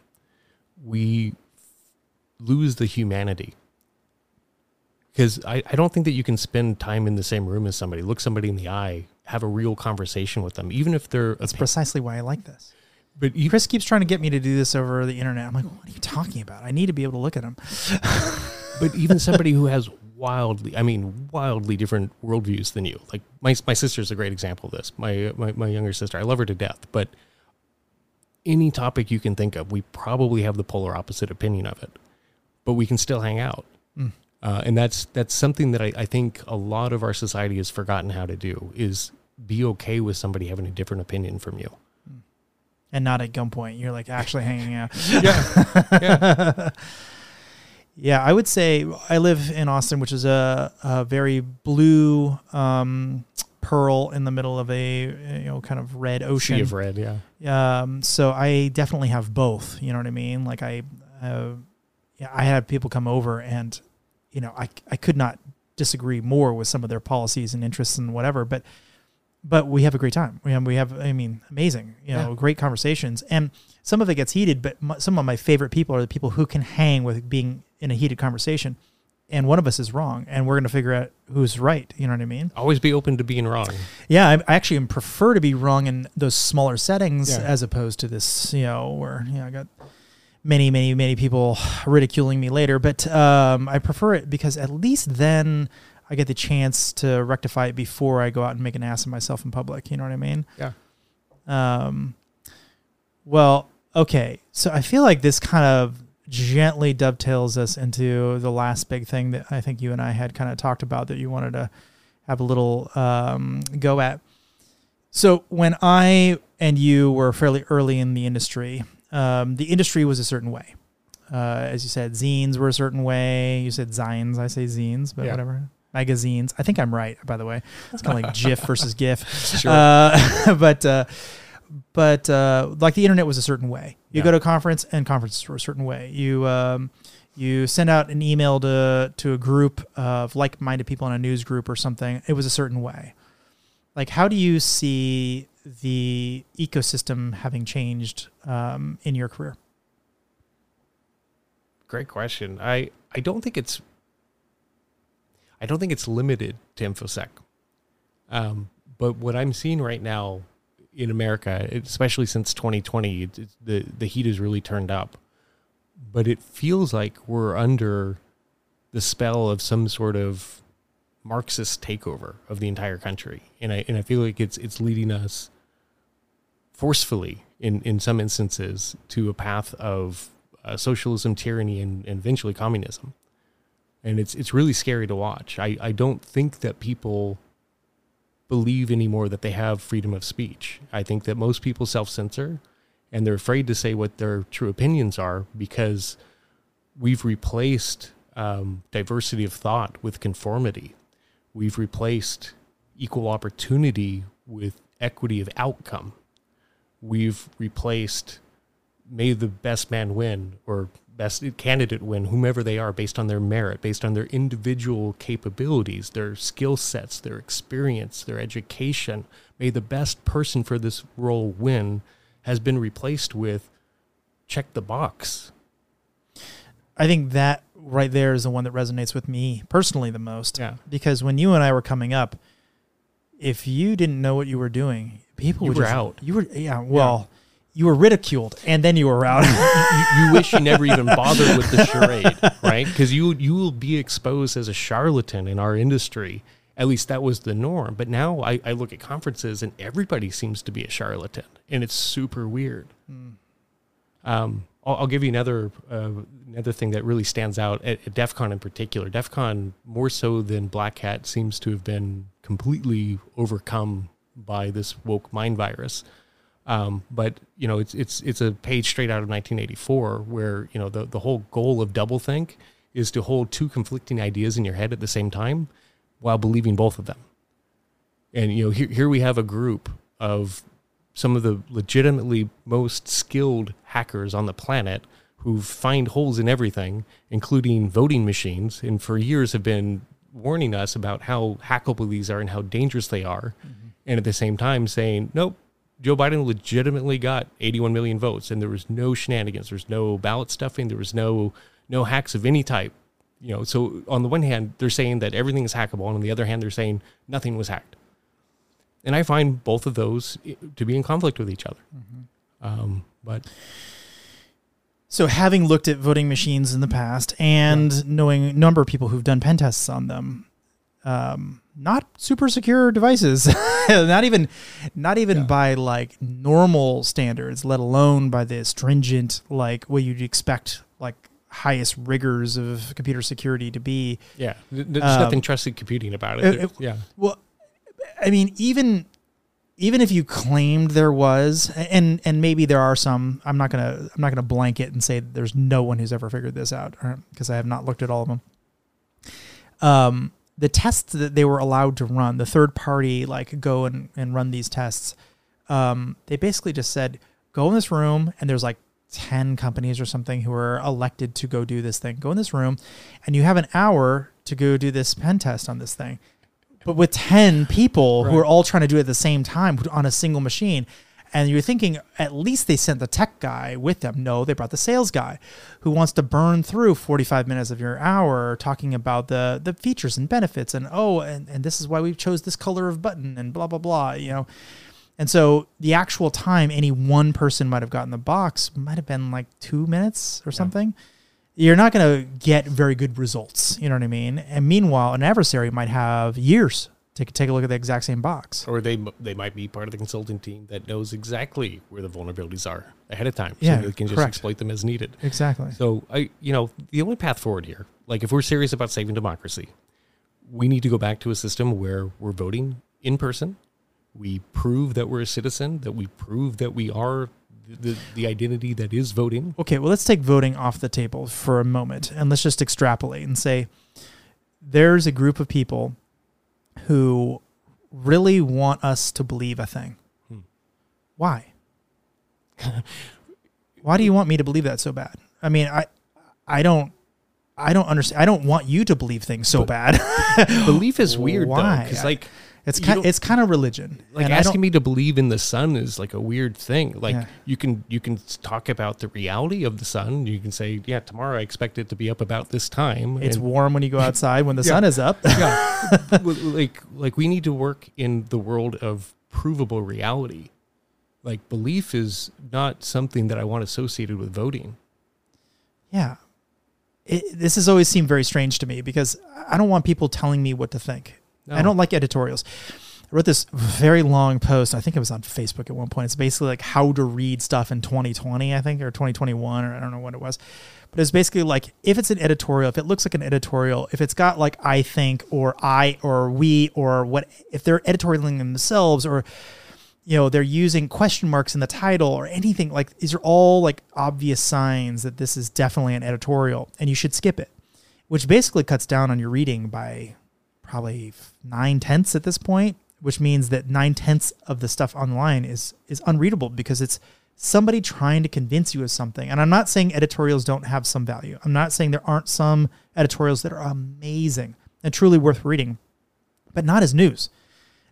we lose the humanity. Because I, I don't think that you can spend time in the same room as somebody, look somebody in the eye, have a real conversation with them, even if they're. That's precisely why I like this. But you, Chris keeps trying to get me to do this over the internet. I'm like, what are you talking about? I need to be able to look at them. but even somebody who has wildly, I mean, wildly different worldviews than you. Like my my sister's a great example of this. My, my my younger sister, I love her to death, but any topic you can think of, we probably have the polar opposite opinion of it, but we can still hang out. Mm. Uh, and that's that's something that I, I think a lot of our society has forgotten how to do is be okay with somebody having a different opinion from you. and not at gunpoint. You're like actually hanging out. Yeah, yeah, Yeah, I would say I live in Austin, which is a, a very blue um, pearl in the middle of a you know kind of red sea ocean. of red. Yeah, Um, so I definitely have both. You know what I mean? Like I, uh, yeah, I had people come over, and you know, I I could not disagree more with some of their policies and interests and whatever, but but we have a great time. We have, we have I mean, amazing, you know, Yeah. great conversations, and some of it gets heated. But my, some of my favorite people are the people who can hang with being in a heated conversation. And one of us is wrong, and we're going to figure out who's right. You know what I mean? always be open to being wrong. Yeah, I, I actually prefer to be wrong in those smaller settings Yeah. as opposed to this, you know, where you know I got many, many, many people ridiculing me later. But um, I prefer it because at least then I get the chance to rectify it before I go out and make an ass of myself in public. You know what I mean? Yeah. Um, well, okay. So I feel like this kind of gently dovetails us into the last big thing that I think you and I had kind of talked about that you wanted to have a little um, go at. So when I and you were fairly early in the industry, um, the industry was a certain way. Uh, as you said, zines were a certain way. You said zines. I say zines, but Yeah. whatever. Magazines. I think I'm right, by the way. It's kind of like GIF versus GIF. Sure. Uh, but uh, but uh, like the internet was a certain way. You Yeah. go to a conference, and conferences were a certain way. You um, you send out an email to to a group of like-minded people in a news group or something. It was a certain way. Like, how do you see the ecosystem having changed um, in your career? Great question. I I don't think it's I don't think it's limited to infosec. Um, but what I'm seeing right now in America, especially since 2020, it's, it's, the the heat has really turned up. But it feels like we're under the spell of some sort of Marxist takeover of the entire country, and I and I feel like it's it's leading us forcefully in in some instances to a path of uh, socialism, tyranny, and, and eventually communism. And it's it's really scary to watch. I, I don't think that people believe anymore that they have freedom of speech. I think that most people self censor and they're afraid to say what their true opinions are because we've replaced um, diversity of thought with conformity. We've replaced equal opportunity with equity of outcome. We've replaced may the best man win or best candidate win, whomever they are, based on their merit, based on their individual capabilities, their skill sets, their experience, their education. May the best person for this role win has been replaced with check the box. I think that right there is the one that resonates with me personally the most. Yeah. Because when you and I were coming up, if you didn't know what you were doing, people You would were just- out. You were yeah. Well, you were ridiculed, and then you were out. you, you wish you never even bothered with the charade, right? Because you you will be exposed as a charlatan in our industry. At least that was the norm. But now I, I look at conferences and everybody seems to be a charlatan, and it's super weird. Um, I'll, I'll give you another uh, another thing that really stands out at, at DEF CON in particular. DEF CON, more so than Black Hat, seems to have been completely overcome by this woke mind virus. Um, but you know, it's it's it's a page straight out of 1984, where you know the the whole goal of doublethink is to hold two conflicting ideas in your head at the same time, while believing both of them. And you know, here here we have a group of some of the legitimately most skilled hackers on the planet who find holes in everything, including voting machines, and for years have been warning us about how hackable these are and how dangerous they are, and at the same time saying, nope, Joe Biden legitimately got 81 million votes, and there was no shenanigans, there's no ballot stuffing, there was no no hacks of any type. You know, so on the one hand, they're saying that everything is hackable, and on the other hand, they're saying nothing was hacked. And I find both of those to be in conflict with each other. Um, but so, having looked at voting machines in the past and knowing a number of people who've done pen tests on them, um, not super secure devices, not even, not even by like normal standards, let alone by the stringent like what you'd expect like highest rigors of computer security to be. Yeah, there's Um, nothing trusted computing about it. it- it- yeah, Well, I mean, even even if you claimed there was, and and maybe there are some, I'm not gonna I'm not gonna blanket and say there's no one who's ever figured this out because I have not looked at all of them. Um, the tests that they were allowed to run, the third party like go and, and run these tests, um, they basically just said go in this room and there's like 10 companies or something who are elected to go do this thing. Go in this room and you have an hour to go do this pen test on this thing. But with 10 people who are all trying to do it at the same time on a single machine. And you're thinking at least they sent the tech guy with them. No, they brought the sales guy who wants to burn through 45 minutes of your hour talking about the the features and benefits and oh and, and this is why we chose this color of button and blah blah blah, you know. And so the actual time any one person might have gotten the box might have been like two minutes or something. You're not going to get very good results. You know what I mean? And meanwhile, an adversary might have years to take a look at the exact same box. or they they might be part of the consulting team that knows exactly where the vulnerabilities are ahead of time, Yeah, so they can just correct. exploit them as needed. Exactly. So I, you know, the only path forward here, like if we're serious about saving democracy, we need to go back to a system where we're voting in person. We prove that we're a citizen, that we prove that we are the, the identity that is voting. Okay, well, let's take voting off the table for a moment and let's just extrapolate and say there's a group of people who really want us to believe a thing. Hmm. Why? Why do you want me to believe that so bad? I mean, I I don't I don't understand. I don't want you to believe things so bad. Belief is weird though, Why? because like It's kind it's kind of religion. like And asking me to believe in the sun is like a weird thing. Like Yeah. you can you can talk about the reality of the sun. You can say, yeah, tomorrow I expect it to be up about this time. it's and- warm when you go outside when the Yeah. sun is up. well, like like we need to work in the world of provable reality. Like belief is not something that I want associated with voting. Yeah. It, this has always seemed very strange to me because I don't want people telling me what to think. I don't oh. like editorials. I wrote this very long post. I think it was on Facebook at one point. It's basically like how to read stuff in 2020, I think, or 2021, or I don't know what it was. But it's basically like if it's an editorial, if it looks like an editorial, if it's got like I think or I or we or what, if they're editorialing themselves or you know they're using question marks in the title or anything like these are all like obvious signs that this is definitely an editorial and you should skip it which basically cuts down on your reading by probably nine tenths at this point which means that nine tenths of the stuff online is is unreadable because it's somebody trying to convince you of something and i'm not saying editorials don't have some value i'm not saying there aren't some editorials that are amazing and truly worth reading but not as news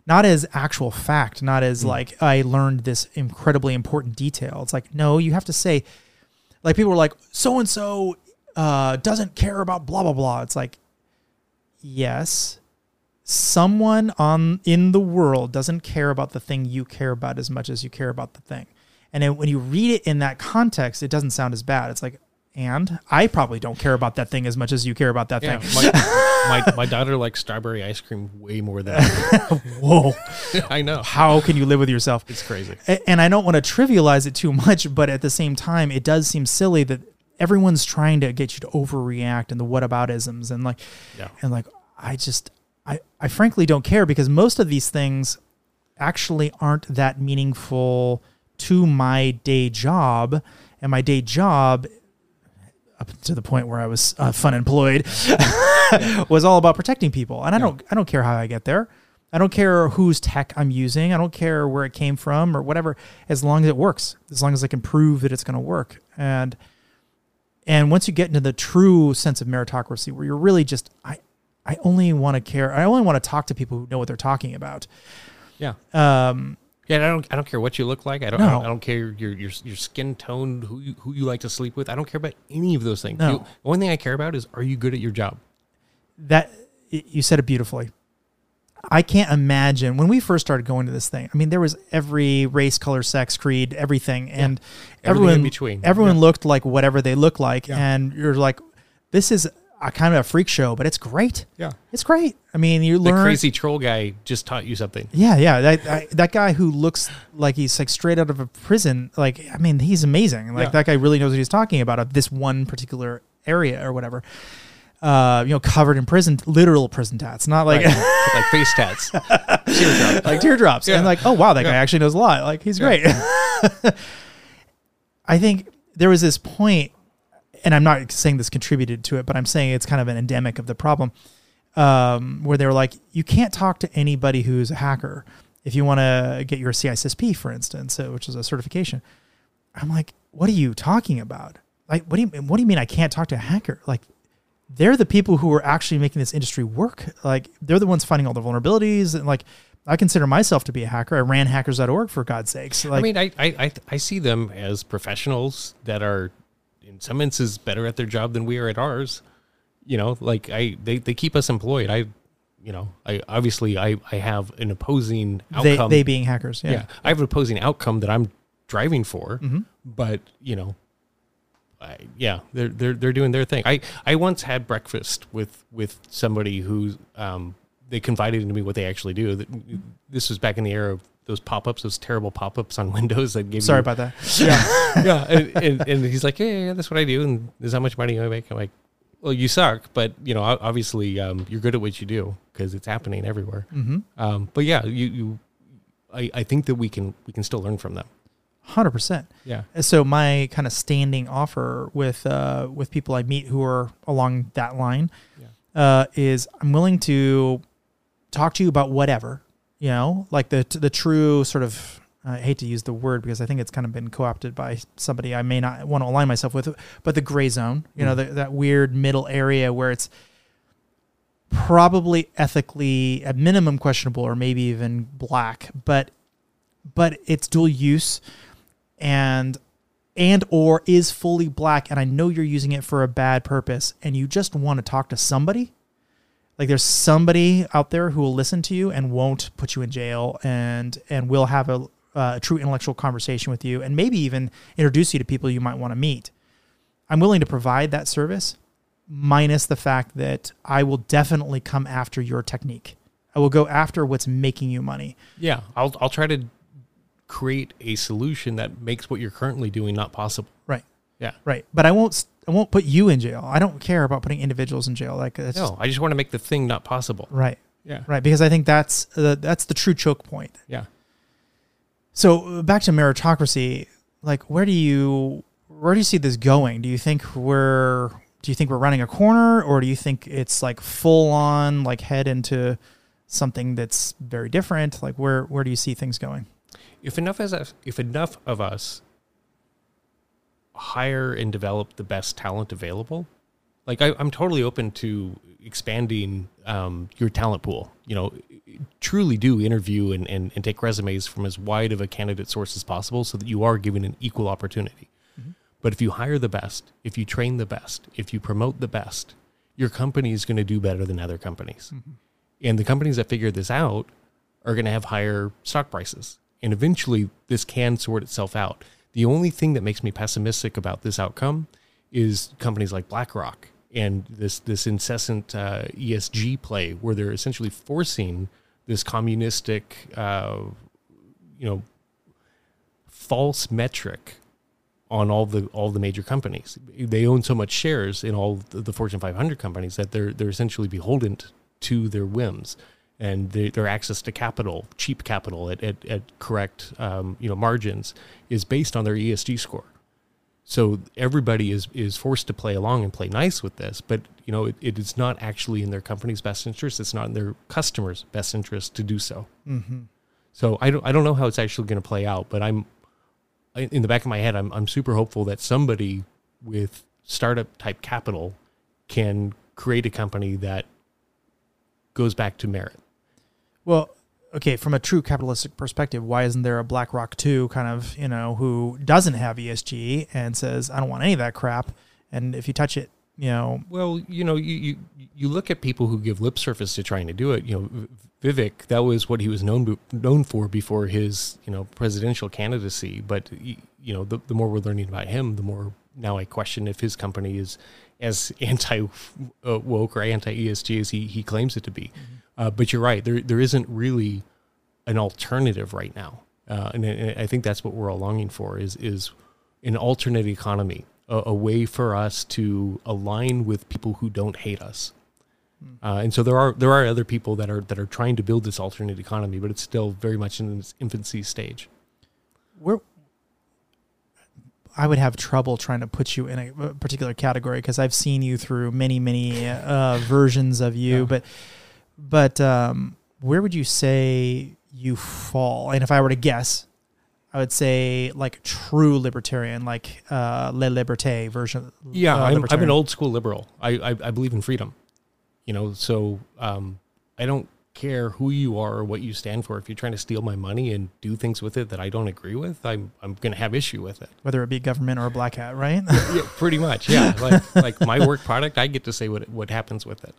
not as actual fact, not as hmm. like I learned this incredibly important detail. It's like no, you have to say, like people are like so and so doesn't care about blah blah blah. It's like yes, someone on in the world doesn't care about the thing you care about as much as you care about the thing, and then when you read it in that context, it doesn't sound as bad. It's like. And I probably don't care about that thing as much as you care about that Yeah, thing. my, my my daughter likes strawberry ice cream way more than I Whoa. I know. How can you live with yourself? It's crazy. And I don't want to trivialize it too much, but at the same time, it does seem silly that everyone's trying to get you to overreact and the whataboutisms and like, Yeah. and like, I just, I, I frankly don't care because most of these things actually aren't that meaningful to my day job, and my day job. Up to the point where I was uh, fun employed, was all about protecting people, and I don't, I don't care how I get there. I don't care whose tech I'm using. I don't care where it came from or whatever, as long as it works, as long as I can prove that it's going to work. And and once you get into the true sense of meritocracy, where you're really just I I only want to care. I only want to talk to people who know what they're talking about. Yeah. Um, Yeah, and I don't. I don't care what you look like. I don't. No. I, don't I don't care your your your skin tone, who you, who you like to sleep with. I don't care about any of those things. No. The only thing I care about is are you good at your job? that you said it beautifully. I can't imagine when we first started going to this thing. I mean, there was every race, color, sex, creed, everything, and in everyone between. Everyone Yeah. looked like whatever they look like, Yeah. and you're like, "This is." A kind of a freak show, but it's great. Yeah. It's great. I mean, you learn The learn crazy troll guy just taught you something. Yeah, yeah. That that- that guy who looks like he's like straight out of a prison. Like, I mean, he's amazing. Like Yeah. that guy really knows what he's talking about of this one particular area or whatever. Uh, you know, covered in prison, literal prison tats, not like Right. like face tats. Teardrop. like teardrops. Yeah. And like, oh wow, that guy actually knows a lot. Like he's Yeah. great. I think there was this point, and I'm not saying this contributed to it, but I'm saying it's kind of an endemic of the problem, um, where they were like, you can't talk to anybody who's a hacker if you want to get your CISSP, for instance, uh, which is a certification. I'm like, what are you talking about? Like, what do you what do you mean I can't talk to a hacker? Like, they're the people who are actually making this industry work. Like, they're the ones finding all the vulnerabilities, and like, I consider myself to be a hacker. I ran hackers.org for God's sakes. Like, I mean, I, I, I see them as professionals that are, in some instances, better at their job than we are at ours. You know, like I, they, they keep us employed. I, you know, I obviously I, I have an opposing outcome. they they being hackers. yeah. Yeah. I have an opposing outcome that I'm driving for, Mhm. but you know, I, yeah, they're they're they're doing their thing. I I once had breakfast with with somebody who um they confided into me what they actually do. This was back in the era of those pop-ups, those terrible pop-ups on Windows that gave me. Sorry you about that. yeah, yeah. And, and, and he's like, yeah, yeah, yeah, that's what I do, and this is how much money I make. I'm like, well, you suck, but you know, obviously, um, you're good at what you do because it's happening everywhere. Mm-hmm. Um, but yeah, you, you, I, I think that we can we can still learn from them. Hundred percent. Yeah, So my kind of standing offer with uh, with people I meet who are along that line Yeah. uh, is I'm willing to talk to you about whatever you know, like the the true sort of. I hate to use the word because I think it's kind of been co-opted by somebody I may not want to align myself with, but the gray zone, you know, Mm. the, that weird middle area where it's probably ethically at minimum questionable or maybe even black, but but it's dual use and and or is fully black and I know you're using it for a bad purpose and you just want to talk to somebody like there's somebody out there who will listen to you and won't put you in jail and and will have a, uh, a true intellectual conversation with you and maybe even introduce you to people you might want to meet i'm willing to provide that service minus the fact that i will definitely come after your technique i will go after what's making you money yeah. I'll I'll try to create a solution that makes what you're currently doing not possible. right Yeah. right but i won't i won't put you in jail i don't care about putting individuals in jail like that's No, I just want to make the thing not possible. right Yeah. right because i think that's uh, that's the true choke point Yeah. So back to meritocracy, like where do you where do you see this going? Do you think we're do you think we're running a corner or do you think it's like full on like head into something that's very different? Like where where do you see things going? if enough as if enough of us hire and develop the best talent available, like I, I'm totally open to expanding um, your talent pool. You know, truly do interview and, and, and take resumes from as wide of a candidate source as possible, so that you are given an equal opportunity. But if you hire the best, if you train the best, if you promote the best, your company is going to do better than other companies. And the companies that figure this out are going to have higher stock prices. And eventually, this can sort itself out. The only thing that makes me pessimistic about this outcome is companies like BlackRock and this this incessant uh, ESG play, where they're essentially forcing this communistic, uh, you know, false metric on all the all the major companies. They own so much shares in all the, the Fortune 500 companies that they're they're essentially beholden to their whims and their, their access to capital, cheap capital at, at, at correct um, you know margins is based on their ESG score. So everybody is is forced to play along and play nice with this, but you know it, it is not actually in their company's best interest. It's not in their customers' best interest to do so. Mm-hmm. So I don't I don't know how it's actually going to play out, but I'm in the back of my head I'm I'm super hopeful that somebody with startup type capital can create a company that goes back to merit. Well, okay, from a true capitalistic perspective, why isn't there a BlackRock 2 kind of, you know, who doesn't have ESG and says, I don't want any of that crap. And if you touch it, you know, Well, you know, you, you you look at people who give lip service to trying to do it. You know, Vivek, that was what he was known known for before his you know presidential candidacy. But you know, the, the more we're learning about him, the more now I question if his company is as anti uh, woke or anti ESG as he, he claims it to be. Uh, but you're right. There there isn't really an alternative right now, uh, and, and I think that's what we're all longing for is is an alternate economy, a, a way for us to align with people who don't hate us. Uh, and so there are there are other people that are that are trying to build this alternate economy, but it's still very much in its infancy stage. We're, I would have trouble trying to put you in a particular category because I've seen you through many, many uh, versions of you. Yeah. But, but um, where would you say you fall? And if I were to guess, I would say like true libertarian, like uh, Le Liberté version. Yeah, uh, I'm, I'm an old school liberal. I, I, I believe in freedom. You know, so um, I don't care who you are or what you stand for. If you're trying to steal my money and do things with it that I don't agree with, I'm I'm going to have issue with it. whether it be government or a black hat, right? yeah, pretty much. Yeah, like like my work product, I get to say what what happens with it.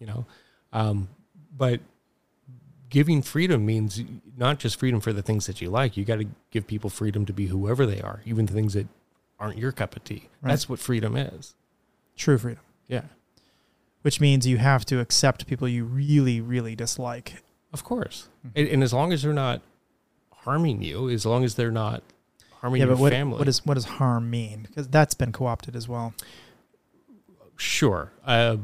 You know, um, but giving freedom means not just freedom for the things that you like. You got to give people freedom to be whoever they are, even the things that aren't your cup of tea. Right. That's what freedom is. True freedom, Yeah, which means you have to accept people you really, really dislike. of course. Mhm. And, and as long as they're not harming you, as long as they're not harming yeah, your what, family, what does what does harm mean? Because that's been co-opted as well. Sure. Uh,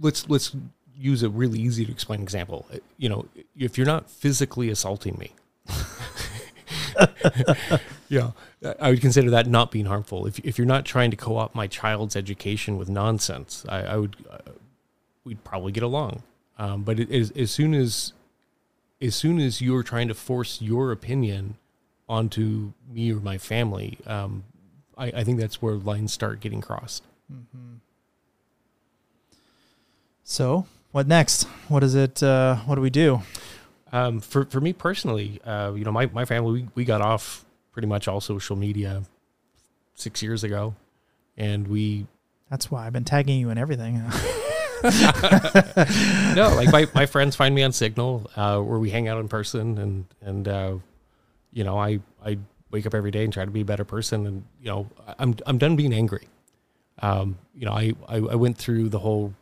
let's let's use a really easy to explain example. You know, if you're not physically assaulting me, yeah, I would consider that not being harmful. If if you're not trying to co-opt my child's education with nonsense, I, I would uh, we'd probably get along. Um, but it, as, as soon as as soon as you're trying to force your opinion onto me or my family, um, I, I think that's where lines start getting crossed. Mm-hmm. So what next? What is it? Uh, what do we do? Um, for for me personally, uh, you know, my, my family we, we got off pretty much all social media six years ago, and we That's why I've been tagging you in everything. no like my, my friends find me on Signal uh, where we hang out in person and and uh, you know I I wake up every day and try to be a better person and you know I'm I'm done being angry. Um, you know I, I I went through the whole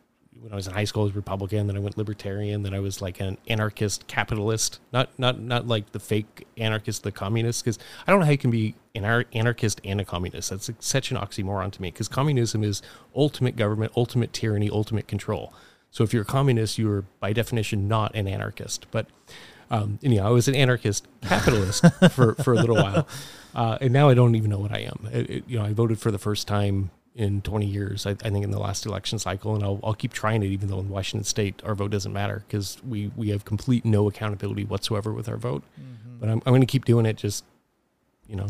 when I was in high school I was Republican then I went Libertarian then I was like an anarchist capitalist not not not like the fake anarchist the communist because I don't know how you can be an anarchist and a communist. That's such an oxymoron to me because communism is ultimate government ultimate tyranny ultimate control. So if you're a communist you're by definition not an anarchist. But um, anyhow I was an anarchist capitalist for for a little while. Uh, and now I don't even know what I am. It- it- you know I voted for the first time in 20 years, I, I think in the last election cycle, and I'll, I'll keep trying it, even though in Washington State our vote doesn't matter because we, we have complete no accountability whatsoever with our vote. But I'm, I'm going to keep doing it. Just you know,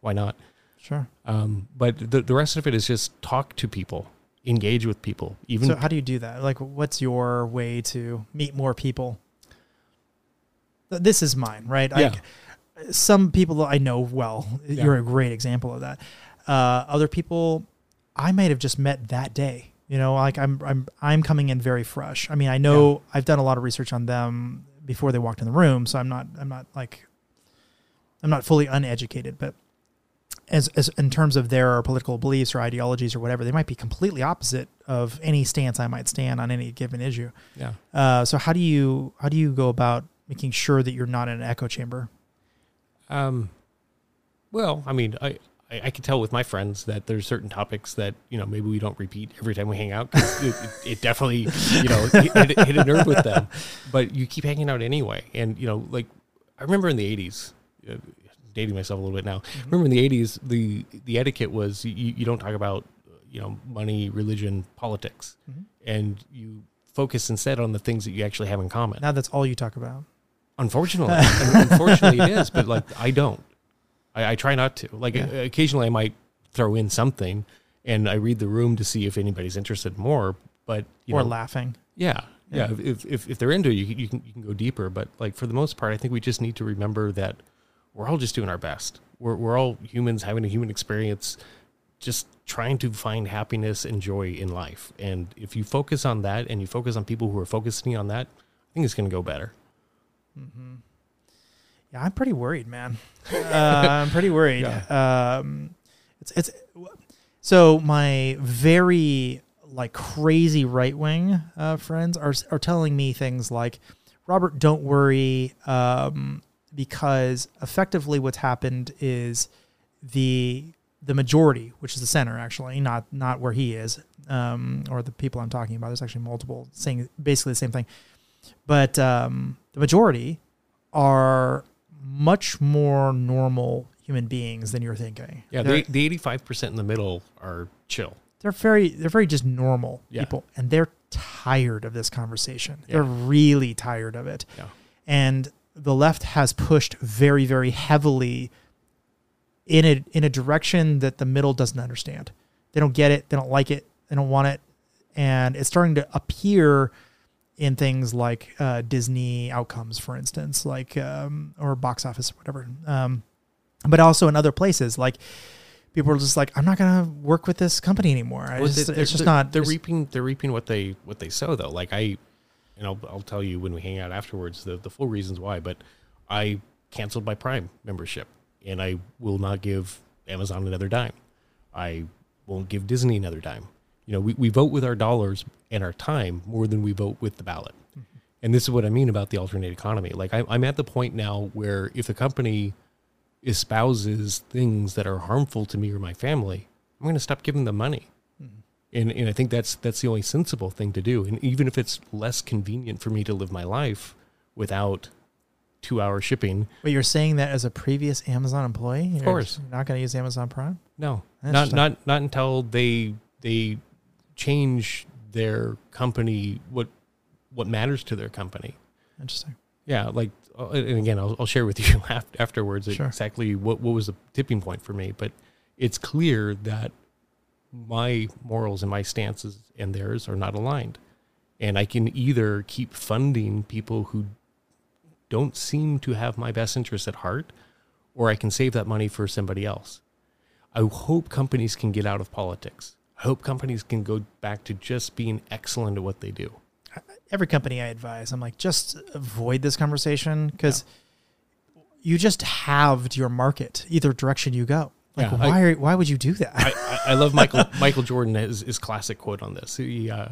why not? sure. Um, but the the rest of it is just talk to people, engage with people. Even So how do you do that? Like, what's your way to meet more people? This is mine, right? Yeah. I, some people I know well. Yeah. You're a great example of that. Uh, other people, I might have just met that day. You know, like I'm, I'm, I'm coming in very fresh. I mean, I know I've done a lot of research on them before they walked in the room, so I'm not, I'm not like, I'm not fully uneducated, but as, as in terms of their political beliefs or ideologies or whatever, they might be completely opposite of any stance I might stand on any given issue. yeah. Uh, so how do you how do you go about making sure that you're not in an echo chamber? Um, well, I mean, I, I, I can tell with my friends that there's certain topics that, you know, maybe we don't repeat every time we hang out. It, it, it definitely, you know, hit, hit, a nerve with them, but you keep hanging out anyway. And, you know, like I remember in the 80s, uh, dating myself a little bit now, Mm-hmm. remember in the 80s, the, the etiquette was you, you don't talk about, you know, money, religion, politics, Mhm. and you focus instead on the things that you actually have in common. Now that's all you talk about. Unfortunately, unfortunately, it is. But like, I don't. I, I try not to. Like, Yeah. occasionally, I might throw in something, and I read the room to see if anybody's interested more. But you or know, laughing. yeah, yeah. Yeah. If, if if they're into it, you can, you can you can go deeper. But like for the most part, I think we just need to remember that we're all just doing our best. We're we're all humans having a human experience, just trying to find happiness and joy in life. And if you focus on that, and you focus on people who are focusing on that, I think it's going to go better. Mm-hmm. Yeah, I'm pretty worried, man. uh, I'm pretty worried. Um, It's it's so my very like crazy right wing uh, friends are are telling me things like, Robert, don't worry, um, because effectively what's happened is the the majority, which is the center, actually, not not where he is, um, or the people I'm talking about. There's actually multiple saying basically the same thing, but um, the majority are much more normal human beings than you're thinking. Yeah, they're, the the eighty five percent in the middle are chill. they're very they're very just normal Yeah. people, and they're tired of this conversation. Yeah. They're really tired of it, Yeah. and the left has pushed very very heavily in a in a direction that the middle doesn't understand. They don't get it. They don't like it. They don't want it, and it's starting to appear in things like uh, Disney outcomes, for instance, like um, or box office, whatever. Um, but also in other places, like people are just like, I'm not gonna work with this company anymore. Well, just, it's just not. They're reaping. They're reaping what they what they sow, though. Like I, and I'll I'll tell you when we hang out afterwards the the full reasons why. But I canceled my Prime membership, and I will not give Amazon another dime. I won't give Disney another dime. You know, we, we vote with our dollars and our time more than we vote with the ballot. And this is what I mean about the alternate economy. Like I, I'm at the point now where if a company espouses things that are harmful to me or my family, I'm going to stop giving them money. Mm-hmm. And, and I think that's that's the only sensible thing to do. And even if it's less convenient for me to live my life without two hour shipping, But you're saying that as a previous Amazon employee, you're course. not going to use Amazon Prime. no, not not not until they they change their company what what matters to their company. Interesting. Yeah, like uh, and again, I'll, I'll share with you afterwards Sure. exactly what what was the tipping point for me. But it's clear that my morals and my stances and theirs are not aligned, and I can either keep funding people who don't seem to have my best interests at heart, or I can save that money for somebody else. I hope companies can get out of politics. I hope companies can go back to just being excellent at what they do. Every company I advise, I'm like, just avoid this conversation because you just halved your market either direction you go. Like, Yeah, I- why? are, why would you do that? I, I, I love Michael Michael Jordan his, his classic quote on this. He, uh,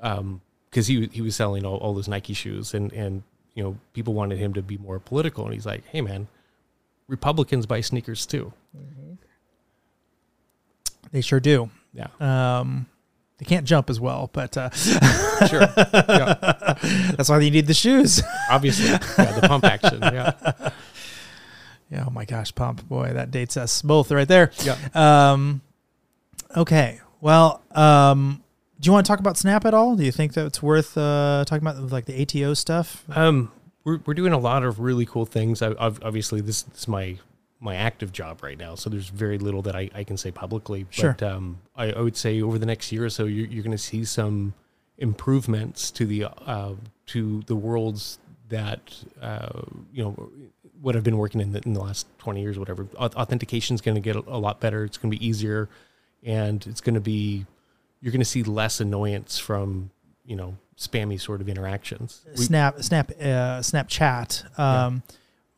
um, because he he was selling all, all those Nike shoes, and and you know people wanted him to be more political, and he's like, hey man, Republicans buy sneakers too. they sure do. Yeah, Um, they can't jump as well, but uh, sure. Yeah, that's why you need the shoes. obviously, yeah, the pump action. Yeah, yeah. Oh my gosh, pump boy, that dates us both right there. yeah. Um, okay. Well, um, do you want to talk about Snap at all? Do you think that it's worth uh, talking about like the ATO stuff? Um, we're we're doing a lot of really cool things. I, I've, obviously, this, this is my my active job right now, so there's very little that I, I can say publicly. Sure. But um, I, I would say over the next year or so, you're, you're going to see some improvements to the uh, to the worlds that uh, you know what I've been working in the, in the last 20 years, whatever. Authentication is going to get a, a lot better. It's going to be easier, and it's going to be you're going to see less annoyance from you know spammy sort of interactions. We- Snap, Snap, uh, Snapchat. Um,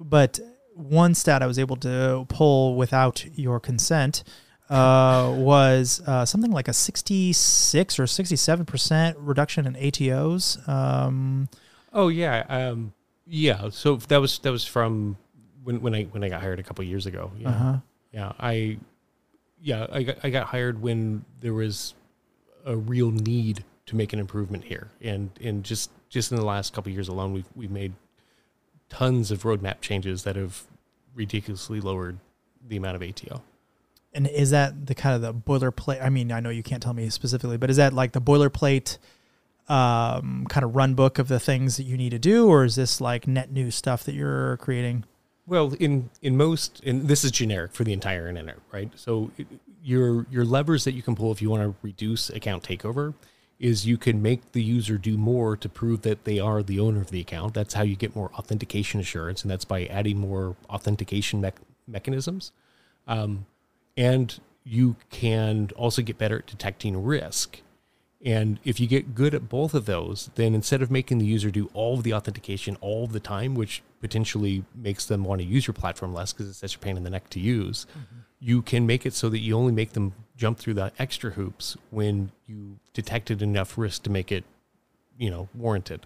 But one stat I was able to pull without your consent uh, was uh, something like a 66 or 67 percent reduction in ATOs. Um, Oh yeah, um, yeah. So that was that was from when when I when I got hired a couple years ago. Yeah, uh-huh. yeah. I yeah I got I got hired when there was a real need to make an improvement here, and and just just in the last couple years alone, we've we've made tons of roadmap changes that have ridiculously lowered the amount of ATO. And is that the kind of the boilerplate? I mean, I know you can't tell me specifically, but is that like the boilerplate um, kind of run book of the things that you need to do, or is this like net new stuff that you're creating? Well, in in most, and this is generic for the entire internet, right? So it- your your levers that you can pull if you want to reduce account takeover is you can make the user do more to prove that they are the owner of the account. That's how you get more authentication assurance, and that's by adding more authentication mech- mechanisms. Um, and you can also get better at detecting risk. And if you get good at both of those, then instead of making the user do all of the authentication all the time, which potentially makes them want to use your platform less because it's such a pain in the neck to use, you can make it so that you only make them jump through the extra hoops when you detected enough risk to make it, you know, warranted.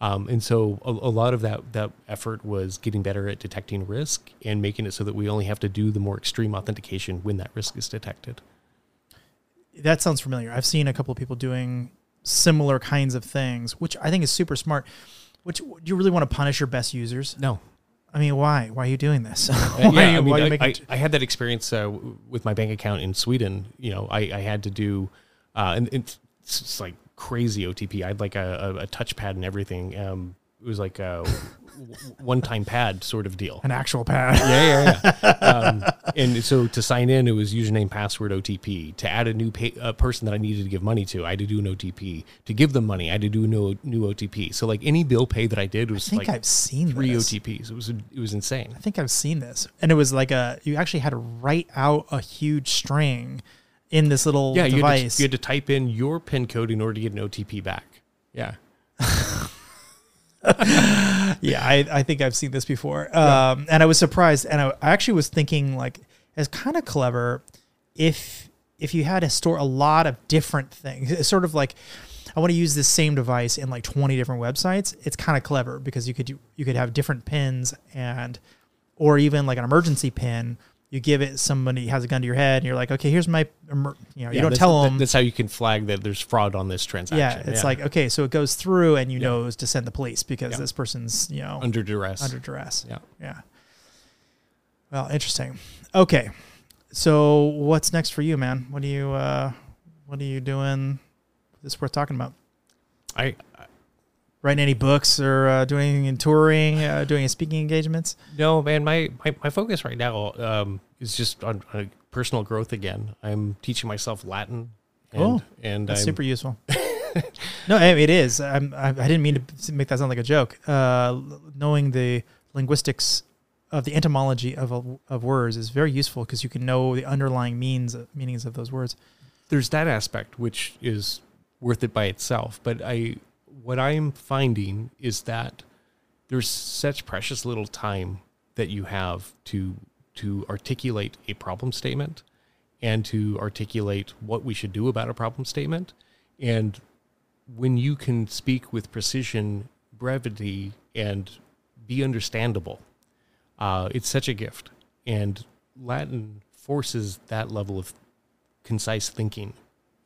Um, and so a, a lot of that that effort was getting better at detecting risk and making it so that we only have to do the more extreme authentication when that risk is detected. That sounds familiar. I've seen a couple of people doing similar kinds of things, which I think is super smart. Which do you really want to punish your best users? No, I mean, why? Why are you doing this? Uh, why, yeah, I, mean, you I, making I, t- I had that experience uh, with my bank account in Sweden. You know, I, I had to do, uh, and it's, it's like crazy OTP. I had like a, a, a touchpad and everything. Um, it was like a one time pad sort of deal. an actual pad? Yeah, yeah, yeah. um, and so to sign in, it was username, password, OTP. To add a new pay, a person that I needed to give money to, I had to do an OTP. To give them money, I had to do a new, new OTP. So like any bill pay that I did was I think like I've seen three this. OTPs. It was it was insane. I think I've seen this, and it was like a you actually had to write out a huge string in this little Yeah, you had, device. to, you had to type in your PIN code in order to get an OTP back. Yeah. yeah, I, I think I've seen this before. Um, and I was surprised, and I, I actually was thinking like it's kind of clever if if you had to store a lot of different things. It's sort of like I want to use this same device in like 20 different websites. It's kind of clever because you could do, you could have different pins and or even like an emergency pin. You give it somebody has a gun to your head, and you're like, okay, here's my, you know, you don't tell them. That's how you can flag that there's fraud on this transaction. Yeah, it's like okay, so it goes through, and you Yeah. know to send the police because Yeah. this person's you know under duress. under duress. yeah. Yeah. Well, interesting. Okay. So what's next for you, man? What are you uh what are you doing that's worth talking about? I Writing any books or uh, doing anything in touring, uh, doing any speaking engagements? no man. My, my my focus right now um, is just on, on personal growth again. I'm teaching myself Latin. And, Oh, and That's I'm, super useful. no, I- it is. I'm, I, I didn't mean to make that sound like a joke. Uh, knowing the linguistics of the etymology of a, of words is very useful because you can know the underlying means meanings of those words. there's that aspect which is worth it by itself but i what i'm finding is that there's such precious little time that you have to to articulate a problem statement and to articulate what we should do about a problem statement and when you can speak with precision brevity and be understandable uh, it's such a gift and latin forces that level of concise thinking.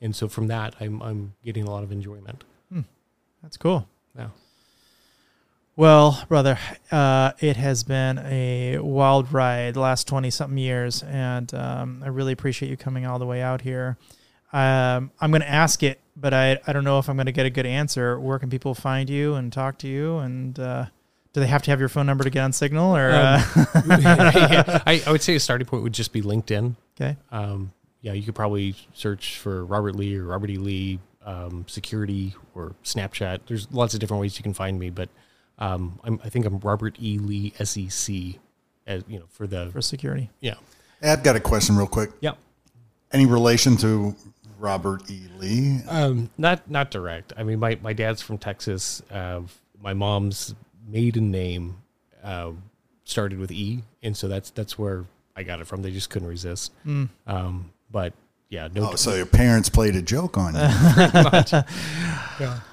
And so from that, I'm, I'm getting a lot of enjoyment. That's cool. Yeah. Well, brother, uh, it has been a wild ride the last 20 something years, and um, I really appreciate you coming all the way out here. Um, I'm going to ask it, but I, I don't know if I'm going to get a good answer. Where can people find you and talk to you? And uh, do they have to have your phone number to get on Signal? Or uh, Yeah, I, I would say a starting point would just be LinkedIn. okay, Um, yeah, you could probably search for Robert Lee or Robert E. Lee um, security or Snapchat. There's lots of different ways you can find me, but um, I'm, I think I'm Robert E. Lee SEC, as you know, for the for security. yeah, Hey, I've got a question real quick. yeah. Any relation to Robert E. Lee? Um, not not direct. I mean, my, my dad's from Texas. Uh, my mom's maiden name uh, started with E, and so that's that's where I got it from. They just couldn't resist. Mm. Um, but yeah, no. Oh, so your parents played a joke on you.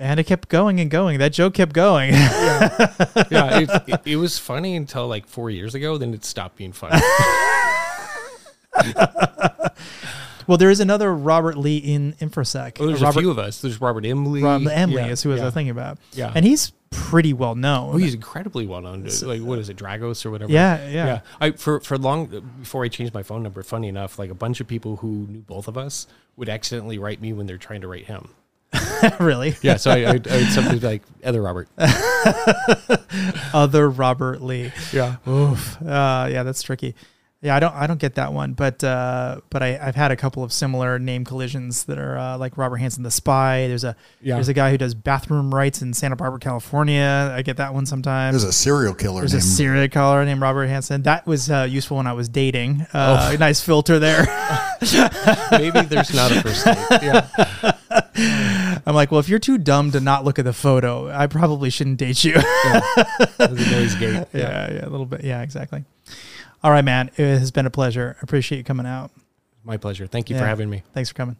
And it kept going and going. That joke kept going. yeah, it, it, it was funny until like four years ago. Then it stopped being funny. well, there is another Robert Lee in InfoSec. Well, there's Robert, a few of us. There's Robert M. Lee. Rob M. Lee yeah, is who I was thinking about. Yeah. And he's pretty well known. Oh, he's incredibly well known. Like what is it, Dragos or whatever? yeah, yeah, yeah. I for for long before I changed my phone number. Funny enough, like a bunch of people who knew both of us would accidentally write me when they're trying to write him. really. Yeah, so I, I, I would something like other Robert. Other Robert Lee. Yeah, Oof. Uh, yeah, that's tricky. Yeah, I don't I don't get that one, but uh, but I, I've had a couple of similar name collisions that are uh, like Robert Hanssen the Spy. There's a Yeah. there's a guy who does bathroom rights in Santa Barbara, California. I get that one sometimes. There's a serial killer There's a serial killer named Robert Hansen. That was uh, useful when I was dating. Uh, Nice filter there. maybe there's not a first date. Yeah, I'm like, well, if you're too dumb to not look at the photo, I probably shouldn't date you. yeah. There's a noise gate. yeah, yeah, a little bit. Yeah, exactly. All right, man. It has been a pleasure. I appreciate you coming out. My pleasure. Thank you Yeah. for having me. Thanks for coming.